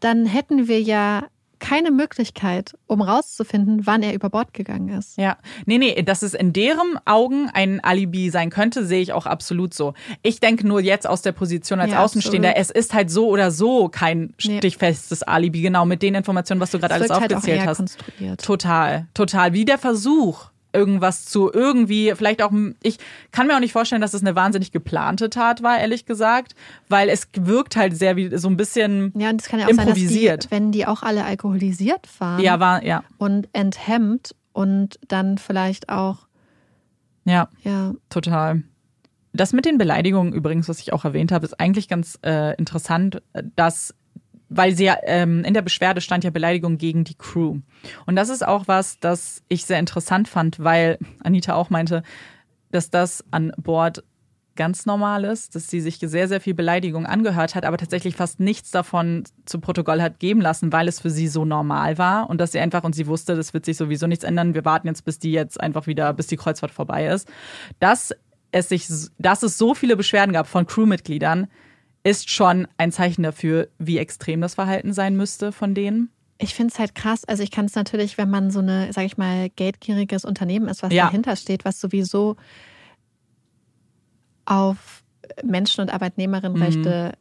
dann hätten wir ja keine Möglichkeit, um rauszufinden, wann er über Bord gegangen ist. Ja, nee, nee, dass es in deren Augen ein Alibi sein könnte, sehe ich auch absolut so. Ich denke nur jetzt aus der Position als Ja, Außenstehender, absolut. es ist halt so oder so kein Nee. stichfestes Alibi, genau mit den Informationen, was du gerade Es alles halt aufgezählt eher hast. Total, total. Wie der Versuch, irgendwas zu irgendwie, vielleicht auch, ich kann mir auch nicht vorstellen, dass es eine wahnsinnig geplante Tat war, ehrlich gesagt, weil es wirkt halt sehr wie so ein bisschen, Ja, und es kann ja auch sein, dass die, Improvisiert. wenn die auch alle alkoholisiert waren ja, war, ja, und enthemmt und dann vielleicht auch, ja. ja, Total. Das mit den Beleidigungen übrigens, was ich auch erwähnt habe, ist eigentlich ganz äh, interessant, dass, weil sie ja, ähm, in der Beschwerde stand ja Beleidigung gegen die Crew. Und das ist auch was, das ich sehr interessant fand, weil Anita auch meinte, dass das an Bord ganz normal ist, dass sie sich sehr, sehr viel Beleidigung angehört hat, aber tatsächlich fast nichts davon zu Protokoll hat geben lassen, weil es für sie so normal war und dass sie einfach, und sie wusste, das wird sich sowieso nichts ändern, wir warten jetzt, bis die jetzt einfach wieder, bis die Kreuzfahrt vorbei ist. Dass es sich, dass es so viele Beschwerden gab von Crewmitgliedern, ist schon ein Zeichen dafür, wie extrem das Verhalten sein müsste von denen. ich finde es halt krass. Also ich kann es natürlich, wenn man so eine, sag ich mal, geldgieriges Unternehmen ist, was Ja. dahinter steht, was sowieso auf Menschen- und Arbeitnehmerinnenrechte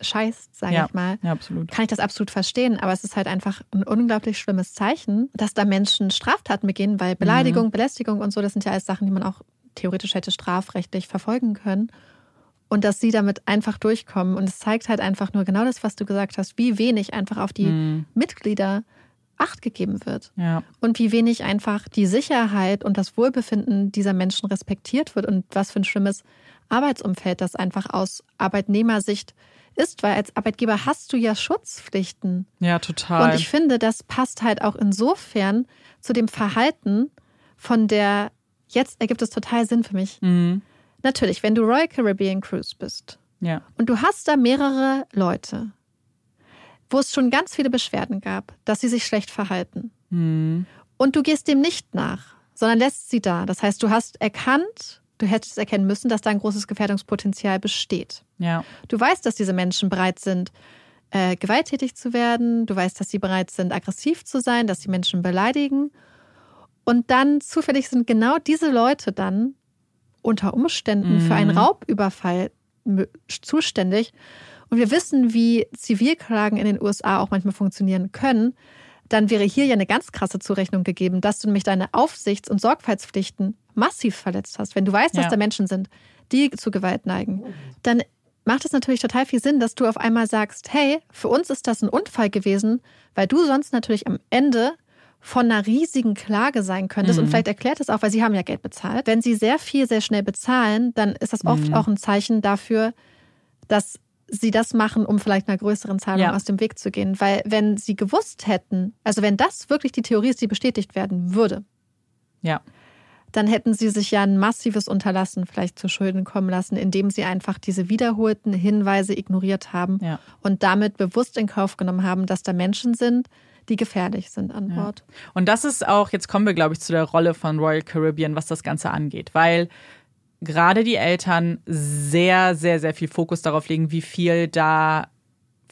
scheißt, sage Mhm. ja, ich mal. ja, absolut. kann ich das absolut verstehen, aber es ist halt einfach ein unglaublich schlimmes Zeichen, dass da Menschen Straftaten begehen, weil Beleidigung, Mhm. Belästigung und so, das sind ja alles Sachen, die man auch theoretisch hätte strafrechtlich verfolgen können. Und dass sie damit einfach durchkommen. Und es zeigt halt einfach nur genau das, was du gesagt hast, wie wenig einfach auf die Mhm. Mitglieder Acht gegeben wird. Ja, Und wie wenig einfach die Sicherheit und das Wohlbefinden dieser Menschen respektiert wird und was für ein schlimmes Arbeitsumfeld das einfach aus Arbeitnehmersicht ist, weil als Arbeitgeber hast du ja Schutzpflichten. ja, total. Und ich finde, das passt halt auch insofern zu dem Verhalten von der, jetzt ergibt es total Sinn für mich. mhm. Natürlich, wenn du Royal Caribbean Cruise bist Ja, und du hast da mehrere Leute, wo es schon ganz viele Beschwerden gab, dass sie sich schlecht verhalten. mhm. Und du gehst dem nicht nach, sondern lässt sie da. Das heißt, du hast erkannt, du hättest erkennen müssen, dass da ein großes Gefährdungspotenzial besteht. ja, Du weißt, dass diese Menschen bereit sind, äh, gewalttätig zu werden. Du weißt, dass sie bereit sind, aggressiv zu sein, dass sie Menschen beleidigen. Und dann zufällig sind genau diese Leute dann unter Umständen für einen Raubüberfall mö- zuständig. Und wir wissen, wie Zivilklagen in den USA auch manchmal funktionieren können. Dann wäre hier ja eine ganz krasse Zurechnung gegeben, dass du nämlich deine Aufsichts- und Sorgfaltspflichten massiv verletzt hast. Wenn du weißt, dass Ja. da Menschen sind, die zu Gewalt neigen, dann macht es natürlich total viel Sinn, dass du auf einmal sagst, hey, für uns ist das ein Unfall gewesen, weil du sonst natürlich am Ende von einer riesigen Klage sein könntest. Und vielleicht erklärt es auch, weil sie haben ja Geld bezahlt. Wenn sie sehr viel, sehr schnell bezahlen, dann ist das oft auch ein Zeichen dafür, dass sie das machen, um vielleicht einer größeren Zahlung Ja. aus dem Weg zu gehen. Weil wenn sie gewusst hätten, also wenn das wirklich die Theorie ist, die bestätigt werden würde, ja. dann hätten sie sich ja ein massives Unterlassen vielleicht zu Schulden kommen lassen, indem sie einfach diese wiederholten Hinweise ignoriert haben Ja. und damit bewusst in Kauf genommen haben, dass da Menschen sind, die gefährlich sind an Bord. Und das ist auch, jetzt kommen wir, glaube ich, zu der Rolle von Royal Caribbean, was das Ganze angeht, weil gerade die Eltern sehr, sehr, sehr viel Fokus darauf legen, wie viel da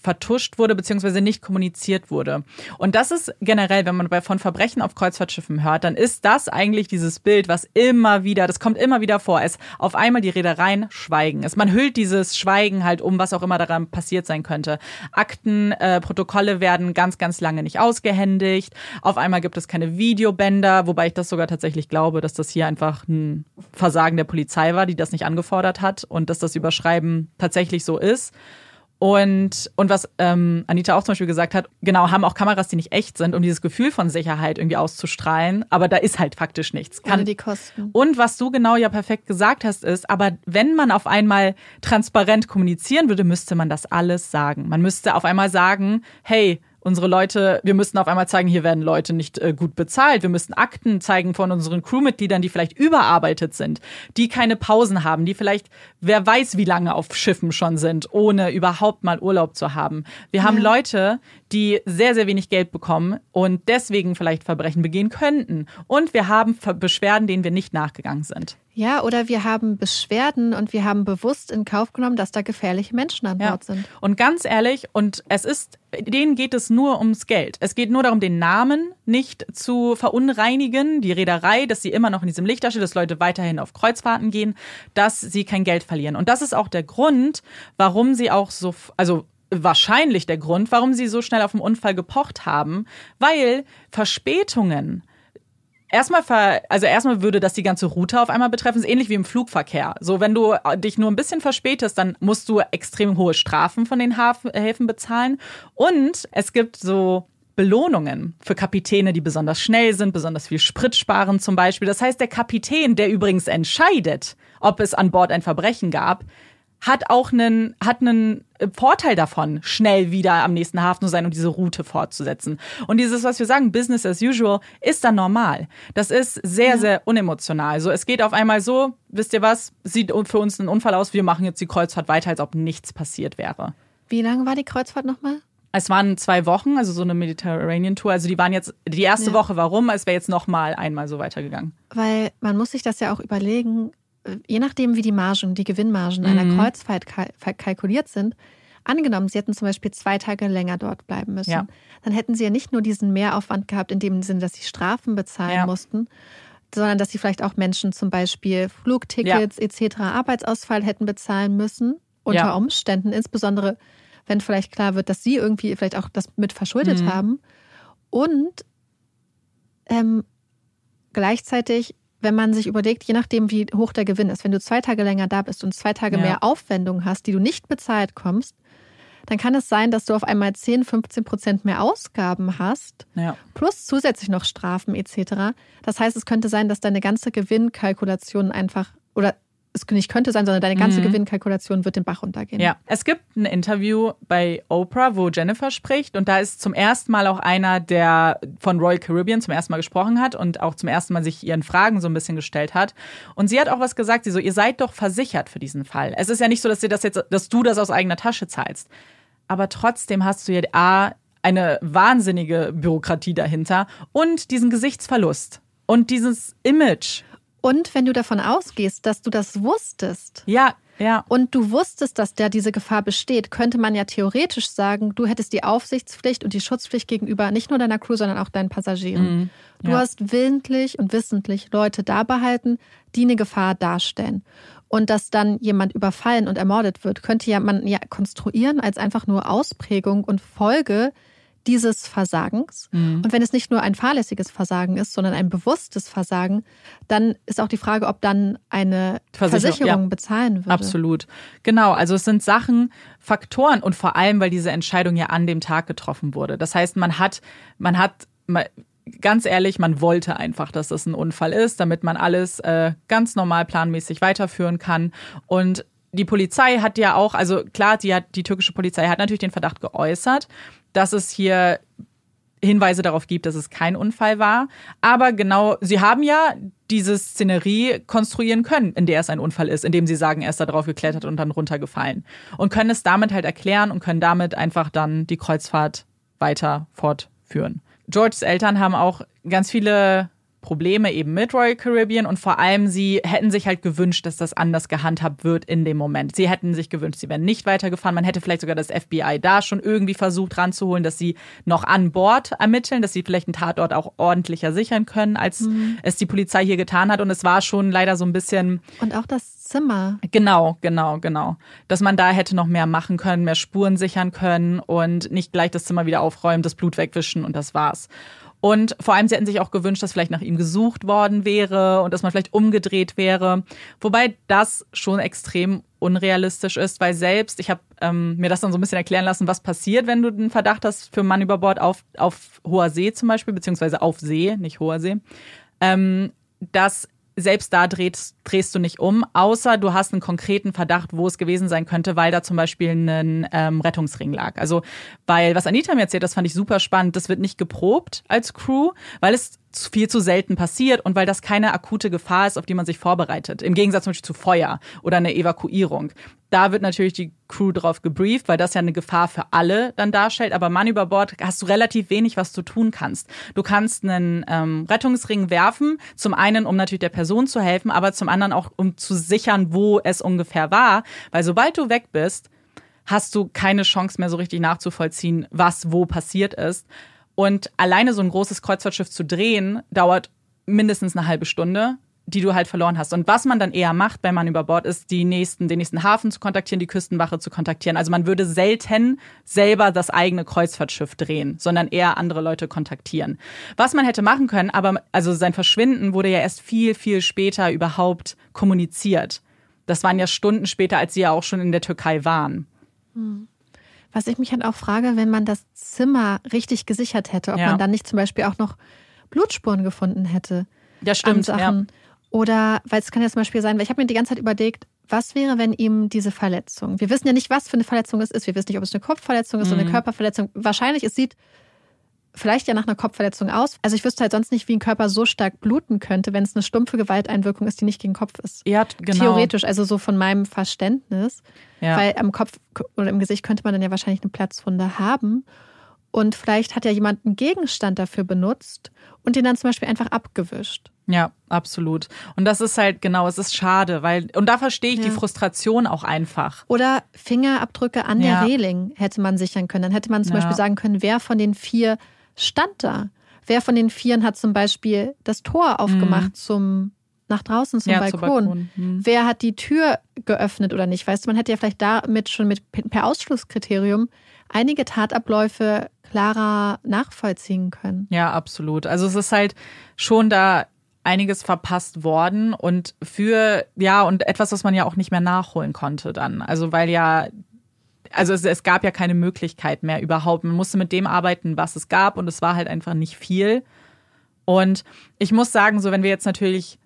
vertuscht wurde beziehungsweise nicht kommuniziert wurde. Und das ist generell, wenn man bei von Verbrechen auf Kreuzfahrtschiffen hört, dann ist das eigentlich dieses Bild, was immer wieder, das kommt immer wieder vor, es auf einmal die Reedereien schweigen. Es, man hüllt dieses Schweigen halt um, was auch immer daran passiert sein könnte. Akten, äh, Protokolle werden ganz, ganz lange nicht ausgehändigt. Auf einmal gibt es keine Videobänder, wobei ich das sogar tatsächlich glaube, dass das hier einfach ein Versagen der Polizei war, die das nicht angefordert hat und dass das Überschreiben tatsächlich so ist. Und, und was ähm, Anita auch zum Beispiel gesagt hat, genau, haben auch Kameras, die nicht echt sind, um dieses Gefühl von Sicherheit irgendwie auszustrahlen. Aber da ist halt faktisch nichts. Ohne die Kosten. Und was du genau ja perfekt gesagt hast, ist, aber wenn man auf einmal transparent kommunizieren würde, müsste man das alles sagen. Man müsste auf einmal sagen, hey, unsere Leute, wir müssten auf einmal zeigen, hier werden Leute nicht äh, gut bezahlt. Wir müssten Akten zeigen von unseren Crewmitgliedern, die vielleicht überarbeitet sind, die keine Pausen haben, die vielleicht, wer weiß, wie lange auf Schiffen schon sind, ohne überhaupt mal Urlaub zu haben. Wir haben Leute, die sehr, sehr wenig Geld bekommen und deswegen vielleicht Verbrechen begehen könnten. Und wir haben Beschwerden, denen wir nicht nachgegangen sind. Ja, oder wir haben Beschwerden und wir haben bewusst in Kauf genommen, dass da gefährliche Menschen an Bord sind. Und ganz ehrlich, und es ist, denen geht es nur ums Geld. Es geht nur darum, den Namen nicht zu verunreinigen, die Reederei, dass sie immer noch in diesem Licht da steht, dass Leute weiterhin auf Kreuzfahrten gehen, dass sie kein Geld verlieren. Und das ist auch der Grund, warum sie auch so, also wahrscheinlich der Grund, warum sie so schnell auf den Unfall gepocht haben, weil Verspätungen Erstmal, ver, also erstmal würde das die ganze Route auf einmal betreffen. ist ähnlich wie im Flugverkehr. So, wenn du dich nur ein bisschen verspätest, dann musst du extrem hohe Strafen von den Hafen, Häfen bezahlen. Und es gibt so Belohnungen für Kapitäne, die besonders schnell sind, besonders viel Sprit sparen zum Beispiel. Das heißt, der Kapitän, der übrigens entscheidet, ob es an Bord ein Verbrechen gab, hat auch einen, hat einen Vorteil davon, schnell wieder am nächsten Hafen zu sein und diese Route fortzusetzen. Und dieses, was wir sagen, Business as usual, ist dann normal. Das ist sehr, ja. sehr unemotional. So, es geht auf einmal so, wisst ihr was, sieht für uns ein Unfall aus, wir machen jetzt die Kreuzfahrt weiter, als ob nichts passiert wäre. Wie lange war die Kreuzfahrt nochmal? Es waren zwei Wochen, also so eine Mediterranean Tour. Also die waren jetzt, die erste ja. Woche warum, es wäre jetzt nochmal einmal so weitergegangen. Weil man muss sich das ja auch überlegen, je nachdem, wie die Margen, die Gewinnmargen mhm. einer Kreuzfahrt kalkuliert sind, angenommen, sie hätten zum Beispiel zwei Tage länger dort bleiben müssen, ja. dann hätten sie ja nicht nur diesen Mehraufwand gehabt, in dem Sinne, dass sie Strafen bezahlen ja. mussten, sondern dass sie vielleicht auch Menschen zum Beispiel Flugtickets ja. etc., Arbeitsausfall hätten bezahlen müssen, unter Umständen, insbesondere wenn vielleicht klar wird, dass sie irgendwie vielleicht auch das mit verschuldet mhm. haben. Und ähm, gleichzeitig wenn man sich überlegt, je nachdem, wie hoch der Gewinn ist, wenn du zwei Tage länger da bist und zwei Tage ja. mehr Aufwendungen hast, die du nicht bezahlt kommst, dann kann es sein, dass du auf einmal 10, 15 Prozent mehr Ausgaben hast, ja. plus zusätzlich noch Strafen etc. Das heißt, es könnte sein, dass deine ganze Gewinnkalkulation einfach oder es nicht könnte sein, sondern deine ganze mhm. Gewinnkalkulation wird den Bach runtergehen. Ja, es gibt ein Interview bei Oprah, wo Jennifer spricht und da ist zum ersten Mal auch einer, der von Royal Caribbean zum ersten Mal gesprochen hat und auch zum ersten Mal sich ihren Fragen so ein bisschen gestellt hat. Und sie hat auch was gesagt, sie so, ihr seid doch versichert für diesen Fall. Es ist ja nicht so, dass, ihr das jetzt, dass du das aus eigener Tasche zahlst. Aber trotzdem hast du ja A, eine wahnsinnige Bürokratie dahinter und diesen Gesichtsverlust und dieses Image und wenn du davon ausgehst, dass du das wusstest. Ja, ja. Und du wusstest, dass da diese Gefahr besteht, könnte man ja theoretisch sagen, du hättest die Aufsichtspflicht und die Schutzpflicht gegenüber nicht nur deiner Crew, sondern auch deinen Passagieren. Mhm. Du ja. hast willentlich und wissentlich Leute da behalten, die eine Gefahr darstellen. Und dass dann jemand überfallen und ermordet wird, könnte ja man ja konstruieren als einfach nur Ausprägung und Folge dieses Versagens. Mhm. Und wenn es nicht nur ein fahrlässiges Versagen ist, sondern ein bewusstes Versagen, dann ist auch die Frage, ob dann eine Versicherung, Versicherung ja. bezahlen würde. Absolut. Genau. Also es sind Sachen, Faktoren und vor allem, weil diese Entscheidung ja an dem Tag getroffen wurde. Das heißt, man hat, man hat, ganz ehrlich, man wollte einfach, dass das ein Unfall ist, damit man alles äh, ganz normal planmäßig weiterführen kann. Und die Polizei hat ja auch, also klar, die, hat, die türkische Polizei hat natürlich den Verdacht geäußert, dass es hier Hinweise darauf gibt, dass es kein Unfall war. Aber genau, sie haben ja diese Szenerie konstruieren können, in der es ein Unfall ist, indem sie sagen, er ist da drauf geklettert und dann runtergefallen. Und können es damit halt erklären und können damit einfach dann die Kreuzfahrt weiter fortführen. Georges Eltern haben auch ganz viele Probleme eben mit Royal Caribbean und vor allem sie hätten sich halt gewünscht, dass das anders gehandhabt wird in dem Moment. Sie hätten sich gewünscht, sie wären nicht weitergefahren. Man hätte vielleicht sogar das FBI da schon irgendwie versucht ranzuholen, dass sie noch an Bord ermitteln, dass sie vielleicht einen Tatort auch ordentlicher sichern können, als mhm. es die Polizei hier getan hat. Und es war schon leider so ein bisschen. Und auch das Zimmer. Genau, genau, genau. Dass man da hätte noch mehr machen können, mehr Spuren sichern können und nicht gleich das Zimmer wieder aufräumen, das Blut wegwischen und das war's. Und vor allem, sie hätten sich auch gewünscht, dass vielleicht nach ihm gesucht worden wäre und dass man vielleicht umgedreht wäre. Wobei das schon extrem unrealistisch ist, weil selbst, ich habe ähm, mir das dann so ein bisschen erklären lassen, was passiert, wenn du einen Verdacht hast für Mann über Bord auf, auf hoher See zum Beispiel, beziehungsweise auf See, nicht hoher See, ähm, dass selbst da drehst, drehst du nicht um, außer du hast einen konkreten Verdacht, wo es gewesen sein könnte, weil da zum Beispiel ein ähm, Rettungsring lag. Also, weil was Anita mir erzählt, das fand ich super spannend. Das wird nicht geprobt als Crew, weil es viel zu selten passiert und weil das keine akute Gefahr ist, auf die man sich vorbereitet. Im Gegensatz zum Beispiel zu Feuer oder eine Evakuierung. Da wird natürlich die Crew drauf gebrieft, weil das ja eine Gefahr für alle dann darstellt. Aber Mann über Bord hast du relativ wenig, was du tun kannst. Du kannst einen ähm, Rettungsring werfen, zum einen, um natürlich der Person zu helfen, aber zum anderen auch, um zu sichern, wo es ungefähr war. Weil sobald du weg bist, hast du keine Chance mehr so richtig nachzuvollziehen, was wo passiert ist. Und alleine so ein großes Kreuzfahrtschiff zu drehen, dauert mindestens eine halbe Stunde, die du halt verloren hast. Und was man dann eher macht, wenn man über Bord ist, die nächsten, den nächsten Hafen zu kontaktieren, die Küstenwache zu kontaktieren. Also man würde selten selber das eigene Kreuzfahrtschiff drehen, sondern eher andere Leute kontaktieren. Was man hätte machen können, aber also sein Verschwinden wurde ja erst viel, viel später überhaupt kommuniziert. Das waren ja Stunden später, als sie ja auch schon in der Türkei waren. Hm. Was ich mich halt auch frage, wenn man das Zimmer richtig gesichert hätte, ob Ja. man dann nicht zum Beispiel auch noch Blutspuren gefunden hätte. Ja, an stimmt. Ja. Oder, weil es kann ja zum Beispiel sein, weil ich habe mir die ganze Zeit überlegt, was wäre, wenn ihm diese Verletzung, wir wissen ja nicht, was für eine Verletzung es ist, wir wissen nicht, ob es eine Kopfverletzung ist oder Mhm. eine Körperverletzung. Wahrscheinlich, es sieht vielleicht ja nach einer Kopfverletzung aus. Also ich wüsste halt sonst nicht, wie ein Körper so stark bluten könnte, wenn es eine stumpfe Gewalteinwirkung ist, die nicht gegen den Kopf ist. Ja, genau. Theoretisch, also so von meinem Verständnis. Ja. Weil am Kopf oder im Gesicht könnte man dann ja wahrscheinlich eine Platzwunde haben. Und vielleicht hat ja jemand einen Gegenstand dafür benutzt und den dann zum Beispiel einfach abgewischt. Ja, absolut. Und das ist halt genau, es ist schade, weil, und da verstehe ich die Ja. Frustration auch einfach. Oder Fingerabdrücke an Ja. der Reling hätte man sichern können. Dann hätte man zum Ja. Beispiel sagen können, wer von den vier stand da? Wer von den Vieren hat zum Beispiel das Tor aufgemacht zum nach draußen zum Mhm. Ja, zum Balkon? Balkon. Mhm. Wer hat die Tür geöffnet oder nicht? Weißt du, man hätte ja vielleicht damit schon mit per Ausschlusskriterium einige Tatabläufe klarer nachvollziehen können. Ja, absolut. Also es ist halt schon da einiges verpasst worden und für, ja, und etwas, was man ja auch nicht mehr nachholen konnte dann. Also weil ja, also es, es gab ja keine Möglichkeit mehr überhaupt. Man musste mit dem arbeiten, was es gab und es war halt einfach nicht viel. Und ich muss sagen, so wenn wir jetzt natürlich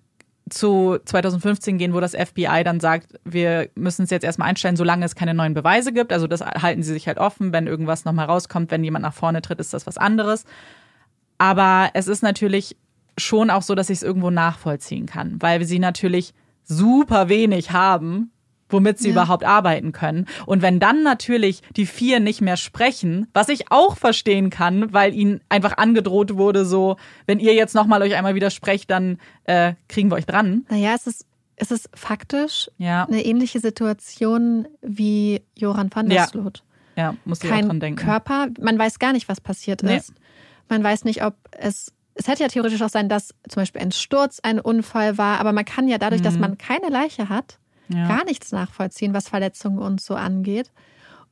zu 2015 gehen, wo das FBI dann sagt, wir müssen es jetzt erstmal einstellen, solange es keine neuen Beweise gibt. Also das halten sie sich halt offen. Wenn irgendwas nochmal rauskommt, wenn jemand nach vorne tritt, ist das was anderes. Aber es ist natürlich schon auch so, dass ich es irgendwo nachvollziehen kann, weil sie natürlich super wenig haben, womit sie Ja. überhaupt arbeiten können. Und wenn dann natürlich die vier nicht mehr sprechen, was ich auch verstehen kann, weil ihnen einfach angedroht wurde, so, wenn ihr jetzt nochmal euch einmal widersprecht, dann äh, kriegen wir euch dran. Naja, es ist, es ist faktisch Ja, eine ähnliche Situation wie Joran van der Ja. Sloot. ja, muss ich auch dran denken. Körper, man weiß gar nicht, was passiert Nee. ist. Man weiß nicht, ob es. Es hätte ja theoretisch auch sein, dass zum Beispiel ein Sturz ein Unfall war, aber man kann ja dadurch, dass man keine Leiche hat, Mhm. Ja. gar nichts nachvollziehen, was Verletzungen und so angeht.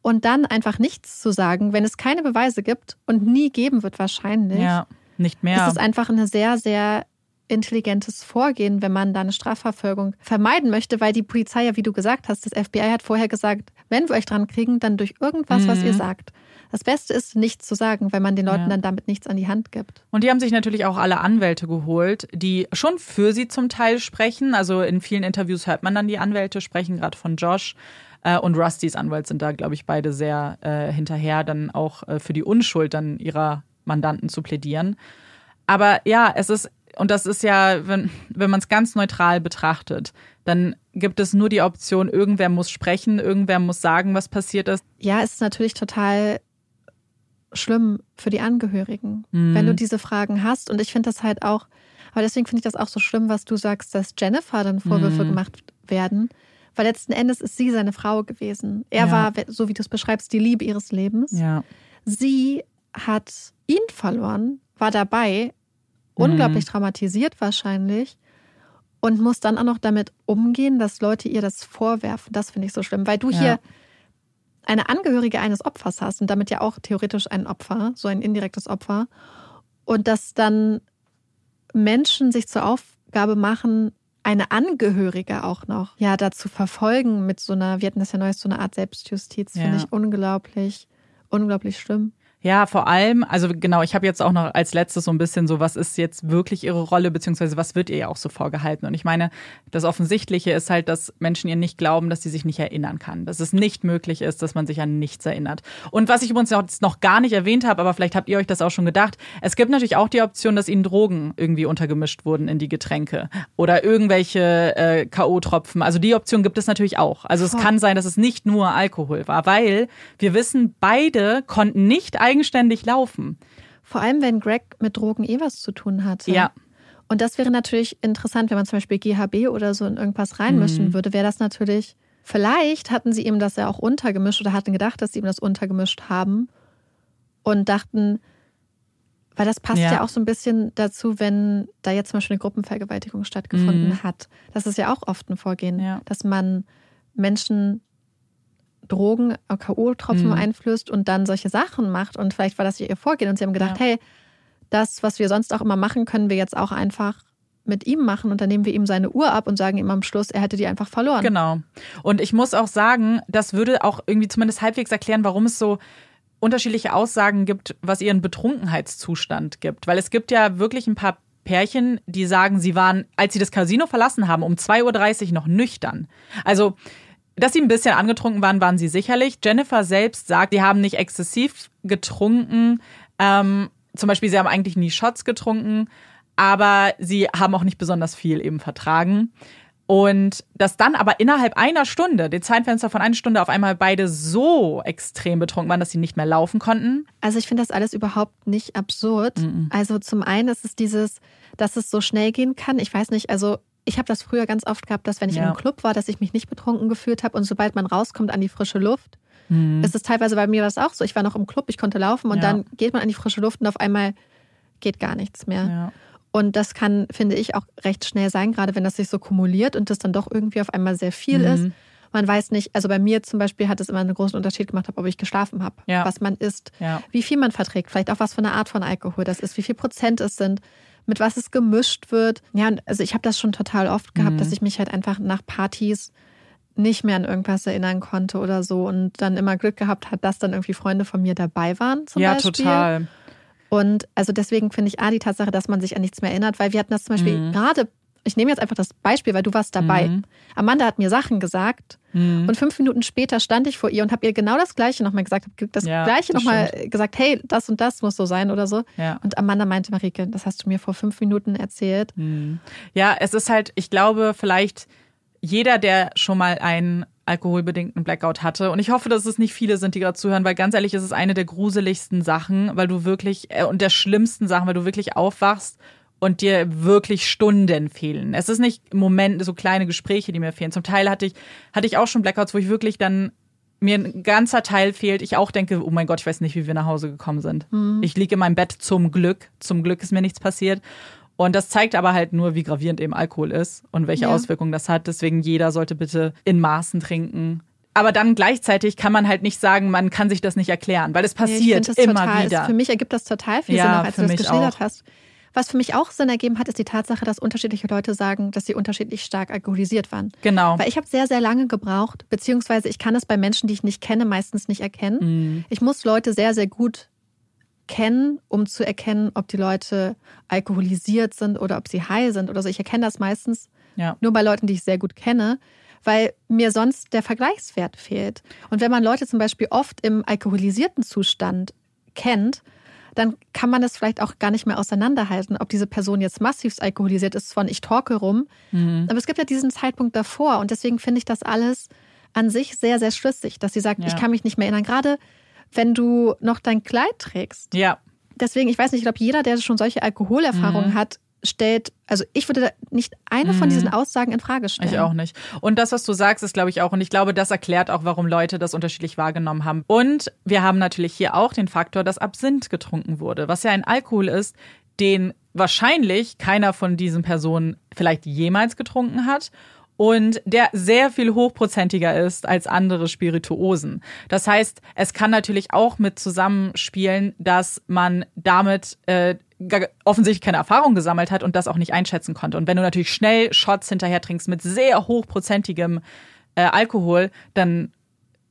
Und dann einfach nichts zu sagen, wenn es keine Beweise gibt und nie geben wird wahrscheinlich, Ja, nicht mehr. ist es einfach ein sehr, sehr intelligentes Vorgehen, wenn man da eine Strafverfolgung vermeiden möchte, weil die Polizei ja, wie du gesagt hast, das FBI hat vorher gesagt, wenn wir euch dran kriegen, dann durch irgendwas, was ihr sagt. Das Beste ist, nichts zu sagen, weil man den Leuten. Ja. dann damit nichts an die Hand gibt. Und die haben sich natürlich auch alle Anwälte geholt, die schon für sie zum Teil sprechen. Also in vielen Interviews hört man dann die Anwälte sprechen, gerade von Josh. Äh, Und Rustys Anwalt sind da, glaube ich, beide sehr äh, hinterher, dann auch äh, für die Unschuld dann ihrer Mandanten zu plädieren. Aber ja, es ist, und das ist ja, wenn, wenn man es ganz neutral betrachtet, dann gibt es nur die Option, irgendwer muss sprechen, irgendwer muss sagen, was passiert ist. Ja, es ist natürlich total schlimm für die Angehörigen, Mhm. wenn du diese Fragen hast. Und ich finde das halt auch, aber deswegen finde ich das auch so schlimm, was du sagst, dass Jennifer dann Vorwürfe Mhm. gemacht werden. Weil letzten Endes ist sie seine Frau gewesen. Er Ja. war, so wie du es beschreibst, die Liebe ihres Lebens. Ja. Sie hat ihn verloren, war dabei, unglaublich traumatisiert wahrscheinlich und muss dann auch noch damit umgehen, dass Leute ihr das vorwerfen. Das finde ich so schlimm, weil du Ja. hier eine Angehörige eines Opfers hast und damit ja auch theoretisch ein Opfer, so ein indirektes Opfer. Und dass dann Menschen sich zur Aufgabe machen, eine Angehörige auch noch ja dazu verfolgen mit so einer, wir hatten das ja neues, so eine Art Selbstjustiz, Ja. finde ich unglaublich, unglaublich schlimm. Ja, vor allem, also genau, ich habe jetzt auch noch als letztes so ein bisschen so, was ist jetzt wirklich ihre Rolle, beziehungsweise was wird ihr ja auch so vorgehalten? Und ich meine, das Offensichtliche ist halt, dass Menschen ihr nicht glauben, dass sie sich nicht erinnern kann, dass es nicht möglich ist, dass man sich an nichts erinnert. Und was ich übrigens noch gar nicht erwähnt habe, aber vielleicht habt ihr euch das auch schon gedacht, es gibt natürlich auch die Option, dass ihnen Drogen irgendwie untergemischt wurden in die Getränke oder irgendwelche äh, K.O.-Tropfen. Also die Option gibt es natürlich auch. Also es kann sein, dass es nicht nur Alkohol war, weil wir wissen, beide konnten nicht eigenständig laufen. Vor allem, wenn Greg mit Drogen eh was zu tun hatte. Ja. Und das wäre natürlich interessant, wenn man zum Beispiel GHB oder so in irgendwas reinmischen Mhm. würde, wäre das natürlich. Vielleicht hatten sie ihm das ja auch untergemischt oder hatten gedacht, dass sie ihm das untergemischt haben und dachten, weil das passt ja. Ja. auch so ein bisschen dazu, wenn da jetzt zum Beispiel eine Gruppenvergewaltigung stattgefunden Mhm. hat. Das ist ja auch oft ein Vorgehen, Ja. dass man Menschen Drogen, K.O.-Tropfen Mhm. einflößt und dann solche Sachen macht. Und vielleicht war das ihr Vorgehen und sie haben gedacht, Ja. hey, das, was wir sonst auch immer machen, können wir jetzt auch einfach mit ihm machen und dann nehmen wir ihm seine Uhr ab und sagen ihm am Schluss, er hätte die einfach verloren. Genau. Und ich muss auch sagen, das würde auch irgendwie zumindest halbwegs erklären, warum es so unterschiedliche Aussagen gibt, was ihren Betrunkenheitszustand gibt. Weil es gibt ja wirklich ein paar Pärchen, die sagen, sie waren, als sie das Casino verlassen haben, um 2.30 Uhr noch nüchtern. Also, dass sie ein bisschen angetrunken waren, waren sie sicherlich. Jennifer selbst sagt, sie haben nicht exzessiv getrunken. Ähm, zum Beispiel, sie haben eigentlich nie Shots getrunken, aber sie haben auch nicht besonders viel eben vertragen. Und dass dann aber innerhalb einer Stunde, den Zeitfenster von einer Stunde, auf einmal beide so extrem betrunken waren, dass sie nicht mehr laufen konnten. Also ich finde das alles überhaupt nicht absurd. Also zum einen ist es dieses, dass es so schnell gehen kann. Ich weiß nicht, also ich habe das früher ganz oft gehabt, dass wenn ich in Ja. einem Club war, dass ich mich nicht betrunken gefühlt habe und sobald man rauskommt an die frische Luft, Mhm. ist es teilweise bei mir das auch so. Ich war noch im Club, ich konnte laufen und Ja. dann geht man an die frische Luft und auf einmal geht gar nichts mehr. Ja. Und das kann, finde ich, auch recht schnell sein, gerade wenn das sich so kumuliert und das dann doch irgendwie auf einmal sehr viel Mhm. ist. Man weiß nicht, also bei mir zum Beispiel hat es immer einen großen Unterschied gemacht, ob ich geschlafen habe, was man isst, wie viel man verträgt, vielleicht auch was für eine Art von Alkohol das ist, wie viel Prozent es sind, mit was es gemischt wird. Ja, und also ich habe das schon total oft gehabt, Mhm. dass ich mich halt einfach nach Partys nicht mehr an irgendwas erinnern konnte oder so und dann immer Glück gehabt hat, dass dann irgendwie Freunde von mir dabei waren zum ja, Beispiel. total. Und also deswegen finde ich A, die Tatsache, dass man sich an nichts mehr erinnert, weil wir hatten das zum Beispiel Mhm. gerade, ich nehme jetzt einfach das Beispiel, weil du warst dabei. Amanda hat mir Sachen gesagt Mhm. und fünf Minuten später stand ich vor ihr und habe ihr genau das Gleiche nochmal gesagt, habe das Ja, Gleiche nochmal gesagt, hey, das und das muss so sein oder so. Ja. Und Amanda meinte, Marike, das hast du mir vor fünf Minuten erzählt. Ja, es ist halt, ich glaube, vielleicht jeder, der schon mal einen alkoholbedingten Blackout hatte, und ich hoffe, dass es nicht viele sind, die gerade zuhören, weil ganz ehrlich, es ist eine der gruseligsten Sachen, weil du wirklich, äh, und der schlimmsten Sachen, weil du wirklich aufwachst und dir wirklich Stunden fehlen. Es ist nicht im Moment so kleine Gespräche, die mir fehlen. Zum Teil hatte ich, hatte ich auch schon Blackouts, wo ich wirklich dann mir ein ganzer Teil fehlt, ich auch denke, oh mein Gott, ich weiß nicht, wie wir nach Hause gekommen sind. Ich liege in meinem Bett zum Glück. Zum Glück ist mir nichts passiert. Und das zeigt aber halt nur, wie gravierend eben Alkohol ist und welche Ja. Auswirkungen das hat. Deswegen jeder sollte bitte in Maßen trinken. Aber dann gleichzeitig kann man halt nicht sagen, man kann sich das nicht erklären, weil es Nee, passiert das immer total, wieder. Es, für mich ergibt das total viel Ja, Sinn, auch als du das geschildert auch. hast. Was für mich auch Sinn ergeben hat, ist die Tatsache, dass unterschiedliche Leute sagen, dass sie unterschiedlich stark alkoholisiert waren. Genau. Weil ich habe sehr, sehr lange gebraucht, beziehungsweise ich kann es bei Menschen, die ich nicht kenne, meistens nicht erkennen. Mhm. Ich muss Leute sehr, sehr gut kennen, um zu erkennen, ob die Leute alkoholisiert sind oder ob sie high sind oder so. Ich erkenne das meistens Ja. nur bei Leuten, die ich sehr gut kenne, weil mir sonst der Vergleichswert fehlt. Und wenn man Leute zum Beispiel oft im alkoholisierten Zustand kennt, dann kann man es vielleicht auch gar nicht mehr auseinanderhalten, ob diese Person jetzt massivst alkoholisiert ist von ich talke rum. Mhm. Aber es gibt ja diesen Zeitpunkt davor und deswegen finde ich das alles an sich sehr, sehr schlüssig, dass sie sagt, Ja. ich kann mich nicht mehr erinnern. Gerade wenn du noch dein Kleid trägst. Ja. Deswegen, ich weiß nicht, ich glaube, jeder, der schon solche Alkoholerfahrungen Mhm. hat, stellt, also ich würde da nicht eine von diesen Aussagen in Frage stellen. Ich auch nicht. Und das, was du sagst, ist, glaube ich, auch, und ich glaube, das erklärt auch, warum Leute das unterschiedlich wahrgenommen haben. Und wir haben natürlich hier auch den Faktor, dass Absinth getrunken wurde, was ja ein Alkohol ist, den wahrscheinlich keiner von diesen Personen vielleicht jemals getrunken hat und der sehr viel hochprozentiger ist als andere Spirituosen. Das heißt, es kann natürlich auch mit zusammenspielen, dass man damit äh, offensichtlich keine Erfahrung gesammelt hat und das auch nicht einschätzen konnte. Und wenn du natürlich schnell Shots hinterher trinkst mit sehr hochprozentigem äh, Alkohol, dann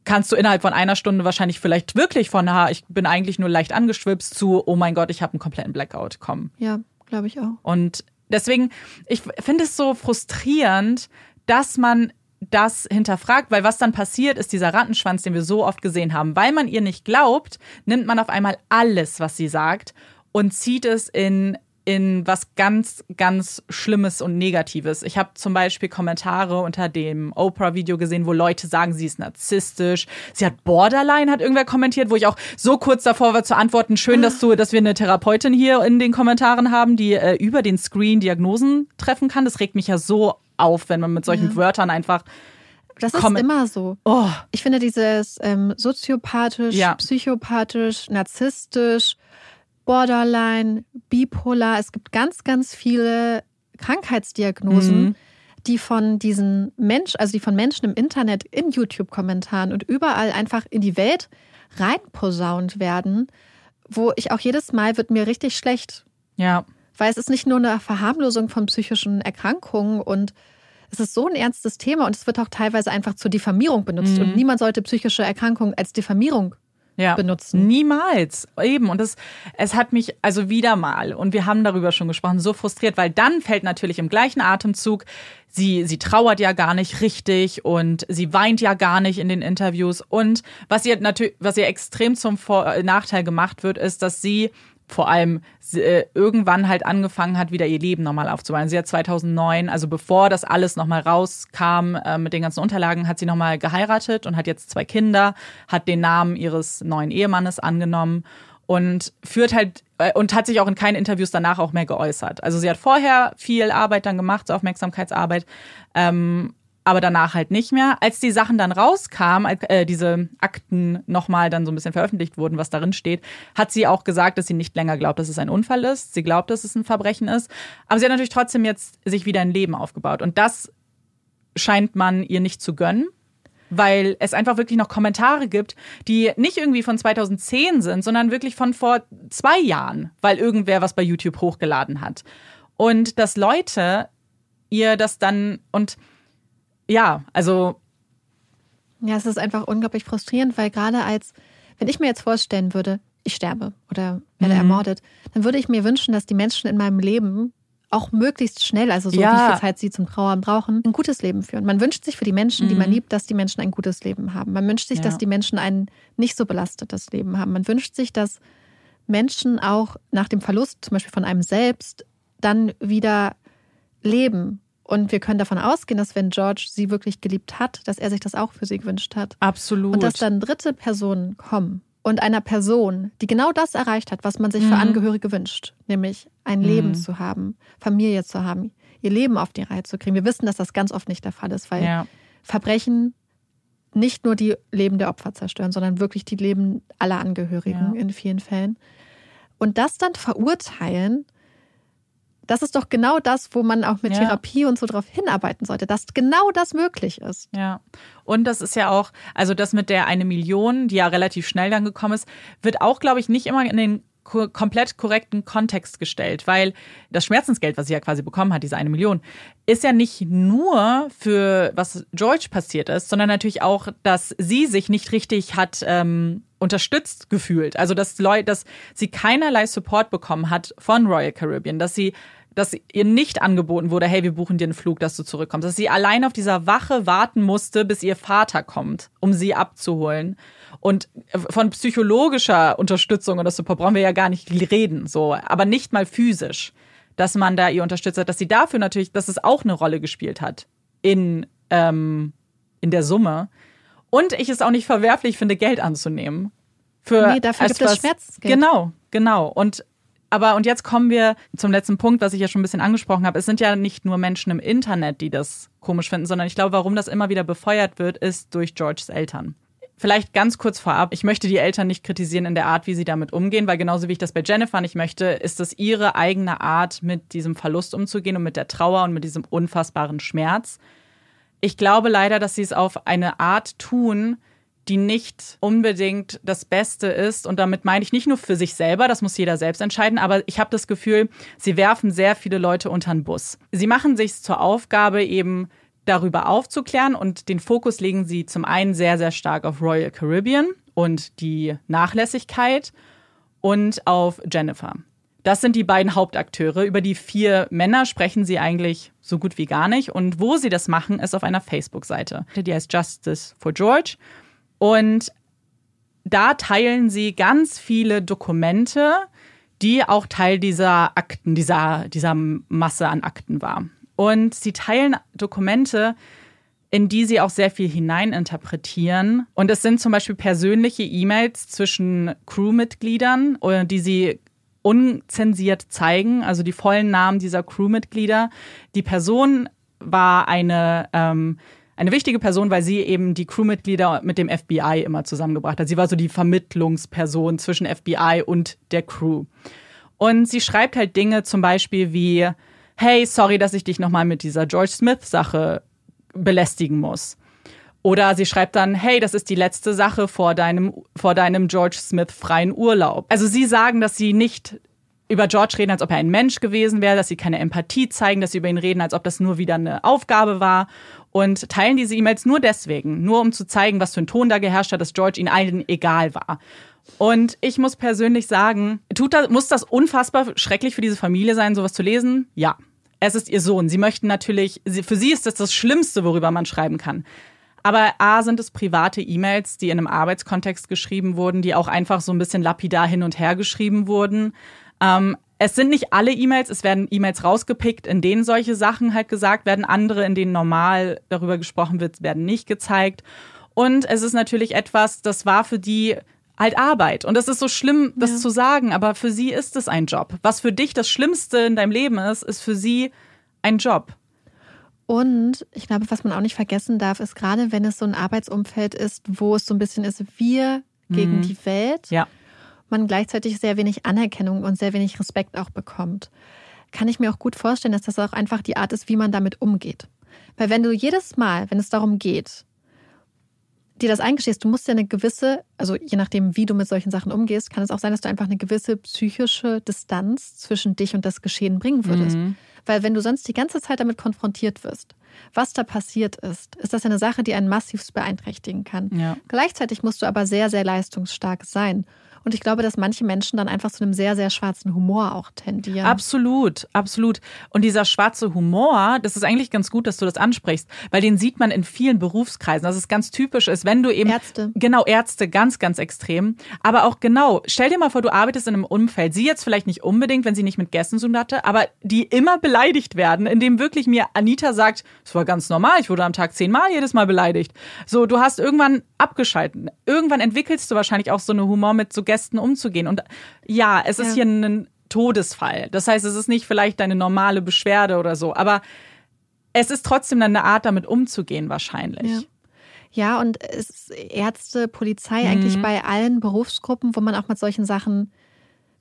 kannst du innerhalb von einer Stunde wahrscheinlich vielleicht wirklich von, ha, ich bin eigentlich nur leicht angeschwipst zu, oh mein Gott, ich habe einen kompletten Blackout kommen. Ja, glaube ich auch. Und deswegen, ich finde es so frustrierend, dass man das hinterfragt, weil was dann passiert, ist dieser Rattenschwanz, den wir so oft gesehen haben. Weil man ihr nicht glaubt, nimmt man auf einmal alles, was sie sagt und zieht es in in was ganz, ganz Schlimmes und Negatives. Ich habe zum Beispiel Kommentare unter dem Oprah-Video gesehen, wo Leute sagen, sie ist narzisstisch. Sie hat Borderline, hat irgendwer kommentiert, wo ich auch so kurz davor war zu antworten, schön, dass du, dass wir eine Therapeutin hier in den Kommentaren haben, die äh, über den Screen Diagnosen treffen kann. Das regt mich ja so auf, wenn man mit solchen ja. Wörtern einfach das ist immer so. Oh. Ich finde dieses ähm, soziopathisch, ja. psychopathisch, narzisstisch, Borderline, Bipolar. Es gibt ganz, ganz viele Krankheitsdiagnosen, mhm. die von diesen Menschen, also die von Menschen im Internet, in YouTube-Kommentaren und überall einfach in die Welt reinposaunt werden, wo ich auch jedes Mal wird mir richtig schlecht. Ja. Weil es ist nicht nur eine Verharmlosung von psychischen Erkrankungen und es ist so ein ernstes Thema und es wird auch teilweise einfach zur Diffamierung benutzt. Mhm. Und niemand sollte psychische Erkrankungen als Diffamierung ja, benutzen. Niemals. Eben. Und es, es hat mich also wieder mal, und wir haben darüber schon gesprochen, so frustriert, weil dann fällt natürlich im gleichen Atemzug, sie, sie trauert ja gar nicht richtig und sie weint ja gar nicht in den Interviews. Und was ihr natürlich, was ihr extrem zum Vor Nachteil gemacht wird, ist, dass sie vor allem äh, irgendwann halt angefangen hat, wieder ihr Leben nochmal aufzubauen. Sie hat 2009, also bevor das alles nochmal rauskam äh, mit den ganzen Unterlagen, hat sie nochmal geheiratet und hat jetzt zwei Kinder, hat den Namen ihres neuen Ehemannes angenommen und führt halt äh, und hat sich auch in keinen Interviews danach auch mehr geäußert. Also sie hat vorher viel Arbeit dann gemacht, so Aufmerksamkeitsarbeit, ähm, aber danach halt nicht mehr. Als die Sachen dann rauskamen, als, äh, diese Akten nochmal dann so ein bisschen veröffentlicht wurden, was darin steht, hat sie auch gesagt, dass sie nicht länger glaubt, dass es ein Unfall ist. Sie glaubt, dass es ein Verbrechen ist. Aber sie hat natürlich trotzdem jetzt sich wieder ein Leben aufgebaut. Und das scheint man ihr nicht zu gönnen weil es einfach wirklich noch Kommentare gibt, die nicht irgendwie von 2010 sind, sondern wirklich von vor zwei Jahren, weil irgendwer was bei YouTube hochgeladen hat. Und dass Leute ihr das dann und ja, also. Ja, es ist einfach unglaublich frustrierend, weil gerade als, wenn ich mir jetzt vorstellen würde, ich sterbe oder werde mhm. ermordet, dann würde ich mir wünschen, dass die Menschen in meinem Leben auch möglichst schnell, also so ja. wie viel Zeit sie zum Trauern brauchen, ein gutes Leben führen. Man wünscht sich für die Menschen, mhm. die man mhm. liebt, dass die Menschen ein gutes Leben haben. Man wünscht sich, ja. dass die Menschen ein nicht so belastetes Leben haben. Man wünscht sich, dass Menschen auch nach dem Verlust zum Beispiel von einem selbst dann wieder leben und wir können davon ausgehen, dass wenn George sie wirklich geliebt hat, dass er sich das auch für sie gewünscht hat. Absolut. Und dass dann dritte Personen kommen und einer Person, die genau das erreicht hat, was man sich mhm. für Angehörige wünscht, nämlich ein mhm. Leben zu haben, Familie zu haben, ihr Leben auf die Reihe zu kriegen. Wir wissen, dass das ganz oft nicht der Fall ist, weil ja. Verbrechen nicht nur die Leben der Opfer zerstören, sondern wirklich die Leben aller Angehörigen ja. in vielen Fällen. Und das dann verurteilen, das ist doch genau das, wo man auch mit ja. Therapie und so drauf hinarbeiten sollte, dass genau das möglich ist. Ja. Und das ist ja auch, also das mit der eine Million, die ja relativ schnell dann gekommen ist, wird auch, glaube ich, nicht immer in den komplett korrekten Kontext gestellt, weil das Schmerzensgeld, was sie ja quasi bekommen hat, diese eine Million, ist ja nicht nur für was George passiert ist, sondern natürlich auch, dass sie sich nicht richtig hat ähm, unterstützt gefühlt. Also dass Leute, dass sie keinerlei Support bekommen hat von Royal Caribbean, dass sie dass ihr nicht angeboten wurde, hey, wir buchen dir einen Flug, dass du zurückkommst. Dass sie allein auf dieser Wache warten musste, bis ihr Vater kommt, um sie abzuholen. Und von psychologischer Unterstützung oder Support brauchen wir ja gar nicht reden, so, aber nicht mal physisch, dass man da ihr unterstützt hat, dass sie dafür natürlich, dass es auch eine Rolle gespielt hat in, ähm, in der Summe. Und ich es auch nicht verwerflich finde, Geld anzunehmen. Für nee, dafür gibt es Schmerzgeld. Genau, genau. Und aber und jetzt kommen wir zum letzten Punkt, was ich ja schon ein bisschen angesprochen habe. Es sind ja nicht nur Menschen im Internet, die das komisch finden, sondern ich glaube, warum das immer wieder befeuert wird, ist durch Georges Eltern. Vielleicht ganz kurz vorab, ich möchte die Eltern nicht kritisieren in der Art, wie sie damit umgehen, weil genauso wie ich das bei Jennifer nicht möchte, ist es ihre eigene Art, mit diesem Verlust umzugehen und mit der Trauer und mit diesem unfassbaren Schmerz. Ich glaube leider, dass sie es auf eine Art tun, die nicht unbedingt das Beste ist. Und damit meine ich nicht nur für sich selber, das muss jeder selbst entscheiden, aber ich habe das Gefühl, sie werfen sehr viele Leute unter den Bus. Sie machen sich zur Aufgabe, eben darüber aufzuklären und den Fokus legen sie zum einen sehr, sehr stark auf Royal Caribbean und die Nachlässigkeit und auf Jennifer. Das sind die beiden Hauptakteure. Über die vier Männer sprechen sie eigentlich so gut wie gar nicht. Und wo sie das machen, ist auf einer Facebook-Seite. Die heißt Justice for George. Und da teilen sie ganz viele Dokumente, die auch Teil dieser Akten, dieser, dieser Masse an Akten war. Und sie teilen Dokumente, in die sie auch sehr viel hineininterpretieren. Und es sind zum Beispiel persönliche E-Mails zwischen Crewmitgliedern, äh, die sie unzensiert zeigen, also die vollen Namen dieser Crewmitglieder. Die Person war eine, ähm, eine wichtige Person, weil sie eben die Crewmitglieder mit dem FBI immer zusammengebracht hat. Sie war so die Vermittlungsperson zwischen FBI und der Crew. Und sie schreibt halt Dinge zum Beispiel wie, hey, sorry, dass ich dich nochmal mit dieser George Smith-Sache belästigen muss. Oder sie schreibt dann, hey, das ist die letzte Sache vor deinem, vor deinem George Smith freien Urlaub. Also sie sagen, dass sie nicht über George reden, als ob er ein Mensch gewesen wäre, dass sie keine Empathie zeigen, dass sie über ihn reden, als ob das nur wieder eine Aufgabe war und teilen diese E-Mails nur deswegen, nur um zu zeigen, was für ein Ton da geherrscht hat, dass George ihnen allen egal war. Und ich muss persönlich sagen, tut das, muss das unfassbar schrecklich für diese Familie sein, sowas zu lesen? Ja. Es ist ihr Sohn. Sie möchten natürlich, für sie ist das das Schlimmste, worüber man schreiben kann. Aber A sind es private E-Mails, die in einem Arbeitskontext geschrieben wurden, die auch einfach so ein bisschen lapidar hin und her geschrieben wurden. Ähm, es sind nicht alle E-Mails, es werden E-Mails rausgepickt, in denen solche Sachen halt gesagt werden. Andere, in denen normal darüber gesprochen wird, werden nicht gezeigt. Und es ist natürlich etwas, das war für die halt Arbeit. Und das ist so schlimm, das ja. zu sagen, aber für sie ist es ein Job. Was für dich das Schlimmste in deinem Leben ist, ist für sie ein Job. Und ich glaube, was man auch nicht vergessen darf, ist gerade, wenn es so ein Arbeitsumfeld ist, wo es so ein bisschen ist, wir gegen mhm. die Welt, ja. Man gleichzeitig sehr wenig Anerkennung und sehr wenig Respekt auch bekommt. Kann ich mir auch gut vorstellen, dass das auch einfach die Art ist, wie man damit umgeht. Weil wenn du jedes Mal, wenn es darum geht, dir das eingestehst, du musst ja eine gewisse, also je nachdem, wie du mit solchen Sachen umgehst, kann es auch sein, dass du einfach eine gewisse psychische Distanz zwischen dich und das Geschehen bringen würdest. Mhm. Weil wenn du sonst die ganze Zeit damit konfrontiert wirst, was da passiert ist, ist das eine Sache, die einen massiv beeinträchtigen kann. Ja. Gleichzeitig musst du aber sehr, sehr leistungsstark sein. Und ich glaube, dass manche Menschen dann einfach zu einem sehr, sehr schwarzen Humor auch tendieren. Absolut, absolut. Und dieser schwarze Humor, das ist eigentlich ganz gut, dass du das ansprichst, weil den sieht man in vielen Berufskreisen. Das ist ganz typisch ist, wenn du eben. Ärzte. Genau, Ärzte, ganz, ganz extrem. Aber auch genau, stell dir mal vor, du arbeitest in einem Umfeld. Sie jetzt vielleicht nicht unbedingt, wenn sie nicht mit Gästen zu tun hatte, aber die immer beleidigt werden, indem wirklich mir Anita sagt, es war ganz normal, ich wurde am Tag zehnmal jedes Mal beleidigt. So, du hast irgendwann abgeschalten. Irgendwann entwickelst du wahrscheinlich auch so eine Humor mit so Gästen umzugehen. Und ja, es ist ja. hier ein Todesfall. Das heißt, es ist nicht vielleicht deine normale Beschwerde oder so, aber es ist trotzdem eine Art, damit umzugehen wahrscheinlich. Ja. Ja, und es ist Ärzte, Polizei, mhm. eigentlich bei allen Berufsgruppen, wo man auch mit solchen Sachen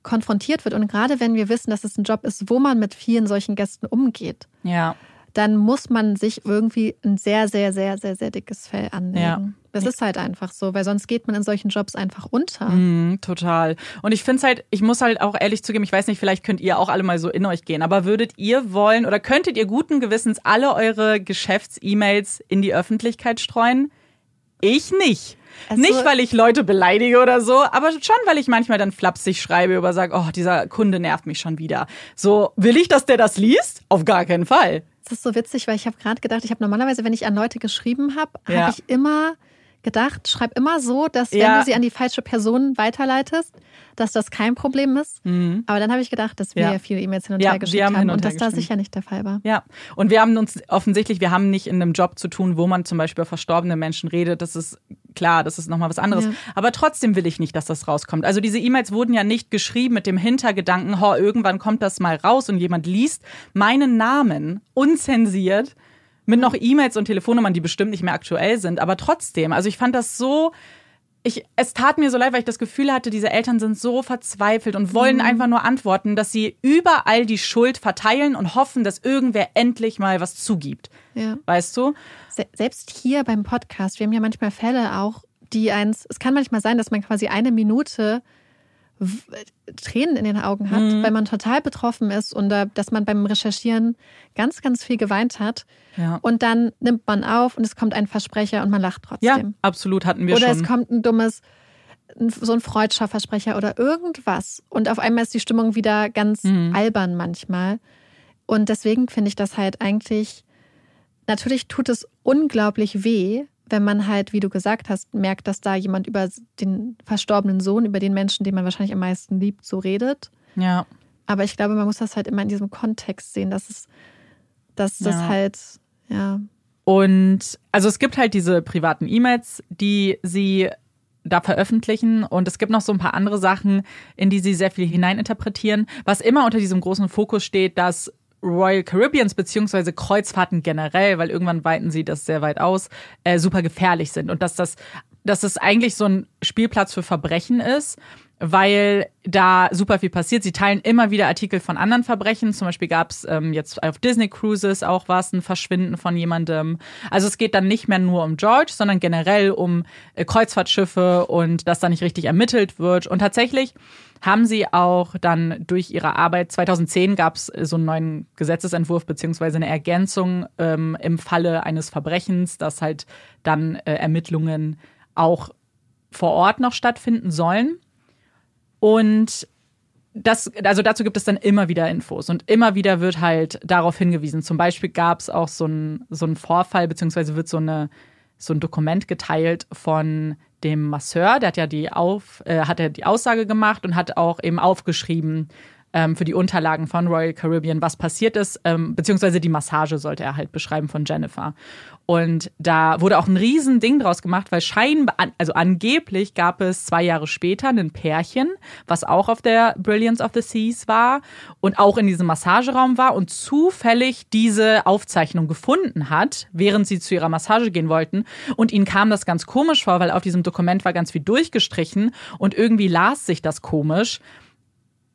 konfrontiert wird. Und gerade wenn wir wissen, dass es ein Job ist, wo man mit vielen solchen Gästen umgeht, ja. Dann muss man sich irgendwie ein sehr, sehr, sehr, sehr, sehr dickes Fell anlegen. Ja. Das ist halt einfach so, weil sonst geht man in solchen Jobs einfach unter. Mm, total. Und ich finde es halt, ich muss halt auch ehrlich zugeben, ich weiß nicht, vielleicht könnt ihr auch alle mal so in euch gehen, aber würdet ihr wollen oder könntet ihr guten Gewissens alle eure Geschäfts-E-Mails in die Öffentlichkeit streuen? Ich nicht. Also, nicht, weil ich Leute beleidige oder so, aber schon, weil ich manchmal dann flapsig schreibe über sage, oh, dieser Kunde nervt mich schon wieder. So, will ich, dass der das liest? Auf gar keinen Fall. Das ist so witzig, weil ich habe gerade gedacht, ich habe normalerweise, wenn ich an Leute geschrieben habe, ja. habe ich immer gedacht, schreib immer so, dass wenn du sie an die falsche Person weiterleitest, dass das kein Problem ist. Mhm. Aber dann habe ich gedacht, dass wir ja, ja viele E-Mails hin und ja, her geschickt haben, haben und, und dass das sicher nicht der Fall war. Ja, und wir haben uns offensichtlich, wir haben nicht in einem Job zu tun, wo man zum Beispiel über verstorbene Menschen redet. Das ist klar, das ist nochmal was anderes. Ja. Aber trotzdem will ich nicht, dass das rauskommt. Also diese E-Mails wurden ja nicht geschrieben mit dem Hintergedanken, ho, irgendwann kommt das mal raus und jemand liest meinen Namen unzensiert mit noch E-Mails und Telefonnummern, die bestimmt nicht mehr aktuell sind, aber trotzdem. Also ich fand das so. Ich, es tat mir so leid, weil ich das Gefühl hatte, diese Eltern sind so verzweifelt und wollen mhm. einfach nur antworten, dass sie überall die Schuld verteilen und hoffen, dass irgendwer endlich mal was zugibt. Ja. Weißt du? Selbst hier beim Podcast, wir haben ja manchmal Fälle auch, die eins, es kann manchmal sein, dass man quasi eine Minute Tränen in den Augen hat, mhm. weil man total betroffen ist und dass man beim Recherchieren ganz, ganz viel geweint hat. Ja. Und dann nimmt man auf und es kommt ein Versprecher und man lacht trotzdem. Ja, absolut hatten wir oder schon. Oder es kommt ein dummes, so ein freudscher Versprecher oder irgendwas. Und auf einmal ist die Stimmung wieder ganz mhm. albern manchmal. Und deswegen finde ich das halt eigentlich, natürlich tut es unglaublich weh, wenn man halt, wie du gesagt hast, merkt, dass da jemand über den verstorbenen Sohn, über den Menschen, den man wahrscheinlich am meisten liebt, so redet. Ja. Aber ich glaube, man muss das halt immer in diesem Kontext sehen, dass es, dass das ja. halt, ja. Und also es gibt halt diese privaten E-Mails, die sie da veröffentlichen und es gibt noch so ein paar andere Sachen, in die sie sehr viel hineininterpretieren, was immer unter diesem großen Fokus steht, dass Royal Caribbeans beziehungsweise Kreuzfahrten generell, weil irgendwann weiten sie das sehr weit aus, äh, super gefährlich sind. Und dass das, dass das eigentlich so ein Spielplatz für Verbrechen ist weil da super viel passiert. Sie teilen immer wieder Artikel von anderen Verbrechen. Zum Beispiel gab es ähm, jetzt auf Disney Cruises auch was, ein Verschwinden von jemandem. Also es geht dann nicht mehr nur um George, sondern generell um äh, Kreuzfahrtschiffe und dass da nicht richtig ermittelt wird. Und tatsächlich haben sie auch dann durch ihre Arbeit, 2010 gab es so einen neuen Gesetzesentwurf beziehungsweise eine Ergänzung ähm, im Falle eines Verbrechens, dass halt dann äh, Ermittlungen auch vor Ort noch stattfinden sollen. Und das, also dazu gibt es dann immer wieder Infos und immer wieder wird halt darauf hingewiesen. Zum Beispiel gab es auch so einen so Vorfall, beziehungsweise wird so, eine, so ein Dokument geteilt von dem Masseur, der hat ja die auf, äh, hat er die Aussage gemacht und hat auch eben aufgeschrieben, ähm, für die Unterlagen von Royal Caribbean, was passiert ist, ähm, beziehungsweise die Massage sollte er halt beschreiben von Jennifer. Und da wurde auch ein Riesending draus gemacht, weil scheinbar, also angeblich gab es zwei Jahre später ein Pärchen, was auch auf der Brilliance of the Seas war und auch in diesem Massageraum war und zufällig diese Aufzeichnung gefunden hat, während sie zu ihrer Massage gehen wollten. Und ihnen kam das ganz komisch vor, weil auf diesem Dokument war ganz viel durchgestrichen und irgendwie las sich das komisch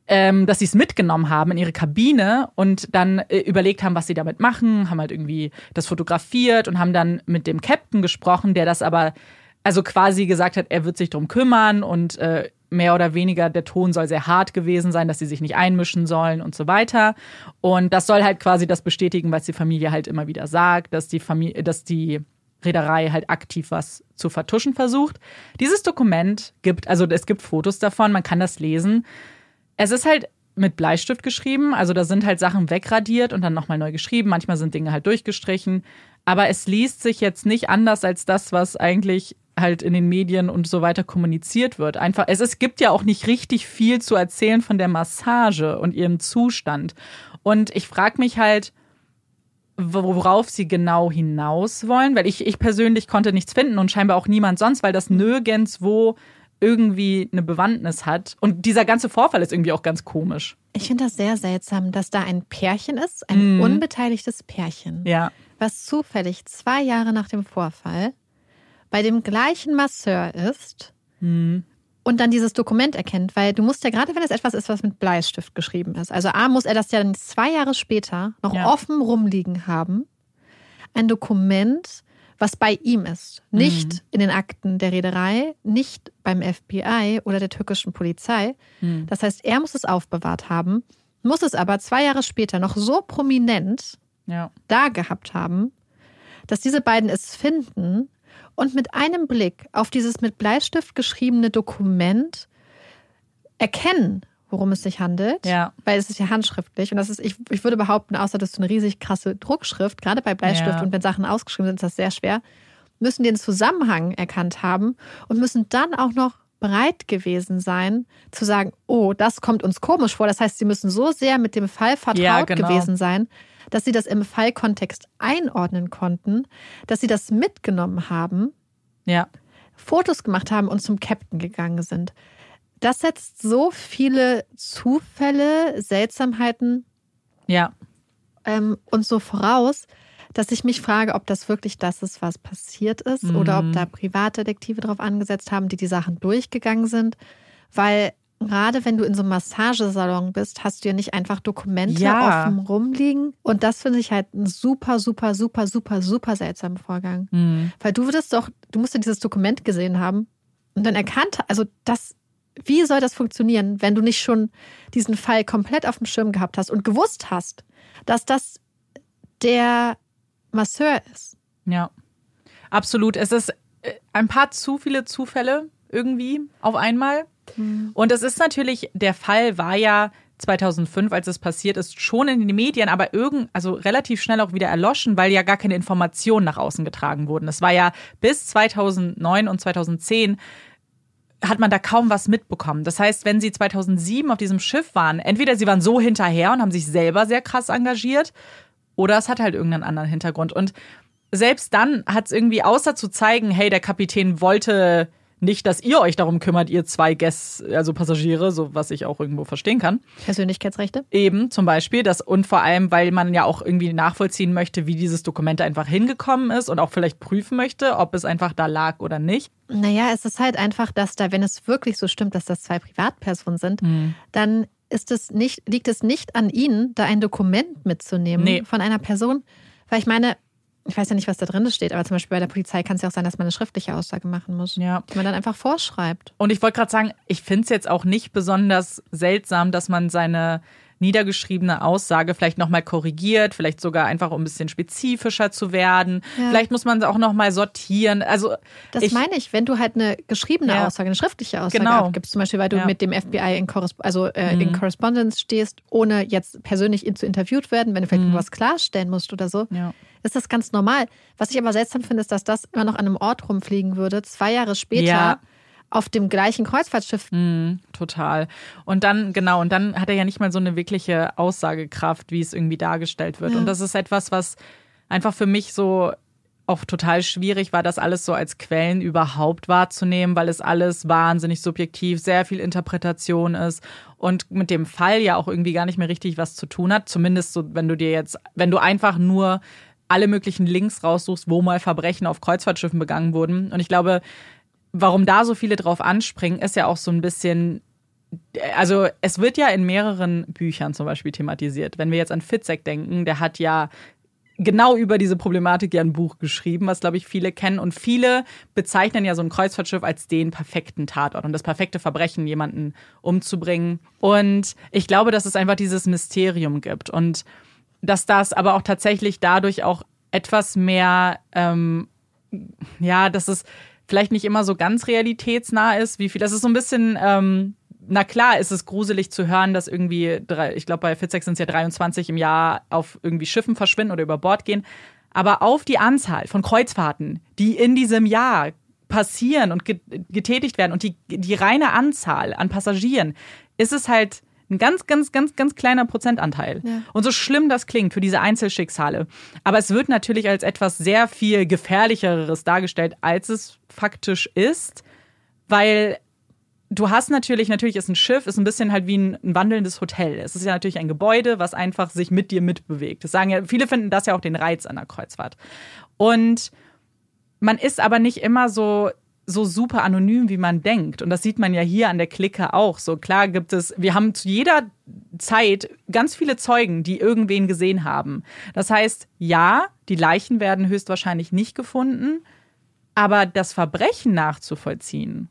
ähm, dass sie es mitgenommen haben in ihre Kabine und dann äh, überlegt haben, was sie damit machen, haben halt irgendwie das fotografiert und haben dann mit dem Captain gesprochen, der das aber also quasi gesagt hat, er wird sich drum kümmern und äh, mehr oder weniger der Ton soll sehr hart gewesen sein, dass sie sich nicht einmischen sollen und so weiter. Und das soll halt quasi das bestätigen, was die Familie halt immer wieder sagt, dass die Familie, dass die Reederei halt aktiv was zu vertuschen versucht. Dieses Dokument gibt, also es gibt Fotos davon, man kann das lesen. Es ist halt mit Bleistift geschrieben, also da sind halt Sachen wegradiert und dann nochmal neu geschrieben. Manchmal sind Dinge halt durchgestrichen. Aber es liest sich jetzt nicht anders als das, was eigentlich halt in den Medien und so weiter kommuniziert wird. Einfach, es, es gibt ja auch nicht richtig viel zu erzählen von der Massage und ihrem Zustand. Und ich frage mich halt, worauf sie genau hinaus wollen, weil ich, ich persönlich konnte nichts finden und scheinbar auch niemand sonst, weil das nirgendwo irgendwie eine Bewandtnis hat. Und dieser ganze Vorfall ist irgendwie auch ganz komisch. Ich finde das sehr seltsam, dass da ein Pärchen ist, ein mm. unbeteiligtes Pärchen, ja. was zufällig zwei Jahre nach dem Vorfall bei dem gleichen Masseur ist mm. und dann dieses Dokument erkennt, weil du musst ja gerade, wenn es etwas ist, was mit Bleistift geschrieben ist, also A muss er das ja dann zwei Jahre später noch ja. offen rumliegen haben, ein Dokument, was bei ihm ist. Nicht mhm. in den Akten der Reederei, nicht beim FBI oder der türkischen Polizei. Mhm. Das heißt, er muss es aufbewahrt haben, muss es aber zwei Jahre später noch so prominent ja. da gehabt haben, dass diese beiden es finden und mit einem Blick auf dieses mit Bleistift geschriebene Dokument erkennen, worum es sich handelt. Ja. Weil es ist ja handschriftlich. Und das ist, ich, ich würde behaupten, außer das ist so eine riesig krasse Druckschrift, gerade bei Bleistift ja. und wenn Sachen ausgeschrieben sind, ist das sehr schwer, müssen den Zusammenhang erkannt haben und müssen dann auch noch bereit gewesen sein, zu sagen, oh, das kommt uns komisch vor. Das heißt, sie müssen so sehr mit dem Fall vertraut ja, genau. gewesen sein, dass sie das im Fallkontext einordnen konnten, dass sie das mitgenommen haben, ja. Fotos gemacht haben und zum Captain gegangen sind das setzt so viele Zufälle, Seltsamheiten ja. ähm, und so voraus, dass ich mich frage, ob das wirklich das ist, was passiert ist mhm. oder ob da Privatdetektive drauf angesetzt haben, die die Sachen durchgegangen sind. Weil gerade wenn du in so einem Massagesalon bist, hast du ja nicht einfach Dokumente ja. offen rumliegen. Und das finde ich halt ein super, super, super, super, super seltsamen Vorgang. Mhm. Weil du würdest doch, du musst ja dieses Dokument gesehen haben und dann erkannt, also das wie soll das funktionieren, wenn du nicht schon diesen Fall komplett auf dem Schirm gehabt hast und gewusst hast, dass das der Masseur ist? Ja, absolut. Es ist äh, ein paar zu viele Zufälle irgendwie auf einmal. Mhm. Und es ist natürlich, der Fall war ja 2005, als es passiert ist, schon in den Medien, aber irgend, also relativ schnell auch wieder erloschen, weil ja gar keine Informationen nach außen getragen wurden. Es war ja bis 2009 und 2010 hat man da kaum was mitbekommen. Das heißt, wenn sie 2007 auf diesem Schiff waren, entweder sie waren so hinterher und haben sich selber sehr krass engagiert, oder es hat halt irgendeinen anderen Hintergrund. Und selbst dann hat es irgendwie, außer zu zeigen, hey, der Kapitän wollte nicht, dass ihr euch darum kümmert, ihr zwei Guests, also Passagiere, so was ich auch irgendwo verstehen kann. Persönlichkeitsrechte? Eben, zum Beispiel. Das, und vor allem, weil man ja auch irgendwie nachvollziehen möchte, wie dieses Dokument einfach hingekommen ist und auch vielleicht prüfen möchte, ob es einfach da lag oder nicht. Naja, es ist halt einfach, dass da, wenn es wirklich so stimmt, dass das zwei Privatpersonen sind, mhm. dann ist es nicht, liegt es nicht an Ihnen, da ein Dokument mitzunehmen nee. von einer Person. Weil ich meine, ich weiß ja nicht, was da drin steht, aber zum Beispiel bei der Polizei kann es ja auch sein, dass man eine schriftliche Aussage machen muss, ja. die man dann einfach vorschreibt. Und ich wollte gerade sagen, ich finde es jetzt auch nicht besonders seltsam, dass man seine niedergeschriebene Aussage vielleicht nochmal korrigiert, vielleicht sogar einfach um ein bisschen spezifischer zu werden. Ja. Vielleicht muss man es auch nochmal sortieren. Also das ich, meine ich, wenn du halt eine geschriebene ja. Aussage, eine schriftliche Aussage genau. abgibst, zum Beispiel, weil du ja. mit dem FBI in, Korresp also, äh, mhm. in Correspondence stehst, ohne jetzt persönlich zu interviewt werden, wenn du vielleicht mhm. was klarstellen musst oder so. Ja ist das ganz normal. Was ich aber seltsam finde, ist, dass das immer noch an einem Ort rumfliegen würde, zwei Jahre später. Auf dem gleichen Kreuzfahrtschiff. Mm, total. Und dann, genau, und dann hat er ja nicht mal so eine wirkliche Aussagekraft, wie es irgendwie dargestellt wird. Ja. Und das ist etwas, was einfach für mich so auch total schwierig war, das alles so als Quellen überhaupt wahrzunehmen, weil es alles wahnsinnig subjektiv, sehr viel Interpretation ist und mit dem Fall ja auch irgendwie gar nicht mehr richtig was zu tun hat. Zumindest so, wenn du dir jetzt, wenn du einfach nur alle möglichen Links raussuchst, wo mal Verbrechen auf Kreuzfahrtschiffen begangen wurden. Und ich glaube, warum da so viele drauf anspringen, ist ja auch so ein bisschen also es wird ja in mehreren Büchern zum Beispiel thematisiert. Wenn wir jetzt an Fitzek denken, der hat ja genau über diese Problematik ja ein Buch geschrieben, was glaube ich viele kennen. Und viele bezeichnen ja so ein Kreuzfahrtschiff als den perfekten Tatort und das perfekte Verbrechen, jemanden umzubringen. Und ich glaube, dass es einfach dieses Mysterium gibt. Und dass das aber auch tatsächlich dadurch auch etwas mehr, ähm, ja, dass es vielleicht nicht immer so ganz realitätsnah ist, wie viel. Das ist so ein bisschen, ähm, na klar, ist es gruselig zu hören, dass irgendwie, drei, ich glaube, bei Fitzek sind es ja 23 im Jahr auf irgendwie Schiffen verschwinden oder über Bord gehen. Aber auf die Anzahl von Kreuzfahrten, die in diesem Jahr passieren und getätigt werden und die, die reine Anzahl an Passagieren, ist es halt ein ganz, ganz, ganz, ganz kleiner Prozentanteil. Ja. Und so schlimm das klingt für diese Einzelschicksale. Aber es wird natürlich als etwas sehr viel gefährlicheres dargestellt, als es faktisch ist, weil du hast natürlich, natürlich ist ein Schiff, ist ein bisschen halt wie ein, ein, wandelndes Hotel. Es ist ja natürlich ein Gebäude, was einfach sich mit dir mitbewegt. Das sagen ja, viele finden das ja auch den Reiz an der Kreuzfahrt. Und man ist aber nicht immer so so super anonym, wie man denkt. Und das sieht man ja hier an der Clique auch. So klar gibt es, wir haben zu jeder Zeit ganz viele Zeugen, die irgendwen gesehen haben. Das heißt, ja, die Leichen werden höchstwahrscheinlich nicht gefunden, aber das Verbrechen nachzuvollziehen,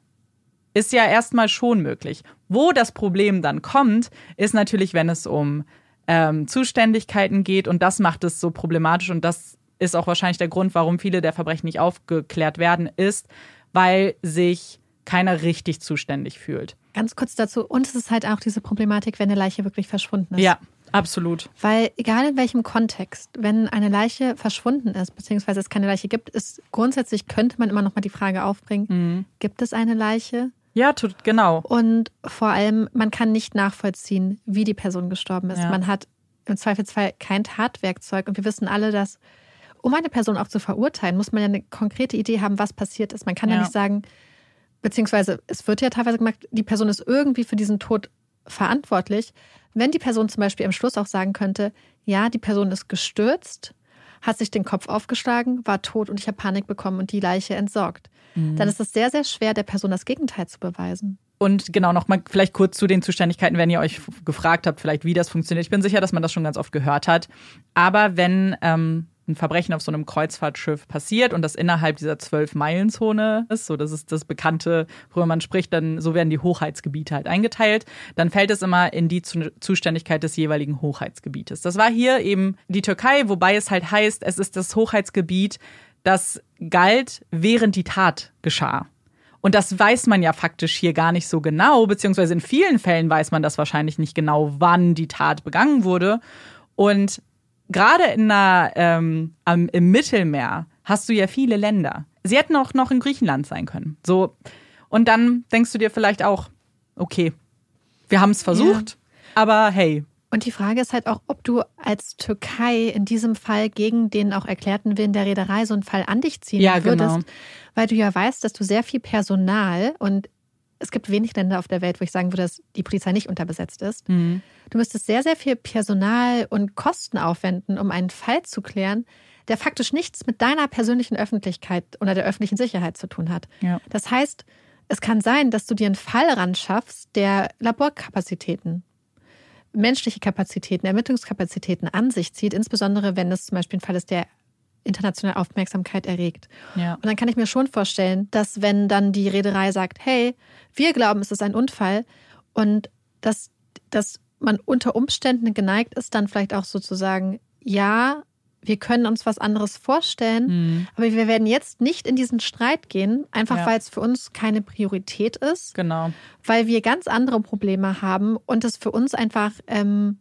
ist ja erstmal schon möglich. Wo das Problem dann kommt, ist natürlich, wenn es um ähm, Zuständigkeiten geht und das macht es so problematisch und das ist auch wahrscheinlich der Grund, warum viele der Verbrechen nicht aufgeklärt werden, ist, weil sich keiner richtig zuständig fühlt. Ganz kurz dazu. Und es ist halt auch diese Problematik, wenn eine Leiche wirklich verschwunden ist. Ja, absolut. Weil egal in welchem Kontext, wenn eine Leiche verschwunden ist, beziehungsweise es keine Leiche gibt, ist grundsätzlich könnte man immer noch mal die Frage aufbringen, mhm. gibt es eine Leiche? Ja, tut, genau. Und vor allem, man kann nicht nachvollziehen, wie die Person gestorben ist. Ja. Man hat im Zweifelsfall kein Tatwerkzeug und wir wissen alle, dass um eine Person auch zu verurteilen, muss man ja eine konkrete Idee haben, was passiert ist. Man kann ja, ja nicht sagen, beziehungsweise es wird ja teilweise gemacht, die Person ist irgendwie für diesen Tod verantwortlich. Wenn die Person zum Beispiel am Schluss auch sagen könnte, ja, die Person ist gestürzt, hat sich den Kopf aufgeschlagen, war tot und ich habe Panik bekommen und die Leiche entsorgt, mhm. dann ist es sehr, sehr schwer, der Person das Gegenteil zu beweisen. Und genau, nochmal vielleicht kurz zu den Zuständigkeiten, wenn ihr euch gefragt habt, vielleicht wie das funktioniert. Ich bin sicher, dass man das schon ganz oft gehört hat. Aber wenn ähm, ein Verbrechen auf so einem Kreuzfahrtschiff passiert und das innerhalb dieser Zwölf-Meilen-Zone ist, so das ist das Bekannte, worüber man spricht, dann so werden die Hochheitsgebiete halt eingeteilt, dann fällt es immer in die Zuständigkeit des jeweiligen Hochheitsgebietes. Das war hier eben die Türkei, wobei es halt heißt, es ist das Hochheitsgebiet, das galt, während die Tat geschah. Und das weiß man ja faktisch hier gar nicht so genau, beziehungsweise in vielen Fällen weiß man das wahrscheinlich nicht genau, wann die Tat begangen wurde. Und gerade in einer, ähm, im Mittelmeer hast du ja viele Länder. Sie hätten auch noch in Griechenland sein können. So. Und dann denkst du dir vielleicht auch, okay, wir haben es versucht, ja. aber hey. Und die Frage ist halt auch, ob du als Türkei in diesem Fall gegen den auch erklärten Willen der Reederei so einen Fall an dich ziehen ja, würdest. Genau weil du ja weißt, dass du sehr viel Personal und es gibt wenig Länder auf der Welt, wo ich sagen würde, dass die Polizei nicht unterbesetzt ist. Mhm. Du müsstest sehr, sehr viel Personal und Kosten aufwenden, um einen Fall zu klären, der faktisch nichts mit deiner persönlichen Öffentlichkeit oder der öffentlichen Sicherheit zu tun hat. Ja. Das heißt, es kann sein, dass du dir einen Fall ran schaffst, der Laborkapazitäten, menschliche Kapazitäten, Ermittlungskapazitäten an sich zieht, insbesondere wenn es zum Beispiel ein Fall ist, der internationale Aufmerksamkeit erregt. Ja. Und dann kann ich mir schon vorstellen, dass wenn dann die Reederei sagt, hey, wir glauben, es ist ein Unfall und dass, dass man unter Umständen geneigt ist, dann vielleicht auch sozusagen, ja, wir können uns was anderes vorstellen, mhm. aber wir werden jetzt nicht in diesen Streit gehen, einfach ja. weil es für uns keine Priorität ist. Genau. Weil wir ganz andere Probleme haben und es für uns einfach ähm,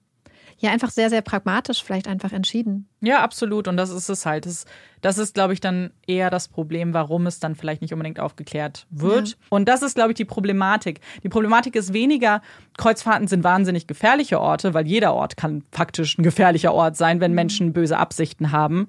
ja einfach sehr, sehr pragmatisch vielleicht einfach entschieden. Ja, absolut. Und das ist es halt. Das, das ist, glaube ich, dann eher das Problem, warum es dann vielleicht nicht unbedingt aufgeklärt wird. Ja. Und das ist, glaube ich, die Problematik. Die Problematik ist weniger, Kreuzfahrten sind wahnsinnig gefährliche Orte, weil jeder Ort kann faktisch ein gefährlicher Ort sein, wenn mhm. Menschen böse Absichten haben.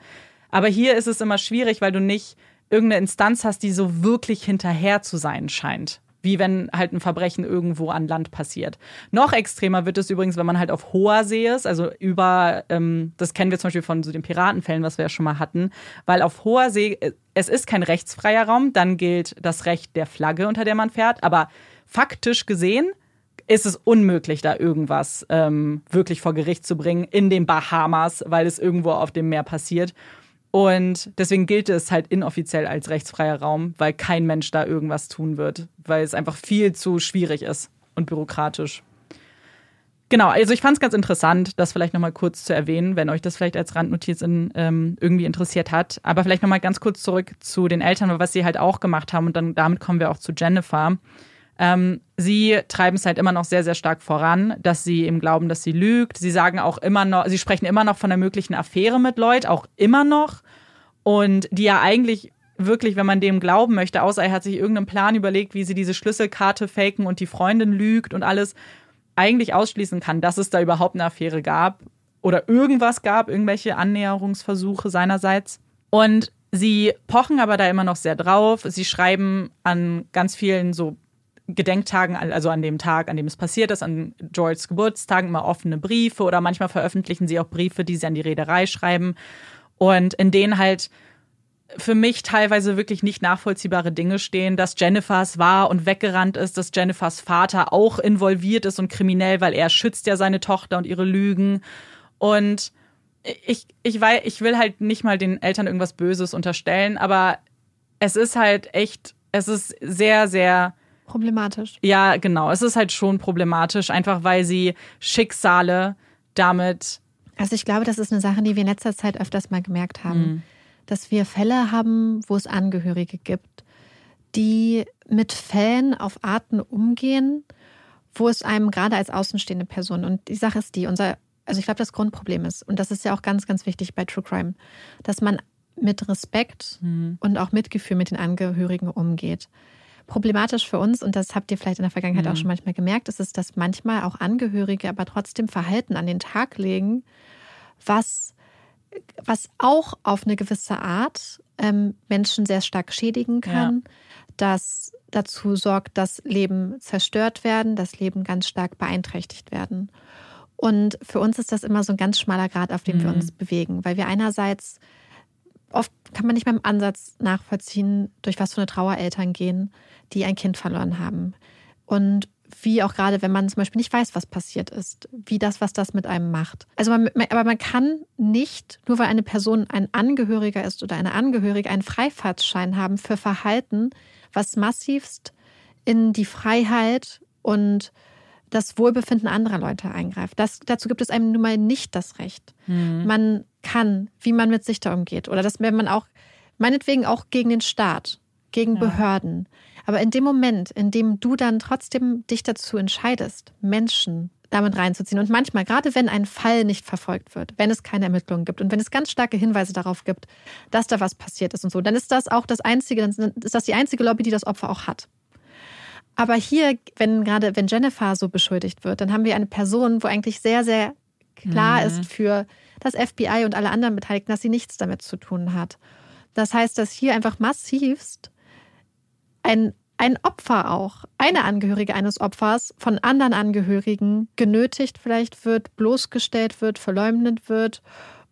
Aber hier ist es immer schwierig, weil du nicht irgendeine Instanz hast, die so wirklich hinterher zu sein scheint wie wenn halt ein Verbrechen irgendwo an Land passiert. Noch extremer wird es übrigens, wenn man halt auf hoher See ist, also über, ähm, das kennen wir zum Beispiel von so den Piratenfällen, was wir ja schon mal hatten, weil auf hoher See, äh, es ist kein rechtsfreier Raum, dann gilt das Recht der Flagge, unter der man fährt, aber faktisch gesehen ist es unmöglich, da irgendwas ähm, wirklich vor Gericht zu bringen in den Bahamas, weil es irgendwo auf dem Meer passiert. Und deswegen gilt es halt inoffiziell als rechtsfreier Raum, weil kein Mensch da irgendwas tun wird, weil es einfach viel zu schwierig ist und bürokratisch. Genau, also ich fand es ganz interessant, das vielleicht nochmal kurz zu erwähnen, wenn euch das vielleicht als Randnotiz in, ähm, irgendwie interessiert hat. Aber vielleicht nochmal ganz kurz zurück zu den Eltern, was sie halt auch gemacht haben. Und dann damit kommen wir auch zu Jennifer. Ähm, sie treiben es halt immer noch sehr, sehr stark voran, dass sie eben glauben, dass sie lügt. Sie sagen auch immer noch, sie sprechen immer noch von einer möglichen Affäre mit Lloyd, auch immer noch. Und die ja eigentlich wirklich, wenn man dem glauben möchte, außer er hat sich irgendeinen Plan überlegt, wie sie diese Schlüsselkarte faken und die Freundin lügt und alles, eigentlich ausschließen kann, dass es da überhaupt eine Affäre gab oder irgendwas gab, irgendwelche Annäherungsversuche seinerseits. Und sie pochen aber da immer noch sehr drauf. Sie schreiben an ganz vielen so Gedenktagen, also an dem Tag, an dem es passiert ist, an Georges Geburtstagen immer offene Briefe oder manchmal veröffentlichen sie auch Briefe, die sie an die Reederei schreiben und in denen halt für mich teilweise wirklich nicht nachvollziehbare Dinge stehen, dass Jennifers war und weggerannt ist, dass Jennifers Vater auch involviert ist und kriminell, weil er schützt ja seine Tochter und ihre Lügen und ich, ich, weiß, ich will halt nicht mal den Eltern irgendwas Böses unterstellen, aber es ist halt echt, es ist sehr, sehr problematisch. Ja, genau. Es ist halt schon problematisch, einfach weil sie Schicksale damit. Also ich glaube, das ist eine Sache, die wir in letzter Zeit öfters mal gemerkt haben, mhm. dass wir Fälle haben, wo es Angehörige gibt, die mit Fällen auf Arten umgehen, wo es einem gerade als außenstehende Person und die Sache ist die, unser, also ich glaube, das Grundproblem ist und das ist ja auch ganz, ganz wichtig bei True Crime, dass man mit Respekt mhm. und auch Mitgefühl mit den Angehörigen umgeht. Problematisch für uns, und das habt ihr vielleicht in der Vergangenheit mhm. auch schon manchmal gemerkt, ist es, dass manchmal auch Angehörige aber trotzdem Verhalten an den Tag legen, was, was auch auf eine gewisse Art ähm, Menschen sehr stark schädigen kann, ja. das dazu sorgt, dass Leben zerstört werden, dass Leben ganz stark beeinträchtigt werden. Und für uns ist das immer so ein ganz schmaler Grad, auf dem mhm. wir uns bewegen, weil wir einerseits oft kann man nicht mehr im Ansatz nachvollziehen, durch was für eine Trauer Eltern gehen, die ein Kind verloren haben. Und wie auch gerade, wenn man zum Beispiel nicht weiß, was passiert ist, wie das, was das mit einem macht. Also man, aber man kann nicht, nur weil eine Person ein Angehöriger ist oder eine Angehörige, einen Freifahrtsschein haben für Verhalten, was massivst in die Freiheit und das Wohlbefinden anderer Leute eingreift. Das, dazu gibt es einem nun mal nicht das Recht. Mhm. Man kann, wie man mit sich da umgeht. Oder das, wenn man auch, meinetwegen auch gegen den Staat, gegen ja. Behörden. Aber in dem Moment, in dem du dann trotzdem dich dazu entscheidest, Menschen damit reinzuziehen. Und manchmal, gerade wenn ein Fall nicht verfolgt wird, wenn es keine Ermittlungen gibt und wenn es ganz starke Hinweise darauf gibt, dass da was passiert ist und so, dann ist das auch das einzige, dann ist das die einzige Lobby, die das Opfer auch hat. Aber hier, wenn gerade, wenn Jennifer so beschuldigt wird, dann haben wir eine Person, wo eigentlich sehr, sehr klar mhm. ist für das FBI und alle anderen Beteiligten, dass sie nichts damit zu tun hat. Das heißt, dass hier einfach massivst ein, ein Opfer auch, eine Angehörige eines Opfers von anderen Angehörigen genötigt vielleicht wird, bloßgestellt wird, verleumdet wird.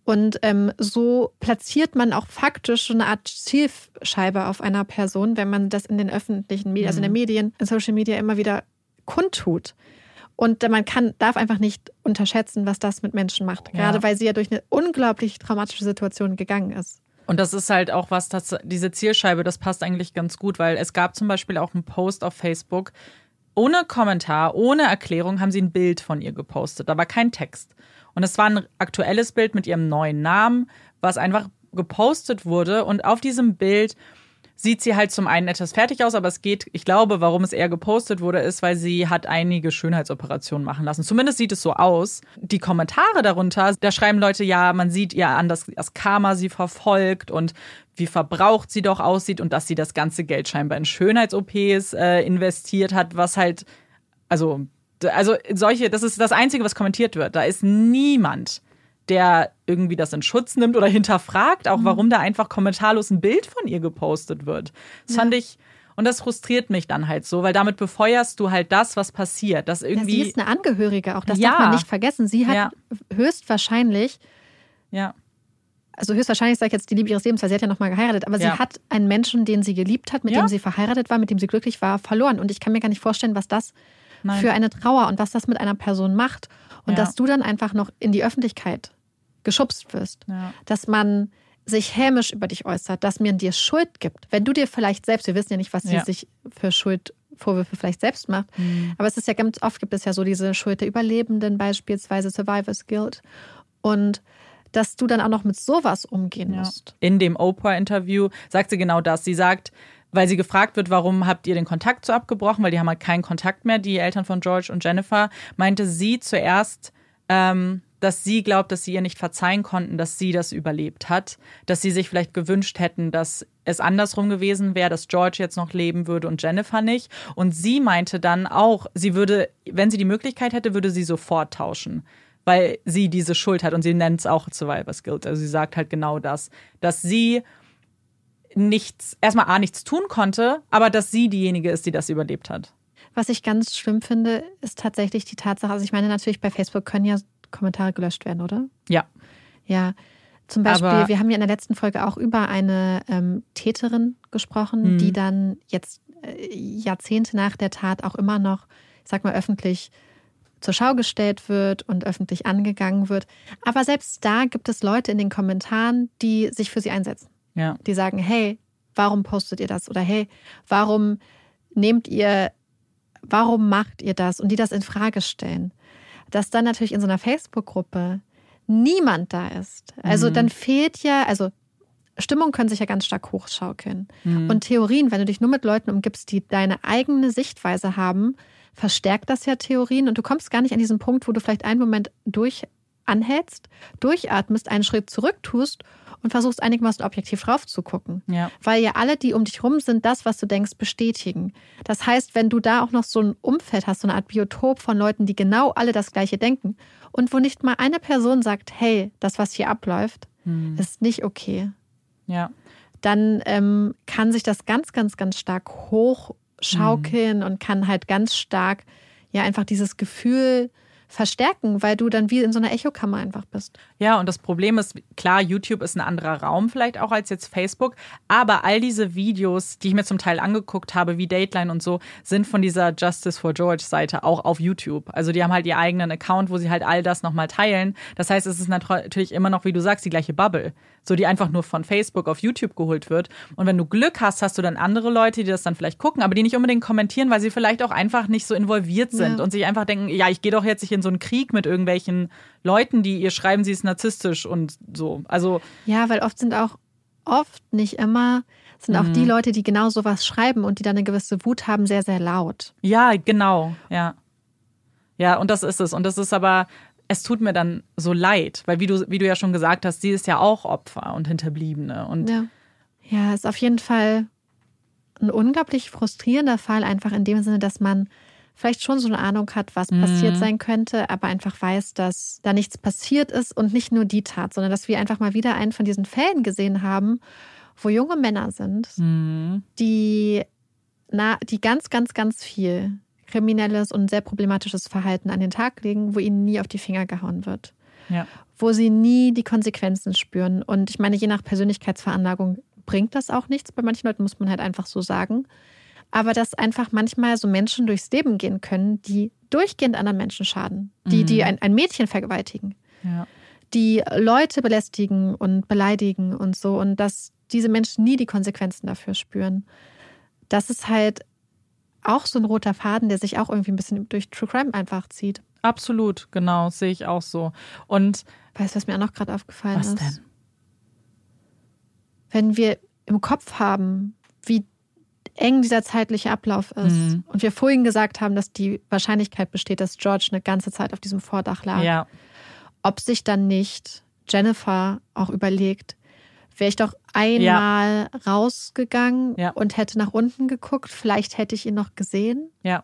Und ähm, so platziert man auch faktisch so eine Art Zielscheibe auf einer Person, wenn man das in den öffentlichen Medien, also in den mhm. Medien, in Social Media immer wieder kundtut. Und man kann, darf einfach nicht unterschätzen, was das mit Menschen macht. Gerade ja. weil sie ja durch eine unglaublich traumatische Situation gegangen ist. Und das ist halt auch was, das, diese Zielscheibe, das passt eigentlich ganz gut, weil es gab zum Beispiel auch einen Post auf Facebook, ohne Kommentar, ohne Erklärung haben sie ein Bild von ihr gepostet. Da war kein Text. Und es war ein aktuelles Bild mit ihrem neuen Namen, was einfach gepostet wurde. Und auf diesem Bild sieht sie halt zum einen etwas fertig aus, aber es geht, ich glaube, warum es eher gepostet wurde, ist, weil sie hat einige Schönheitsoperationen machen lassen. Zumindest sieht es so aus. Die Kommentare darunter, da schreiben Leute, ja, man sieht ihr an, dass das Karma sie verfolgt und wie verbraucht sie doch aussieht und dass sie das ganze Geld scheinbar in Schönheits-OPs äh, investiert hat, was halt, also, also solche, das ist das Einzige, was kommentiert wird. Da ist niemand, der irgendwie das in Schutz nimmt oder hinterfragt, auch mhm. warum da einfach kommentarlos ein Bild von ihr gepostet wird. Das ja. fand ich, und das frustriert mich dann halt so, weil damit befeuerst du halt das, was passiert. Das irgendwie ja, sie ist eine Angehörige, auch das ja. darf man nicht vergessen. Sie hat ja. höchstwahrscheinlich, ja. also höchstwahrscheinlich sage ich jetzt die Liebe ihres Lebens, weil sie hat ja nochmal geheiratet, aber sie hat einen Menschen, den sie geliebt hat, mit dem sie verheiratet war, mit dem sie glücklich war, verloren. Und ich kann mir gar nicht vorstellen, was das Nein. für eine Trauer und was das mit einer Person macht. Und dass du dann einfach noch in die Öffentlichkeit geschubst wirst, ja. dass man sich hämisch über dich äußert, dass man dir Schuld gibt. Wenn du dir vielleicht selbst, wir wissen ja nicht, was sie ja. sich für Schuldvorwürfe vielleicht selbst macht, mhm. aber es ist ja ganz oft gibt es ja so diese Schuld der Überlebenden, beispielsweise Survivor's Guilt. Und dass du dann auch noch mit sowas umgehen ja. musst. In dem Oprah-Interview sagt sie genau das. Sie sagt, weil sie gefragt wird, warum habt ihr den Kontakt so abgebrochen, weil die haben halt keinen Kontakt mehr, die Eltern von George und Jennifer, meinte sie zuerst, ähm, dass sie glaubt, dass sie ihr nicht verzeihen konnten, dass sie das überlebt hat, dass sie sich vielleicht gewünscht hätten, dass es andersrum gewesen wäre, dass George jetzt noch leben würde und Jennifer nicht. Und sie meinte dann auch, sie würde, wenn sie die Möglichkeit hätte, würde sie sofort tauschen, weil sie diese Schuld hat und sie nennt es auch Survivor's Guilt. Also sie sagt halt genau das, dass sie nichts, erstmal A, nichts tun konnte, aber dass sie diejenige ist, die das überlebt hat. Was ich ganz schlimm finde, ist tatsächlich die Tatsache, also ich meine natürlich bei Facebook können ja Kommentare gelöscht werden, oder? Ja. Ja. Zum Beispiel, Aber wir haben ja in der letzten Folge auch über eine ähm, Täterin gesprochen, mhm. die dann jetzt äh, Jahrzehnte nach der Tat auch immer noch, ich sag mal, öffentlich zur Schau gestellt wird und öffentlich angegangen wird. Aber selbst da gibt es Leute in den Kommentaren, die sich für sie einsetzen. Ja. Die sagen, hey, warum postet ihr das? Oder hey, warum nehmt ihr, warum macht ihr das? Und die das in Frage stellen dass dann natürlich in so einer Facebook-Gruppe niemand da ist. Also mhm. dann fehlt ja, also Stimmungen können sich ja ganz stark hochschaukeln. Mhm. Und Theorien, wenn du dich nur mit Leuten umgibst, die deine eigene Sichtweise haben, verstärkt das ja Theorien und du kommst gar nicht an diesen Punkt, wo du vielleicht einen Moment durch anhältst, durchatmest, einen Schritt zurück tust und versuchst einigermaßen objektiv drauf zu gucken. Ja. Weil ja alle, die um dich rum sind, das, was du denkst, bestätigen. Das heißt, wenn du da auch noch so ein Umfeld hast, so eine Art Biotop von Leuten, die genau alle das Gleiche denken und wo nicht mal eine Person sagt, hey, das, was hier abläuft, hm. ist nicht okay. Ja. Dann ähm, kann sich das ganz, ganz, ganz stark hochschaukeln hm. und kann halt ganz stark ja einfach dieses Gefühl verstärken, weil du dann wie in so einer Echokammer einfach bist. Ja, und das Problem ist, klar, YouTube ist ein anderer Raum vielleicht auch als jetzt Facebook, aber all diese Videos, die ich mir zum Teil angeguckt habe, wie Dateline und so, sind von dieser Justice for George Seite auch auf YouTube. Also die haben halt ihren eigenen Account, wo sie halt all das nochmal teilen. Das heißt, es ist natürlich immer noch, wie du sagst, die gleiche Bubble, so die einfach nur von Facebook auf YouTube geholt wird. Und wenn du Glück hast, hast du dann andere Leute, die das dann vielleicht gucken, aber die nicht unbedingt kommentieren, weil sie vielleicht auch einfach nicht so involviert sind Ja. und sich einfach denken, ja, ich gehe doch jetzt nicht in so einen Krieg mit irgendwelchen Leuten, die ihr schreiben, sie ist narzisstisch und so. Also Ja, weil oft sind auch, oft nicht immer, sind auch die Leute, die genau sowas schreiben und die dann eine gewisse Wut haben, sehr, sehr laut. Ja, genau, ja. Ja, und das ist es. Und das ist aber, es tut mir dann so leid, weil wie du, wie du ja schon gesagt hast, sie ist ja auch Opfer und Hinterbliebene. Und Ja. Ja, ist auf jeden Fall ein unglaublich frustrierender Fall, einfach in dem Sinne, dass man vielleicht schon so eine Ahnung hat, was passiert sein könnte, aber einfach weiß, dass da nichts passiert ist und nicht nur die Tat, sondern dass wir einfach mal wieder einen von diesen Fällen gesehen haben, wo junge Männer sind, die, na, die ganz, ganz, ganz viel kriminelles und sehr problematisches Verhalten an den Tag legen, wo ihnen nie auf die Finger gehauen wird ja. wo sie nie die Konsequenzen spüren. Und ich meine, je nach Persönlichkeitsveranlagung bringt das auch nichts. Bei manchen Leuten muss man halt einfach so sagen. Aber dass einfach manchmal so Menschen durchs Leben gehen können, die durchgehend anderen Menschen schaden, die, die ein, ein Mädchen vergewaltigen, ja. die Leute belästigen und beleidigen und so. Und dass diese Menschen nie die Konsequenzen dafür spüren. Das ist halt auch so ein roter Faden, der sich auch irgendwie ein bisschen durch True Crime einfach zieht. Absolut, genau, sehe ich auch so. Und Weißt du, was mir auch noch gerade aufgefallen was ist? denn? wenn wir im Kopf haben, wie eng dieser zeitliche Ablauf ist Mhm. und wir vorhin gesagt haben, dass die Wahrscheinlichkeit besteht, dass George eine ganze Zeit auf diesem Vordach lag, Ja, ob sich dann nicht Jennifer auch überlegt, wäre ich doch einmal rausgegangen Ja. und hätte nach unten geguckt, vielleicht hätte ich ihn noch gesehen. ja.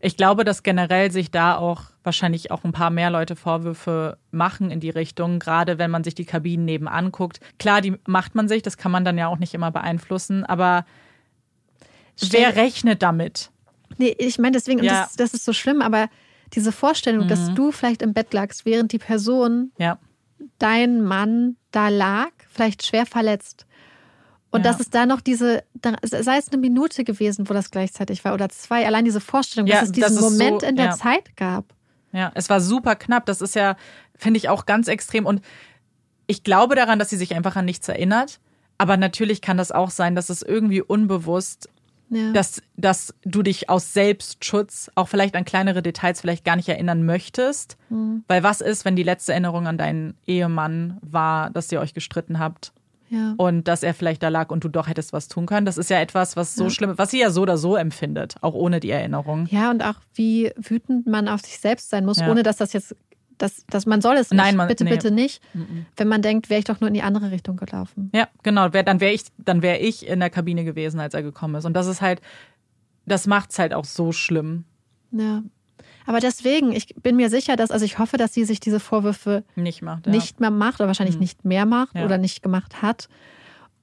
Ich glaube, dass generell sich da auch wahrscheinlich auch ein paar mehr Leute Vorwürfe machen in die Richtung, gerade wenn man sich die Kabinen nebenan guckt. Klar, die macht man sich, das kann man dann ja auch nicht immer beeinflussen, aber wer rechnet damit? Nee, ich meine deswegen, Ja. Mhm. das, das ist so schlimm, aber diese Vorstellung, dass du vielleicht im Bett lagst, während die Person Ja, dein Mann da lag, vielleicht schwer verletzt. Und Ja. dass es da noch diese, sei es eine Minute gewesen, wo das gleichzeitig war, oder zwei, allein diese Vorstellung, Ja, dass es diesen das ist so- Moment in der ja. Zeit gab. Ja, es war super knapp. Das ist ja, finde ich, auch ganz extrem. Und ich glaube daran, dass sie sich einfach an nichts erinnert. Aber natürlich kann das auch sein, dass es irgendwie unbewusst, Ja. dass, dass du dich aus Selbstschutz auch vielleicht an kleinere Details vielleicht gar nicht erinnern möchtest. Mhm. Weil was ist, wenn die letzte Erinnerung an deinen Ehemann war, dass ihr euch gestritten habt? ja. Und dass er vielleicht da lag und du doch hättest was tun können. Das ist ja etwas, was so schlimm, was sie ja so oder so empfindet, auch ohne die Erinnerung. ja, und auch wie wütend man auf sich selbst sein muss, Ja. ohne dass das jetzt, dass, dass man soll es nicht. Nein, man- bitte, nee. bitte nicht. Wenn man denkt, wäre ich doch nur in die andere Richtung gelaufen. Ja, genau. Dann wäre ich, dann wäre ich in der Kabine gewesen, als er gekommen ist. Und das ist halt, das macht's halt auch so schlimm. Ja. Aber deswegen, ich bin mir sicher, dass, also ich hoffe, dass sie sich diese Vorwürfe Nicht macht. Ja. nicht mehr macht oder wahrscheinlich nicht mehr macht Ja. oder nicht gemacht hat.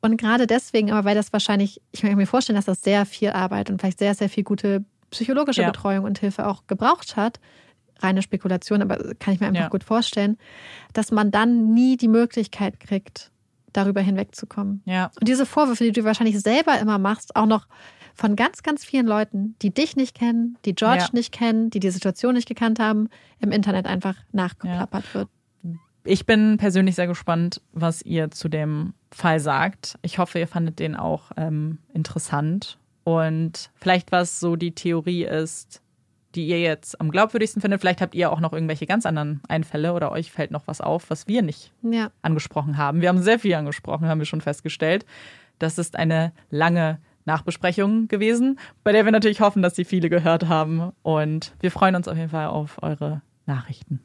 Und gerade deswegen, aber weil das wahrscheinlich, ich kann mir vorstellen, dass das sehr viel Arbeit und vielleicht sehr, sehr viel gute psychologische Ja. Betreuung und Hilfe auch gebraucht hat. Reine Spekulation, aber kann ich mir einfach Ja. gut vorstellen, dass man dann nie die Möglichkeit kriegt, darüber hinwegzukommen. Ja, Und diese Vorwürfe, die du wahrscheinlich selber immer machst, auch noch von ganz, ganz vielen Leuten, die dich nicht kennen, die George Ja. nicht kennen, die die Situation nicht gekannt haben, im Internet einfach nachgeplappert wird. ich bin persönlich sehr gespannt, was ihr zu dem Fall sagt. Ich hoffe, ihr fandet den auch ähm, interessant. Und vielleicht, was so die Theorie ist, die ihr jetzt am glaubwürdigsten findet. Vielleicht habt ihr auch noch irgendwelche ganz anderen Einfälle oder euch fällt noch was auf, was wir nicht Ja. angesprochen haben. Wir haben sehr viel angesprochen, haben wir schon festgestellt. Das ist eine lange Nachbesprechung gewesen, bei der wir natürlich hoffen, dass sie viele gehört haben. Und wir freuen uns auf jeden Fall auf eure Nachrichten.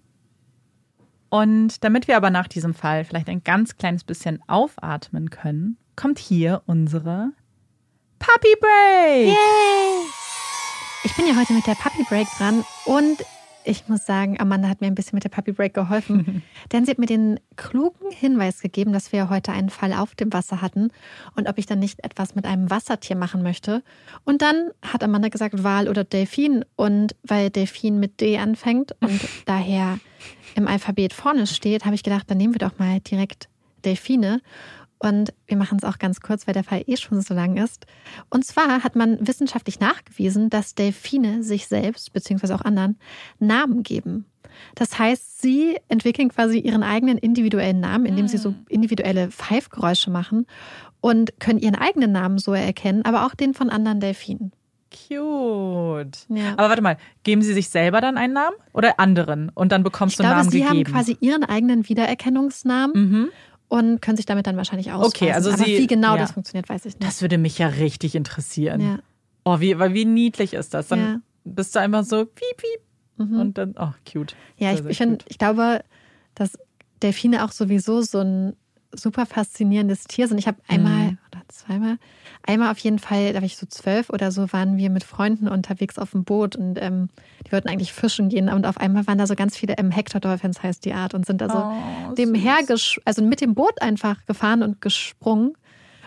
Und damit wir aber nach diesem Fall vielleicht ein ganz kleines bisschen aufatmen können, kommt hier unsere Puppy Break. Ich bin ja heute mit der Puppy Break dran und ich muss sagen, Amanda hat mir ein bisschen mit der Puppy Break geholfen, [laughs] denn sie hat mir den klugen Hinweis gegeben, dass wir heute einen Fall auf dem Wasser hatten und ob ich dann nicht etwas mit einem Wassertier machen möchte. Und dann hat Amanda gesagt Wal oder Delfin und weil Delfin mit D anfängt und [laughs] daher im Alphabet vorne steht, habe ich gedacht, dann nehmen wir doch mal direkt Delfine. Und wir machen es auch ganz kurz, weil der Fall eh schon so lang ist. Und zwar hat man wissenschaftlich nachgewiesen, dass Delfine sich selbst, beziehungsweise auch anderen, Namen geben. Das heißt, sie entwickeln quasi ihren eigenen individuellen Namen, indem sie so individuelle Pfeifgeräusche machen und können ihren eigenen Namen so erkennen, aber auch den von anderen Delfinen. Cute. Ja. Aber warte mal, geben sie sich selber dann einen Namen oder anderen? Und dann bekommst Ich du einen glaube, Namen sie gegeben? haben quasi ihren eigenen Wiedererkennungsnamen mhm. Und können sich damit dann wahrscheinlich ausweisen. Okay, also aber sie- wie genau ja. das funktioniert, weiß ich nicht. Das würde mich ja richtig interessieren. ja. Oh, wie, weil wie niedlich ist das? Dann Ja. bist du einfach so piep, piep. Mhm. Und dann, oh, cute. Ja, Sehr, ich, sehr ich, find, ich glaube, dass Delfine auch sowieso so ein super faszinierendes Tier sind. Ich habe einmal Mhm. oder zweimal, einmal auf jeden Fall, da war ich so zwölf oder so, waren wir mit Freunden unterwegs auf dem Boot und ähm, die wollten eigentlich fischen gehen und auf einmal waren da so ganz viele ähm, Hector Dolphins heißt die Art und sind da so Oh, dem hergesch also mit dem Boot einfach gefahren und gesprungen.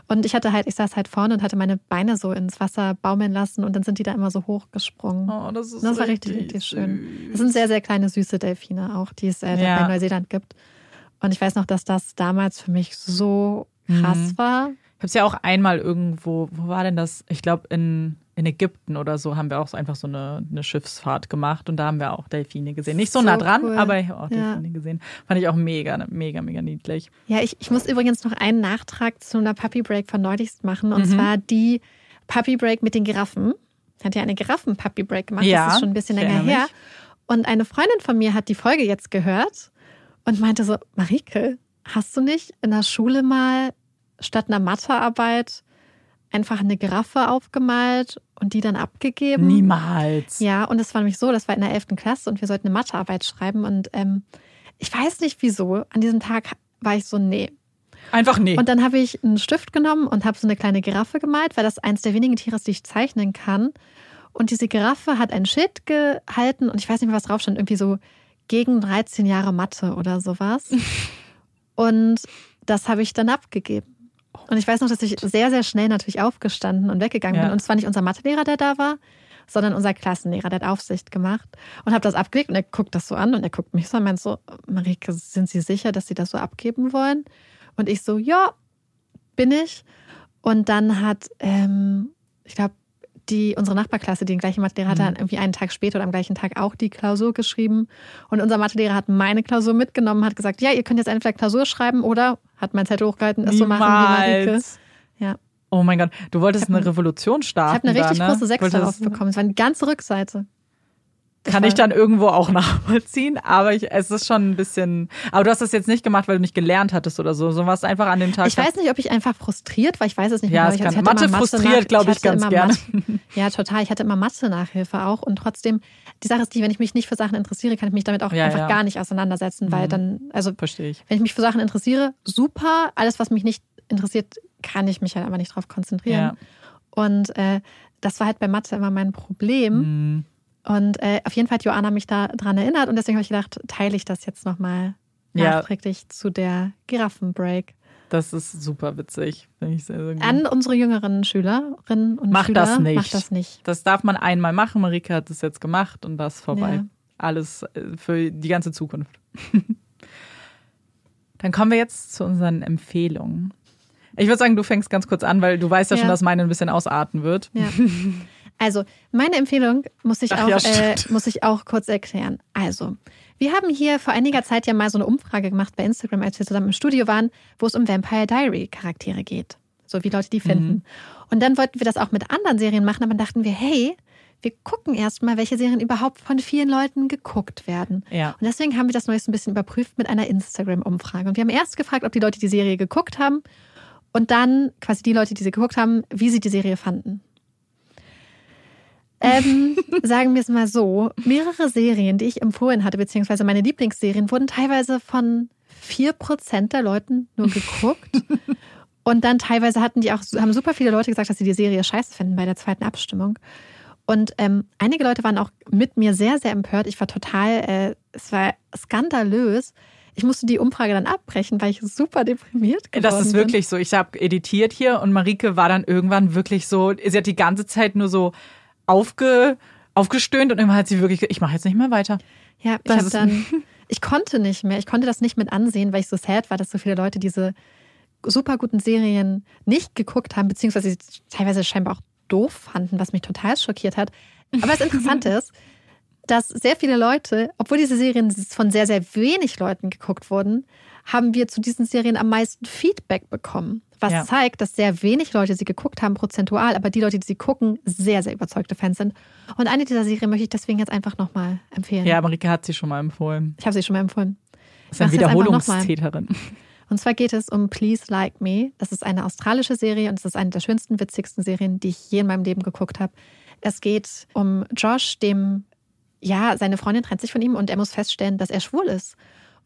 Und ich hatte halt, ich saß halt vorne und hatte meine Beine so ins Wasser baumeln lassen und dann sind die da immer so hochgesprungen. Oh, das ist Das war richtig, richtig schön. süß. Das sind sehr, sehr kleine, süße Delfine auch, die es äh, Ja. bei Neuseeland gibt. Und ich weiß noch, dass das damals für mich so krass Mhm. war. Ich habe es ja auch einmal irgendwo, wo war denn das? Ich glaube, in, in Ägypten oder so haben wir auch so einfach so eine, eine Schiffsfahrt gemacht und da haben wir auch Delfine gesehen. Nicht so, So nah dran, cool. aber ich habe auch Ja. Delfine gesehen. Fand ich auch mega, mega, mega niedlich. Ja, ich, ich muss übrigens noch einen Nachtrag zu einer Puppy Break von neulichst machen. Und Mhm. zwar die Puppy Break mit den Giraffen. Hat ja eine Giraffen-Puppy Break gemacht. Ja, das ist schon ein bisschen länger her. mich. Und eine Freundin von mir hat die Folge jetzt gehört und meinte so: Marike, hast du nicht in der Schule mal statt einer Mathearbeit einfach eine Giraffe aufgemalt und die dann abgegeben? Niemals. Ja, und es war nämlich so, das war in der 11. Klasse und wir sollten eine Mathearbeit schreiben. Und ähm, ich weiß nicht wieso, an diesem Tag war ich so, nee. Einfach nee. Und dann habe ich einen Stift genommen und habe so eine kleine Giraffe gemalt, weil das eins der wenigen Tiere ist, die ich zeichnen kann. Und diese Giraffe hat ein Schild gehalten und ich weiß nicht mehr, was drauf stand, irgendwie so gegen 13 Jahre Mathe oder sowas. [laughs] und das habe ich dann abgegeben. Und ich weiß noch, dass ich sehr, sehr schnell natürlich aufgestanden und weggegangen Ja. bin. Und es war nicht unser Mathelehrer, der da war, sondern unser Klassenlehrer, der hat Aufsicht gemacht. Und habe das abgelegt und er guckt das so an und er guckt mich so an und meint so, Marike, sind Sie sicher, dass Sie das so abgeben wollen? Und ich so, ja, bin ich. Und dann hat, ähm, ich glaube, die, unsere Nachbarklasse, die den gleichen Mathelehrer hatte, hat irgendwie einen Tag später oder am gleichen Tag auch die Klausur geschrieben. Und unser Mathelehrer hat meine Klausur mitgenommen, hat gesagt, ja, ihr könnt jetzt entweder Klausur schreiben oder hat mein Zettel hochgehalten, ist so machen wie Marike. Ja. Oh mein Gott, du wolltest Ich eine Revolution Ich starten. habe eine richtig da, ne? große Sechs Wolltest- darauf bekommen. Es war eine ganze Rückseite. Kann ich dann irgendwo auch [laughs] nachvollziehen, aber ich, es ist schon ein bisschen. Aber du hast das jetzt nicht gemacht, weil du nicht gelernt hattest oder so. So warst du einfach an dem Tag. Ich weiß nicht, ob ich einfach frustriert war. Ich weiß es nicht Ja, mehr. es Ich kann- hatte Mathe frustriert, nach- glaub ich, hatte ganz gerne. [laughs] Ja, total. Ich hatte immer Mathe-Nachhilfe auch. Und trotzdem, die Sache ist die, wenn ich mich nicht für Sachen interessiere, kann ich mich damit auch Ja, einfach ja. gar nicht auseinandersetzen, weil Mhm. dann, also Verstehe ich. wenn ich mich für Sachen interessiere, super. Alles, was mich nicht interessiert, kann ich mich halt aber nicht drauf konzentrieren. Ja. Und äh, das war halt bei Mathe immer mein Problem. Mhm. Und äh, auf jeden Fall hat Joanna mich da dran erinnert und deswegen habe ich gedacht, teile ich das jetzt nochmal Ja. nachträglich zu der Giraffenbreak. Das ist super witzig. Finde ich sehr, sehr gut. An unsere jüngeren Schülerinnen und Mach Schüler. das nicht. Mach das nicht. Das darf man einmal machen. Marike hat es jetzt gemacht und das ist vorbei. Ja. Alles äh, für die ganze Zukunft. [laughs] Dann kommen wir jetzt zu unseren Empfehlungen. Ich würde sagen, du fängst ganz kurz an, weil du weißt ja, Ja. schon, dass meine ein bisschen ausarten wird. Ja. [laughs] Also, meine Empfehlung muss ich, Ach auch, ja, äh, muss ich auch kurz erklären. Also, wir haben hier vor einiger Zeit ja mal so eine Umfrage gemacht bei Instagram, als wir zusammen im Studio waren, wo es um Vampire Diary Charaktere geht. So wie Leute die finden. Mhm. Und dann wollten wir das auch mit anderen Serien machen, aber dann dachten wir, hey, wir gucken erstmal, welche Serien überhaupt von vielen Leuten geguckt werden. Ja. Und deswegen haben wir das neues ein bisschen überprüft mit einer Instagram-Umfrage. Und wir haben erst gefragt, ob die Leute die Serie geguckt haben und dann quasi die Leute, die sie geguckt haben, wie sie die Serie fanden. Ähm, sagen wir es mal so, mehrere Serien, die ich empfohlen hatte, beziehungsweise meine Lieblingsserien, wurden teilweise von 4% der Leuten nur geguckt. [laughs] Und dann teilweise hatten die auch, haben super viele Leute gesagt, dass sie die Serie scheiße finden bei der zweiten Abstimmung. Und ähm, einige Leute waren auch mit mir sehr, sehr empört. Ich war total, äh, es war skandalös. Ich musste die Umfrage dann abbrechen, weil ich super deprimiert geworden Das ist bin. wirklich so. Ich habe editiert hier und Marike war dann irgendwann wirklich so, sie hat die ganze Zeit nur so aufge, aufgestöhnt und irgendwann hat sie wirklich, ich mache jetzt nicht mehr weiter. Ja, ich Das habe ist- dann, [laughs] ich konnte nicht mehr, ich konnte das nicht mit ansehen, weil ich so sad war, dass so viele Leute diese super guten Serien nicht geguckt haben, beziehungsweise sie teilweise scheinbar auch doof fanden, was mich total schockiert hat. Aber das Interessante [laughs] ist, dass sehr viele Leute, obwohl diese Serien von sehr, sehr wenig Leuten geguckt wurden, haben wir zu diesen Serien am meisten Feedback bekommen. Was Ja. zeigt, dass sehr wenig Leute sie geguckt haben, prozentual, aber die Leute, die sie gucken, sehr, sehr überzeugte Fans sind. Und eine dieser Serien möchte ich deswegen jetzt einfach nochmal empfehlen. Ja, Marike hat sie schon mal empfohlen. Ich habe sie schon mal empfohlen. Das ist eine. Wiederholungstäterin. Und zwar geht es um Please Like Me. Das ist eine australische Serie und es ist eine der schönsten, witzigsten Serien, die ich je in meinem Leben geguckt habe. Es geht um Josh, dem, ja, seine Freundin trennt sich von ihm und er muss feststellen, dass er schwul ist.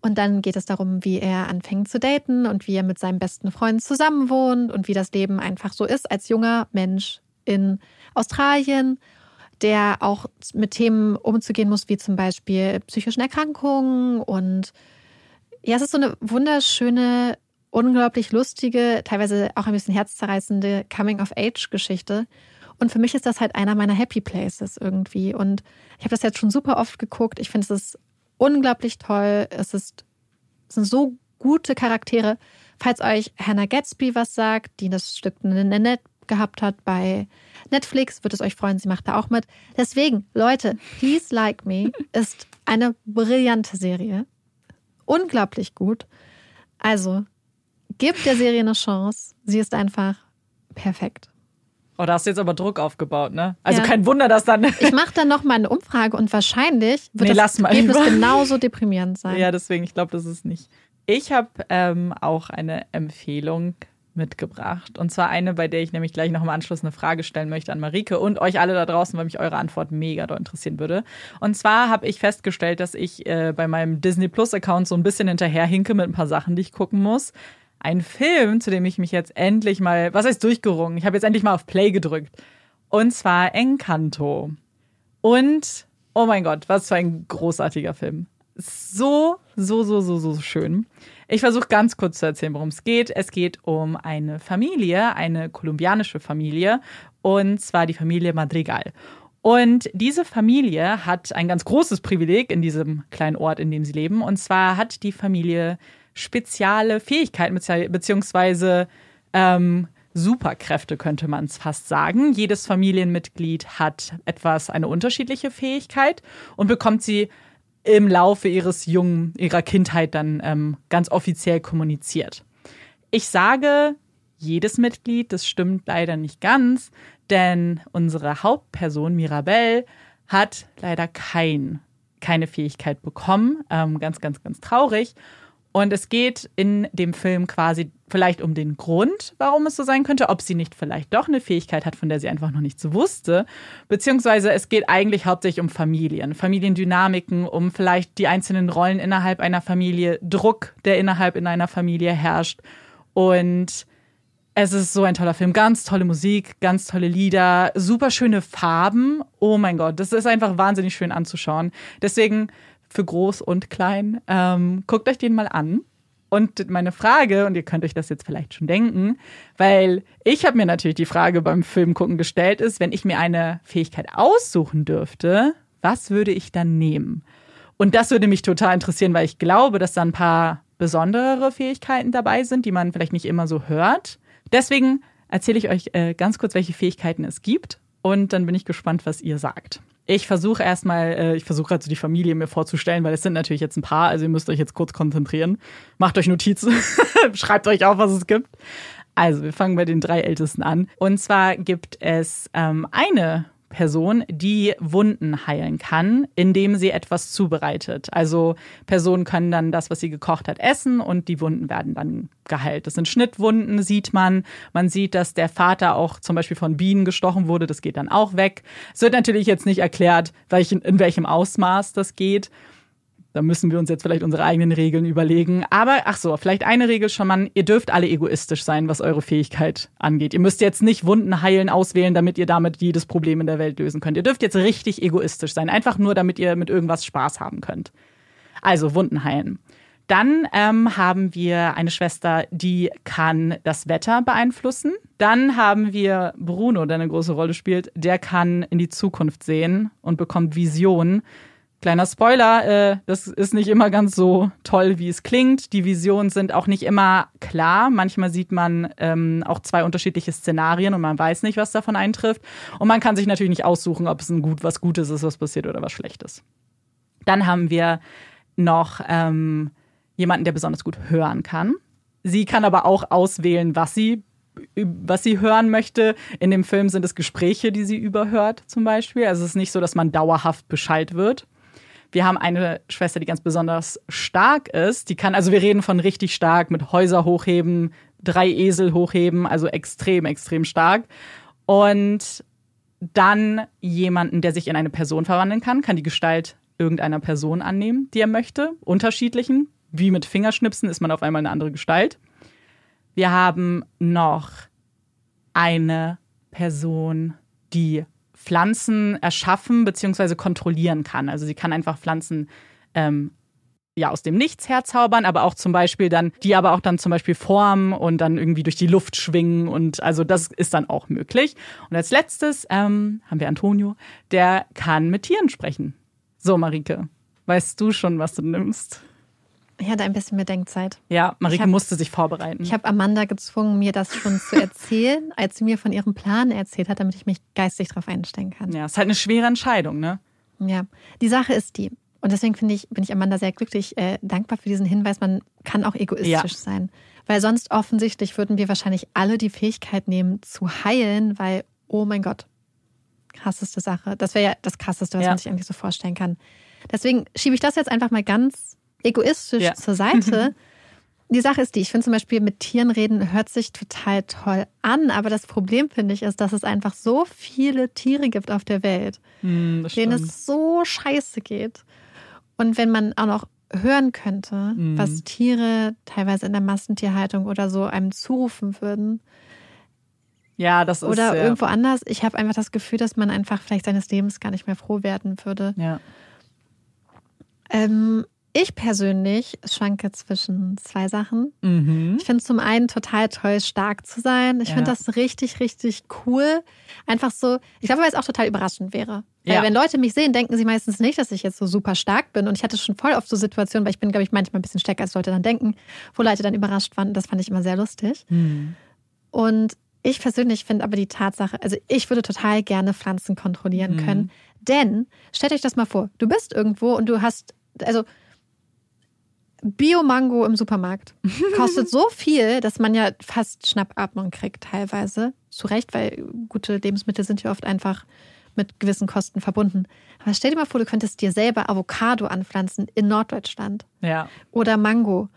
Und dann geht es darum, wie er anfängt zu daten und wie er mit seinem besten Freund zusammenwohnt und wie das Leben einfach so ist als junger Mensch in Australien, der auch mit Themen umzugehen muss, wie zum Beispiel psychischen Erkrankungen und ja, es ist so eine wunderschöne, unglaublich lustige, teilweise auch ein bisschen herzzerreißende Coming-of-Age-Geschichte. Und für mich ist das halt einer meiner Happy Places irgendwie. Und ich habe das jetzt schon super oft geguckt. Ich finde, es ist unglaublich toll. Es, ist, es sind so gute Charaktere. Falls euch Hannah Gatsby was sagt, die das Stück Nanette gehabt hat bei Netflix, wird es euch freuen. Sie macht da auch mit. Deswegen, Leute, Please Like Me [laughs] ist eine brillante Serie unglaublich gut. Also, gebt der Serie eine Chance. Sie ist einfach perfekt. Oh, da hast du jetzt aber Druck aufgebaut, ne? Also Ja. kein Wunder, dass dann. [laughs] Ich mache dann noch mal eine Umfrage und wahrscheinlich wird Nee, das Ergebnis genauso deprimierend sein. ja, deswegen, ich glaube, das ist nicht. Ich habe ähm, auch eine Empfehlung mitgebracht. Und zwar eine, bei der ich nämlich gleich noch im Anschluss eine Frage stellen möchte an Marike und euch alle da draußen, weil mich eure Antwort mega doll interessieren würde. Und zwar habe ich festgestellt, dass ich äh, bei meinem Disney Plus Account so ein bisschen hinterherhinke mit ein paar Sachen, die ich gucken muss. Ein Film, zu dem ich mich jetzt endlich mal, was heißt durchgerungen? Ich habe jetzt endlich mal auf Play gedrückt. Und zwar Encanto. Und, oh mein Gott, was für ein großartiger Film. So, so, so, so, so schön. Ich versuche ganz kurz zu erzählen, worum es geht. Es geht um eine Familie, eine kolumbianische Familie, und zwar die Familie Madrigal. Und diese Familie hat ein ganz großes Privileg in diesem kleinen Ort, in dem sie leben. Und zwar hat die Familie spezielle Fähigkeiten, bezieh- beziehungsweise ähm, Superkräfte, könnte man es fast sagen. Jedes Familienmitglied hat etwas, eine unterschiedliche Fähigkeit und bekommt sie im Laufe ihres jungen, ihrer Kindheit dann ähm, ganz offiziell kommuniziert. Ich sage jedes Mitglied, das stimmt leider nicht ganz, denn unsere Hauptperson Mirabelle hat leider kein, keine Fähigkeit bekommen. Ähm, ganz, ganz, ganz traurig. Und es geht in dem Film quasi vielleicht um den Grund, warum es so sein könnte, ob sie nicht vielleicht doch eine Fähigkeit hat, von der sie einfach noch nichts wusste. Beziehungsweise es geht eigentlich hauptsächlich um Familien, Familiendynamiken, um vielleicht die einzelnen Rollen innerhalb einer Familie, Druck, der innerhalb in einer Familie herrscht. Und es ist so ein toller Film. Ganz tolle Musik, ganz tolle Lieder, super schöne Farben. Oh mein Gott, das ist einfach wahnsinnig schön anzuschauen. Deswegen für groß und klein, ähm, guckt euch den mal an. Und meine Frage, und ihr könnt euch das jetzt vielleicht schon denken, weil ich habe mir natürlich die Frage beim Film gucken gestellt, ist, wenn ich mir eine Fähigkeit aussuchen dürfte, was würde ich dann nehmen? Und das würde mich total interessieren, weil ich glaube, dass da ein paar besondere Fähigkeiten dabei sind, die man vielleicht nicht immer so hört. Deswegen erzähle ich euch äh, ganz kurz, welche Fähigkeiten es gibt. Und dann bin ich gespannt, was ihr sagt. Ich versuche erstmal, äh, ich versuche gerade so die Familie mir vorzustellen, weil es sind natürlich jetzt ein paar, also ihr müsst euch jetzt kurz konzentrieren. Macht euch Notizen, [laughs] schreibt euch auf, was es gibt. Also, wir fangen bei den drei Ältesten an. Und zwar gibt es ähm, eine Person, die Wunden heilen kann, indem sie etwas zubereitet. Also Personen können dann das, was sie gekocht hat, essen und die Wunden werden dann geheilt. Das sind Schnittwunden, sieht man. Man sieht, dass der Vater auch zum Beispiel von Bienen gestochen wurde. Das geht dann auch weg. Es wird natürlich jetzt nicht erklärt, in welchem Ausmaß das geht. Da müssen wir uns jetzt vielleicht unsere eigenen Regeln überlegen. Aber ach so, vielleicht eine Regel schon mal, ihr dürft alle egoistisch sein, was eure Fähigkeit angeht. Ihr müsst jetzt nicht Wunden heilen auswählen, damit ihr damit jedes Problem in der Welt lösen könnt. Ihr dürft jetzt richtig egoistisch sein, einfach nur, damit ihr mit irgendwas Spaß haben könnt. Also Wunden heilen. Dann ähm, haben wir eine Schwester, die kann das Wetter beeinflussen. Dann haben wir Bruno, der eine große Rolle spielt. Der kann in die Zukunft sehen und bekommt Visionen. Kleiner Spoiler, äh, das ist nicht immer ganz so toll, wie es klingt. Die Visionen sind auch nicht immer klar. Manchmal sieht man ähm, auch zwei unterschiedliche Szenarien und man weiß nicht, was davon eintrifft. Und man kann sich natürlich nicht aussuchen, ob es ein gut, was Gutes ist, was passiert oder was Schlechtes. Dann haben wir noch ähm, jemanden, der besonders gut hören kann. Sie kann aber auch auswählen, was sie was sie hören möchte. In dem Film sind es Gespräche, die sie überhört, zum Beispiel. Also es ist nicht so, dass man dauerhaft Bescheid wird. Wir haben eine Schwester, die ganz besonders stark ist. Die kann, also wir reden von richtig stark mit Häuser hochheben, drei Esel hochheben, also extrem, extrem stark. Und dann jemanden, der sich in eine Person verwandeln kann, kann die Gestalt irgendeiner Person annehmen, die er möchte, unterschiedlichen wie mit Fingerschnipsen ist man auf einmal eine andere Gestalt. Wir haben noch eine Person, die Pflanzen erschaffen bzw. kontrollieren kann. Also sie kann einfach Pflanzen ähm, ja aus dem Nichts herzaubern, aber auch zum Beispiel dann, die aber auch dann zum Beispiel formen und dann irgendwie durch die Luft schwingen und also das ist dann auch möglich. Und als letztes ähm, haben wir Antonio, der kann mit Tieren sprechen. So, Marike, weißt du schon, was du nimmst? Ich hatte ein bisschen Bedenkzeit. Ja, Marike hab, musste sich vorbereiten. Ich habe Amanda gezwungen, mir das schon zu erzählen, [laughs] als sie mir von ihrem Plan erzählt hat, damit ich mich geistig darauf einstellen kann. Ja, ist halt eine schwere Entscheidung, ne? Ja, die Sache ist die, und deswegen finde ich, bin ich Amanda sehr glücklich, äh, dankbar für diesen Hinweis, man kann auch egoistisch ja. sein. Weil sonst offensichtlich würden wir wahrscheinlich alle die Fähigkeit nehmen, zu heilen, weil, oh mein Gott, krasseste Sache. Das wäre ja das Krasseste, was ja. man sich eigentlich so vorstellen kann. Deswegen schiebe ich das jetzt einfach mal ganz egoistisch ja. zur Seite. [laughs] Die Sache ist die, ich finde zum Beispiel mit Tieren reden hört sich total toll an, aber das Problem finde ich ist, dass es einfach so viele Tiere gibt auf der Welt, mm, denen es so scheiße geht. Und wenn man auch noch hören könnte, mm. was Tiere teilweise in der Massentierhaltung oder so einem zurufen würden. Ja, das ist. Oder ja. irgendwo anders. Ich habe einfach das Gefühl, dass man einfach vielleicht seines Lebens gar nicht mehr froh werden würde. Ja. Ähm, ich persönlich schwanke zwischen zwei Sachen. Mhm. Ich finde es zum einen total toll, stark zu sein. Ich ja. finde das richtig, richtig cool. Einfach so, ich glaube, weil es auch total überraschend wäre. Weil ja. wenn Leute mich sehen, denken sie meistens nicht, dass ich jetzt so super stark bin. Und ich hatte schon voll oft so Situationen, weil ich bin, glaube ich, manchmal ein bisschen stärker, als Leute dann denken, wo Leute dann überrascht waren. Das fand ich immer sehr lustig. Mhm. Und ich persönlich finde aber die Tatsache, also ich würde total gerne Pflanzen kontrollieren mhm. können. Denn stellt euch das mal vor, du bist irgendwo und du hast, also Bio-Mango im Supermarkt [laughs] kostet so viel, dass man ja fast Schnappatmung kriegt teilweise. Zu Recht, weil gute Lebensmittel sind ja oft einfach mit gewissen Kosten verbunden. Aber stell dir mal vor, du könntest dir selber Avocado anpflanzen in Norddeutschland. Ja. Oder Mango.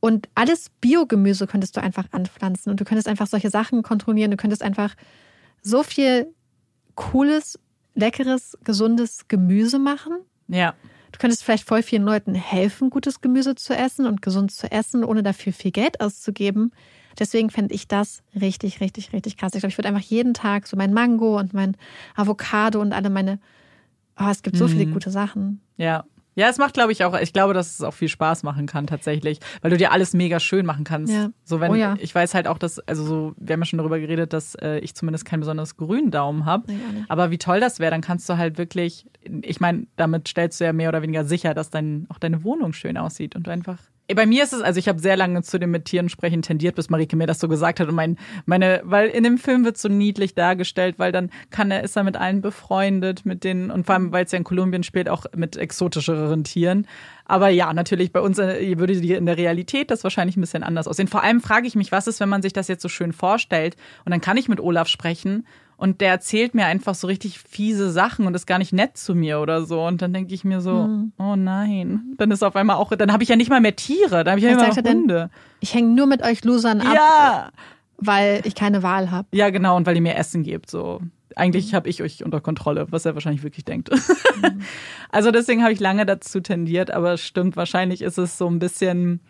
Und alles Biogemüse könntest du einfach anpflanzen. Und du könntest einfach solche Sachen kontrollieren. Du könntest einfach so viel cooles, leckeres, gesundes Gemüse machen. Ja. Du könntest vielleicht voll vielen Leuten helfen, gutes Gemüse zu essen und gesund zu essen, ohne dafür viel Geld auszugeben. Deswegen fände ich das richtig, richtig, richtig krass. Ich glaube, ich würde einfach jeden Tag so mein Mango und mein Avocado und alle meine. Oh, es gibt so mhm. viele gute Sachen. Ja, ja, es macht, glaube ich, auch, ich glaube, dass es auch viel Spaß machen kann tatsächlich, weil du dir alles mega schön machen kannst. Ja. So wenn oh ja. ich weiß halt auch, dass, also so, wir haben ja schon darüber geredet, dass äh, ich zumindest keinen besonders grünen Daumen habe. Aber wie toll das wäre, dann kannst du halt wirklich, ich meine, damit stellst du ja mehr oder weniger sicher, dass dein, auch deine Wohnung schön aussieht und du einfach bei mir ist es, also ich habe sehr lange zu dem mit Tieren sprechen tendiert, bis Marike mir das so gesagt hat. Und mein, meine, weil in dem Film wird so niedlich dargestellt, weil dann kann er, ist er mit allen befreundet, mit denen, und vor allem, weil es ja in Kolumbien spielt, auch mit exotischeren Tieren. Aber ja, natürlich, bei uns äh, würde in der Realität das wahrscheinlich ein bisschen anders aussehen. Vor allem frage ich mich, was ist, wenn man sich das jetzt so schön vorstellt? Und dann kann ich mit Olaf sprechen und der erzählt mir einfach so richtig fiese Sachen und ist gar nicht nett zu mir oder so. Und dann denke ich mir so, mhm. oh nein. Dann ist auf einmal auch, dann habe ich ja nicht mal mehr Tiere, dann habe ich ja immer noch Hunde. Denn, ich hänge nur mit euch Losern ab, ja. weil ich keine Wahl habe. Ja, genau, und weil ihr mir Essen gebt. So. eigentlich habe ich euch unter Kontrolle, was er wahrscheinlich wirklich denkt. [laughs] Also deswegen habe ich lange dazu tendiert, aber stimmt, wahrscheinlich ist es so ein bisschen,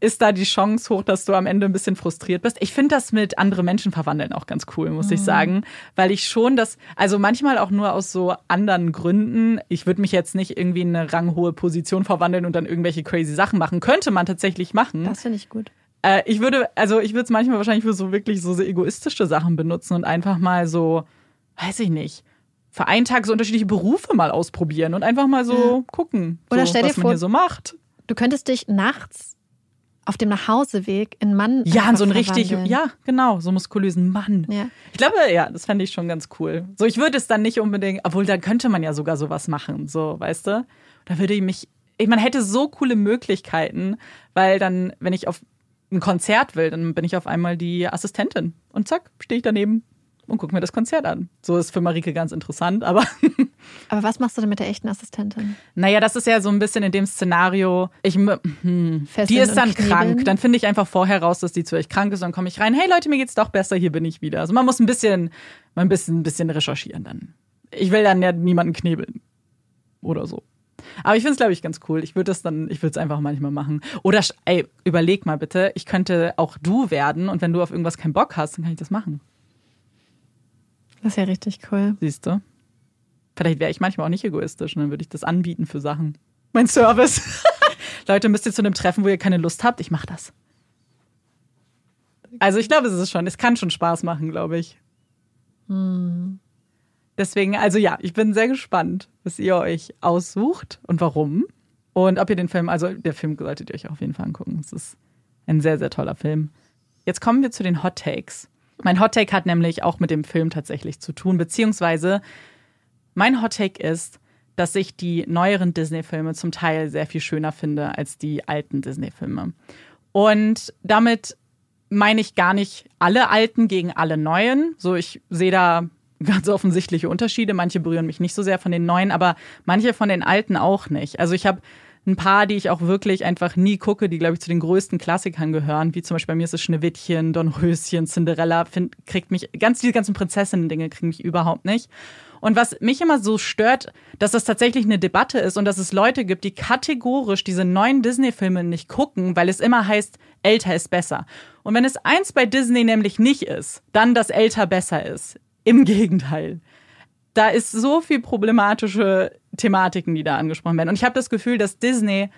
ist da die Chance hoch, dass du am Ende ein bisschen frustriert bist. Ich finde das mit andere Menschen verwandeln auch ganz cool, muss ich sagen, weil ich schon das, also manchmal auch nur aus so anderen Gründen. Ich würde mich jetzt nicht irgendwie in eine ranghohe Position verwandeln und dann irgendwelche crazy Sachen machen. Könnte man tatsächlich machen. Das finde ich gut. Äh, ich würde, also ich würde es manchmal wahrscheinlich für so wirklich so, so egoistische Sachen benutzen und einfach mal so, weiß ich nicht, für einen Tag so unterschiedliche Berufe mal ausprobieren und einfach mal so gucken, Oder so, stell dir was man vor- hier so macht. Du könntest dich nachts auf dem Nachhauseweg in Mann Ja, so einen richtig, ja, genau, so muskulösen Mann. Ja. Ich glaube, ja, das fände ich schon ganz cool. So, ich würde es dann nicht unbedingt, obwohl da könnte man ja sogar sowas machen, so, weißt du? Da würde ich mich, ich, man hätte so coole Möglichkeiten, weil dann, wenn ich auf ein Konzert will, dann bin ich auf einmal die Assistentin. Und zack, stehe ich daneben und gucke mir das Konzert an. So ist für Marike ganz interessant, aber [laughs] Aber was machst du denn mit der echten Assistentin? naja, das ist ja so ein bisschen in dem Szenario, ich, hm, die ist dann und krank. Dann finde ich einfach vorher raus, dass die zu euch krank ist. Dann komme ich rein. Hey Leute, mir geht's doch besser. Hier bin ich wieder. Also man muss ein bisschen, mal ein bisschen, ein bisschen recherchieren dann. Ich will dann ja niemanden knebeln oder so. Aber ich finde es, glaube ich, ganz cool. Ich würde das dann, ich würde es einfach manchmal machen. Oder, ey, überleg mal bitte, ich könnte auch du werden und wenn du auf irgendwas keinen Bock hast, dann kann ich das machen. Das ist ja richtig cool. Siehst du? Vielleicht wäre ich manchmal auch nicht egoistisch und dann würde ich das anbieten für Sachen. Mein Service. [laughs] Leute, müsst ihr zu einem Treffen, wo ihr keine Lust habt? Ich mache das. Also ich glaube, es ist schon, es kann schon Spaß machen, glaube ich. Deswegen, also ja, ich bin sehr gespannt, was ihr euch aussucht und warum. Und ob ihr den Film, also der Film solltet ihr euch auf jeden Fall angucken. Es ist ein sehr, sehr toller Film. Jetzt kommen wir zu den Hot Takes. Mein Hot Take hat nämlich auch mit dem Film tatsächlich zu tun, beziehungsweise mein Hot Take ist, dass ich die neueren Disney-Filme zum Teil sehr viel schöner finde als die alten Disney-Filme. Und damit meine ich gar nicht alle alten gegen alle neuen. So, ich sehe da [laughs] ganz offensichtliche Unterschiede. Manche berühren mich nicht so sehr von den neuen, aber manche von den alten auch nicht. Also ich habe ein paar, die ich auch wirklich einfach nie gucke, die, glaube ich, zu den größten Klassikern gehören, wie zum Beispiel bei mir ist es Schneewittchen, Dornröschen, Cinderella, find, kriegt mich, ganz diese ganzen Prinzessinnen-Dinge kriegen mich überhaupt nicht. Und was mich immer so stört, dass das tatsächlich eine Debatte ist und dass es Leute gibt, die kategorisch diese neuen Disney-Filme nicht gucken, weil es immer heißt, älter ist besser. Und wenn es eins bei Disney nämlich nicht ist, dann, dass älter besser ist. Im [laughs] Gegenteil da ist so viel problematische Thematiken, die da angesprochen werden. Und ich habe das Gefühl, dass Disney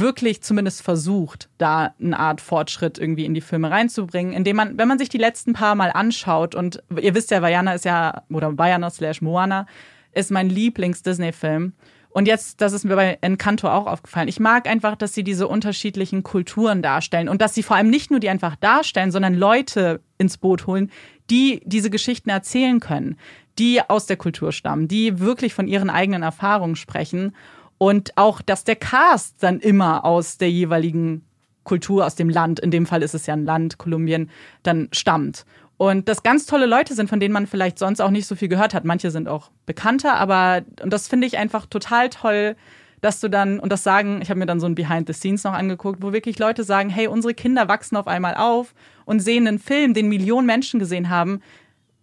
wirklich zumindest versucht, da eine Art Fortschritt irgendwie in die Filme reinzubringen, indem man, wenn man sich die letzten paar Mal anschaut, und ihr wisst ja, Vajana ist ja, oder Vajana slash Moana, ist mein Lieblings-Disney-Film. Und jetzt, das ist mir bei Encanto auch aufgefallen. Ich mag einfach, dass sie diese unterschiedlichen Kulturen darstellen und dass sie vor allem nicht nur die einfach darstellen, sondern Leute ins Boot holen, die diese Geschichten erzählen können, die aus der Kultur stammen, die wirklich von ihren eigenen Erfahrungen sprechen und auch, dass der Cast dann immer aus der jeweiligen Kultur, aus dem Land, in dem Fall ist es ja ein Land, Kolumbien, dann stammt. Und das ganz tolle Leute sind, von denen man vielleicht sonst auch nicht so viel gehört hat. Manche sind auch bekannter, aber und das finde ich einfach total toll, dass du dann, und das sagen, ich habe mir dann so ein Behind the Scenes noch angeguckt, wo wirklich Leute sagen, hey, unsere Kinder wachsen auf einmal auf und sehen einen Film, den Millionen Menschen gesehen haben.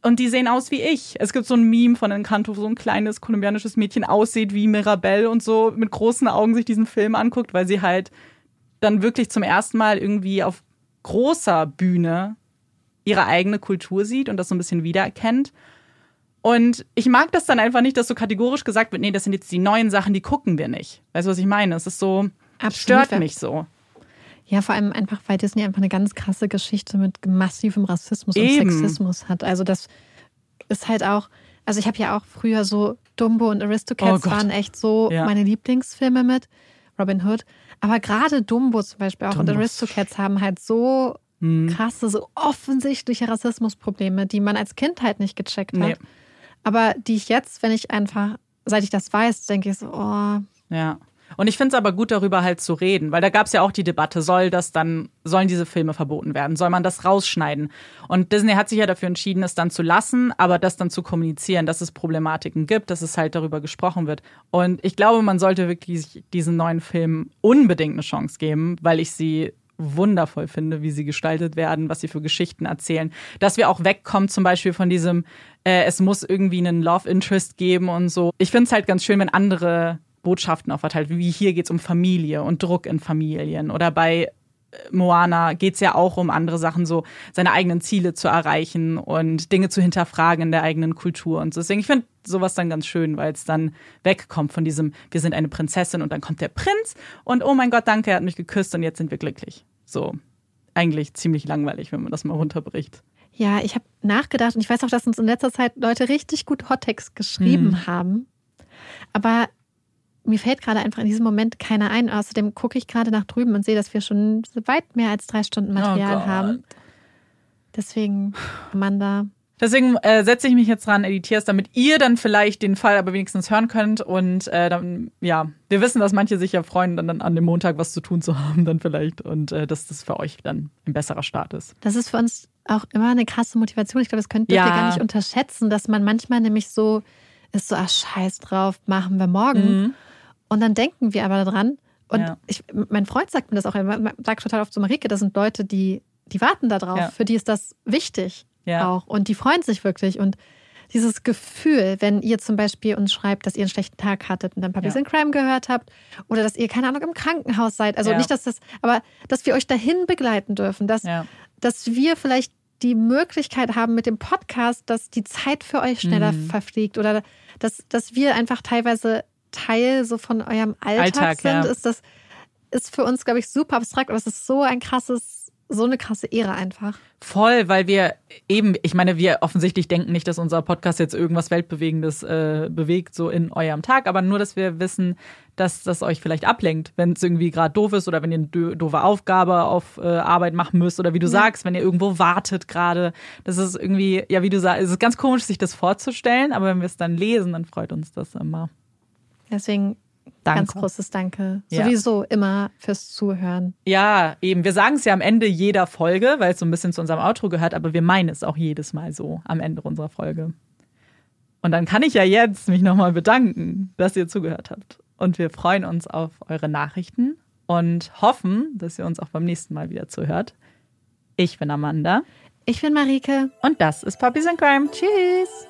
Und die sehen aus wie ich. Es gibt so ein Meme von Encanto, wo so ein kleines kolumbianisches Mädchen aussieht wie Mirabelle und so mit großen Augen sich diesen Film anguckt, weil sie halt dann wirklich zum ersten Mal irgendwie auf großer Bühne ihre eigene Kultur sieht und das so ein bisschen wiedererkennt. Und ich mag das dann einfach nicht, dass so kategorisch gesagt wird, nee, das sind jetzt die neuen Sachen, die gucken wir nicht. Weißt du, was ich meine? Es ist so, Absolut. stört mich so. Ja, vor allem einfach, weil Disney einfach eine ganz krasse Geschichte mit massivem Rassismus Eben. und Sexismus hat. Also das ist halt auch, also ich habe ja auch früher so Dumbo und Oh Aristocats Gott. waren echt so Ja. meine Lieblingsfilme mit Robin Hood. Aber gerade Dumbo zum Beispiel auch und Dumbo. Aristocats haben halt so Hm. krasse, so offensichtliche Rassismusprobleme, die man als Kind halt nicht gecheckt hat. Nee. Aber die ich jetzt, wenn ich einfach, seit ich das weiß, denke ich so, oh, Ja. Und ich finde es aber gut, darüber halt zu reden, weil da gab es ja auch die Debatte, soll das dann, sollen diese Filme verboten werden? Soll man das rausschneiden? Und Disney hat sich ja dafür entschieden, es dann zu lassen, aber das dann zu kommunizieren, dass es Problematiken gibt, dass es halt darüber gesprochen wird. Und ich glaube, man sollte wirklich diesen neuen Filmen unbedingt eine Chance geben, weil ich sie wundervoll finde, wie sie gestaltet werden, was sie für Geschichten erzählen. Dass wir auch wegkommen zum Beispiel von diesem, äh, es muss irgendwie einen Love Interest geben und so. Ich finde es halt ganz schön, wenn andere Botschaften auch verteilt, wie hier geht es um Familie und Druck in Familien. Oder bei Moana geht es ja auch um andere Sachen, so seine eigenen Ziele zu erreichen und Dinge zu hinterfragen in der eigenen Kultur. Und so. deswegen, ich finde sowas dann ganz schön, weil es dann wegkommt von diesem, wir sind eine Prinzessin und dann kommt der Prinz und oh mein Gott, danke, er hat mich geküsst und jetzt sind wir glücklich. So, eigentlich ziemlich langweilig, wenn man das mal runterbricht. Ja, ich habe nachgedacht und ich weiß auch, dass uns in letzter Zeit Leute richtig gut Hottext geschrieben mhm. haben. Aber mir fällt gerade einfach in diesem Moment keiner ein. Außerdem gucke ich gerade nach drüben und sehe, dass wir schon weit mehr als drei Stunden Material oh haben. Deswegen, Amanda. Deswegen äh, setze ich mich jetzt dran, editiere es, damit ihr dann vielleicht den Fall aber wenigstens hören könnt. Und äh, dann, ja, wir wissen, dass manche sich ja freuen, dann, dann an dem Montag was zu tun zu [laughs] haben, dann vielleicht. Und äh, dass das für euch dann ein besserer Start ist. Das ist für uns auch immer eine krasse Motivation. Ich glaube, das könnt ihr ja. gar nicht unterschätzen, dass man manchmal nämlich so ist so, ach scheiß drauf, machen wir morgen. Mhm. Und dann denken wir aber daran. Und ja. ich, mein Freund sagt mir das auch, er sagt total oft zu Marike, das sind Leute, die, die warten da drauf. Ja. Für die ist das wichtig ja. auch. Und die freuen sich wirklich. Und dieses Gefühl, wenn ihr zum Beispiel uns schreibt, dass ihr einen schlechten Tag hattet und dann Puppies ja. in Crime gehört habt oder dass ihr, keine Ahnung, im Krankenhaus seid. Also ja. nicht, dass das, aber dass wir euch dahin begleiten dürfen, dass, ja. dass wir vielleicht die Möglichkeit haben mit dem Podcast, dass die Zeit für euch schneller mhm. verfliegt oder dass, dass wir einfach teilweise Teil so von eurem Alltag, Alltag sind, ja. ist das ist für uns, glaube ich, super abstrakt, aber es ist so ein krasses, so eine krasse Ehre einfach. Voll, weil wir eben, ich meine, wir offensichtlich denken nicht, dass unser Podcast jetzt irgendwas Weltbewegendes äh, bewegt, so in eurem Tag, aber nur, dass wir wissen, dass das euch vielleicht ablenkt, wenn es irgendwie gerade doof ist oder wenn ihr eine doofe Aufgabe auf äh, Arbeit machen müsst oder wie du ja. sagst, wenn ihr irgendwo wartet gerade. Das ist irgendwie, ja, wie du sagst, es ist ganz komisch, sich das vorzustellen, aber wenn wir es dann lesen, dann freut uns das immer. Deswegen Danke. Ganz großes Danke. Ja. Sowieso immer fürs Zuhören. Ja, eben. Wir sagen es ja am Ende jeder Folge, weil es so ein bisschen zu unserem Outro gehört, aber wir meinen es auch jedes Mal so am Ende unserer Folge. Und dann kann ich ja jetzt mich nochmal bedanken, dass ihr zugehört habt. Und wir freuen uns auf eure Nachrichten und hoffen, dass ihr uns auch beim nächsten Mal wieder zuhört. Ich bin Amanda. Ich bin Marike. Und das ist Puppies in Crime. Tschüss.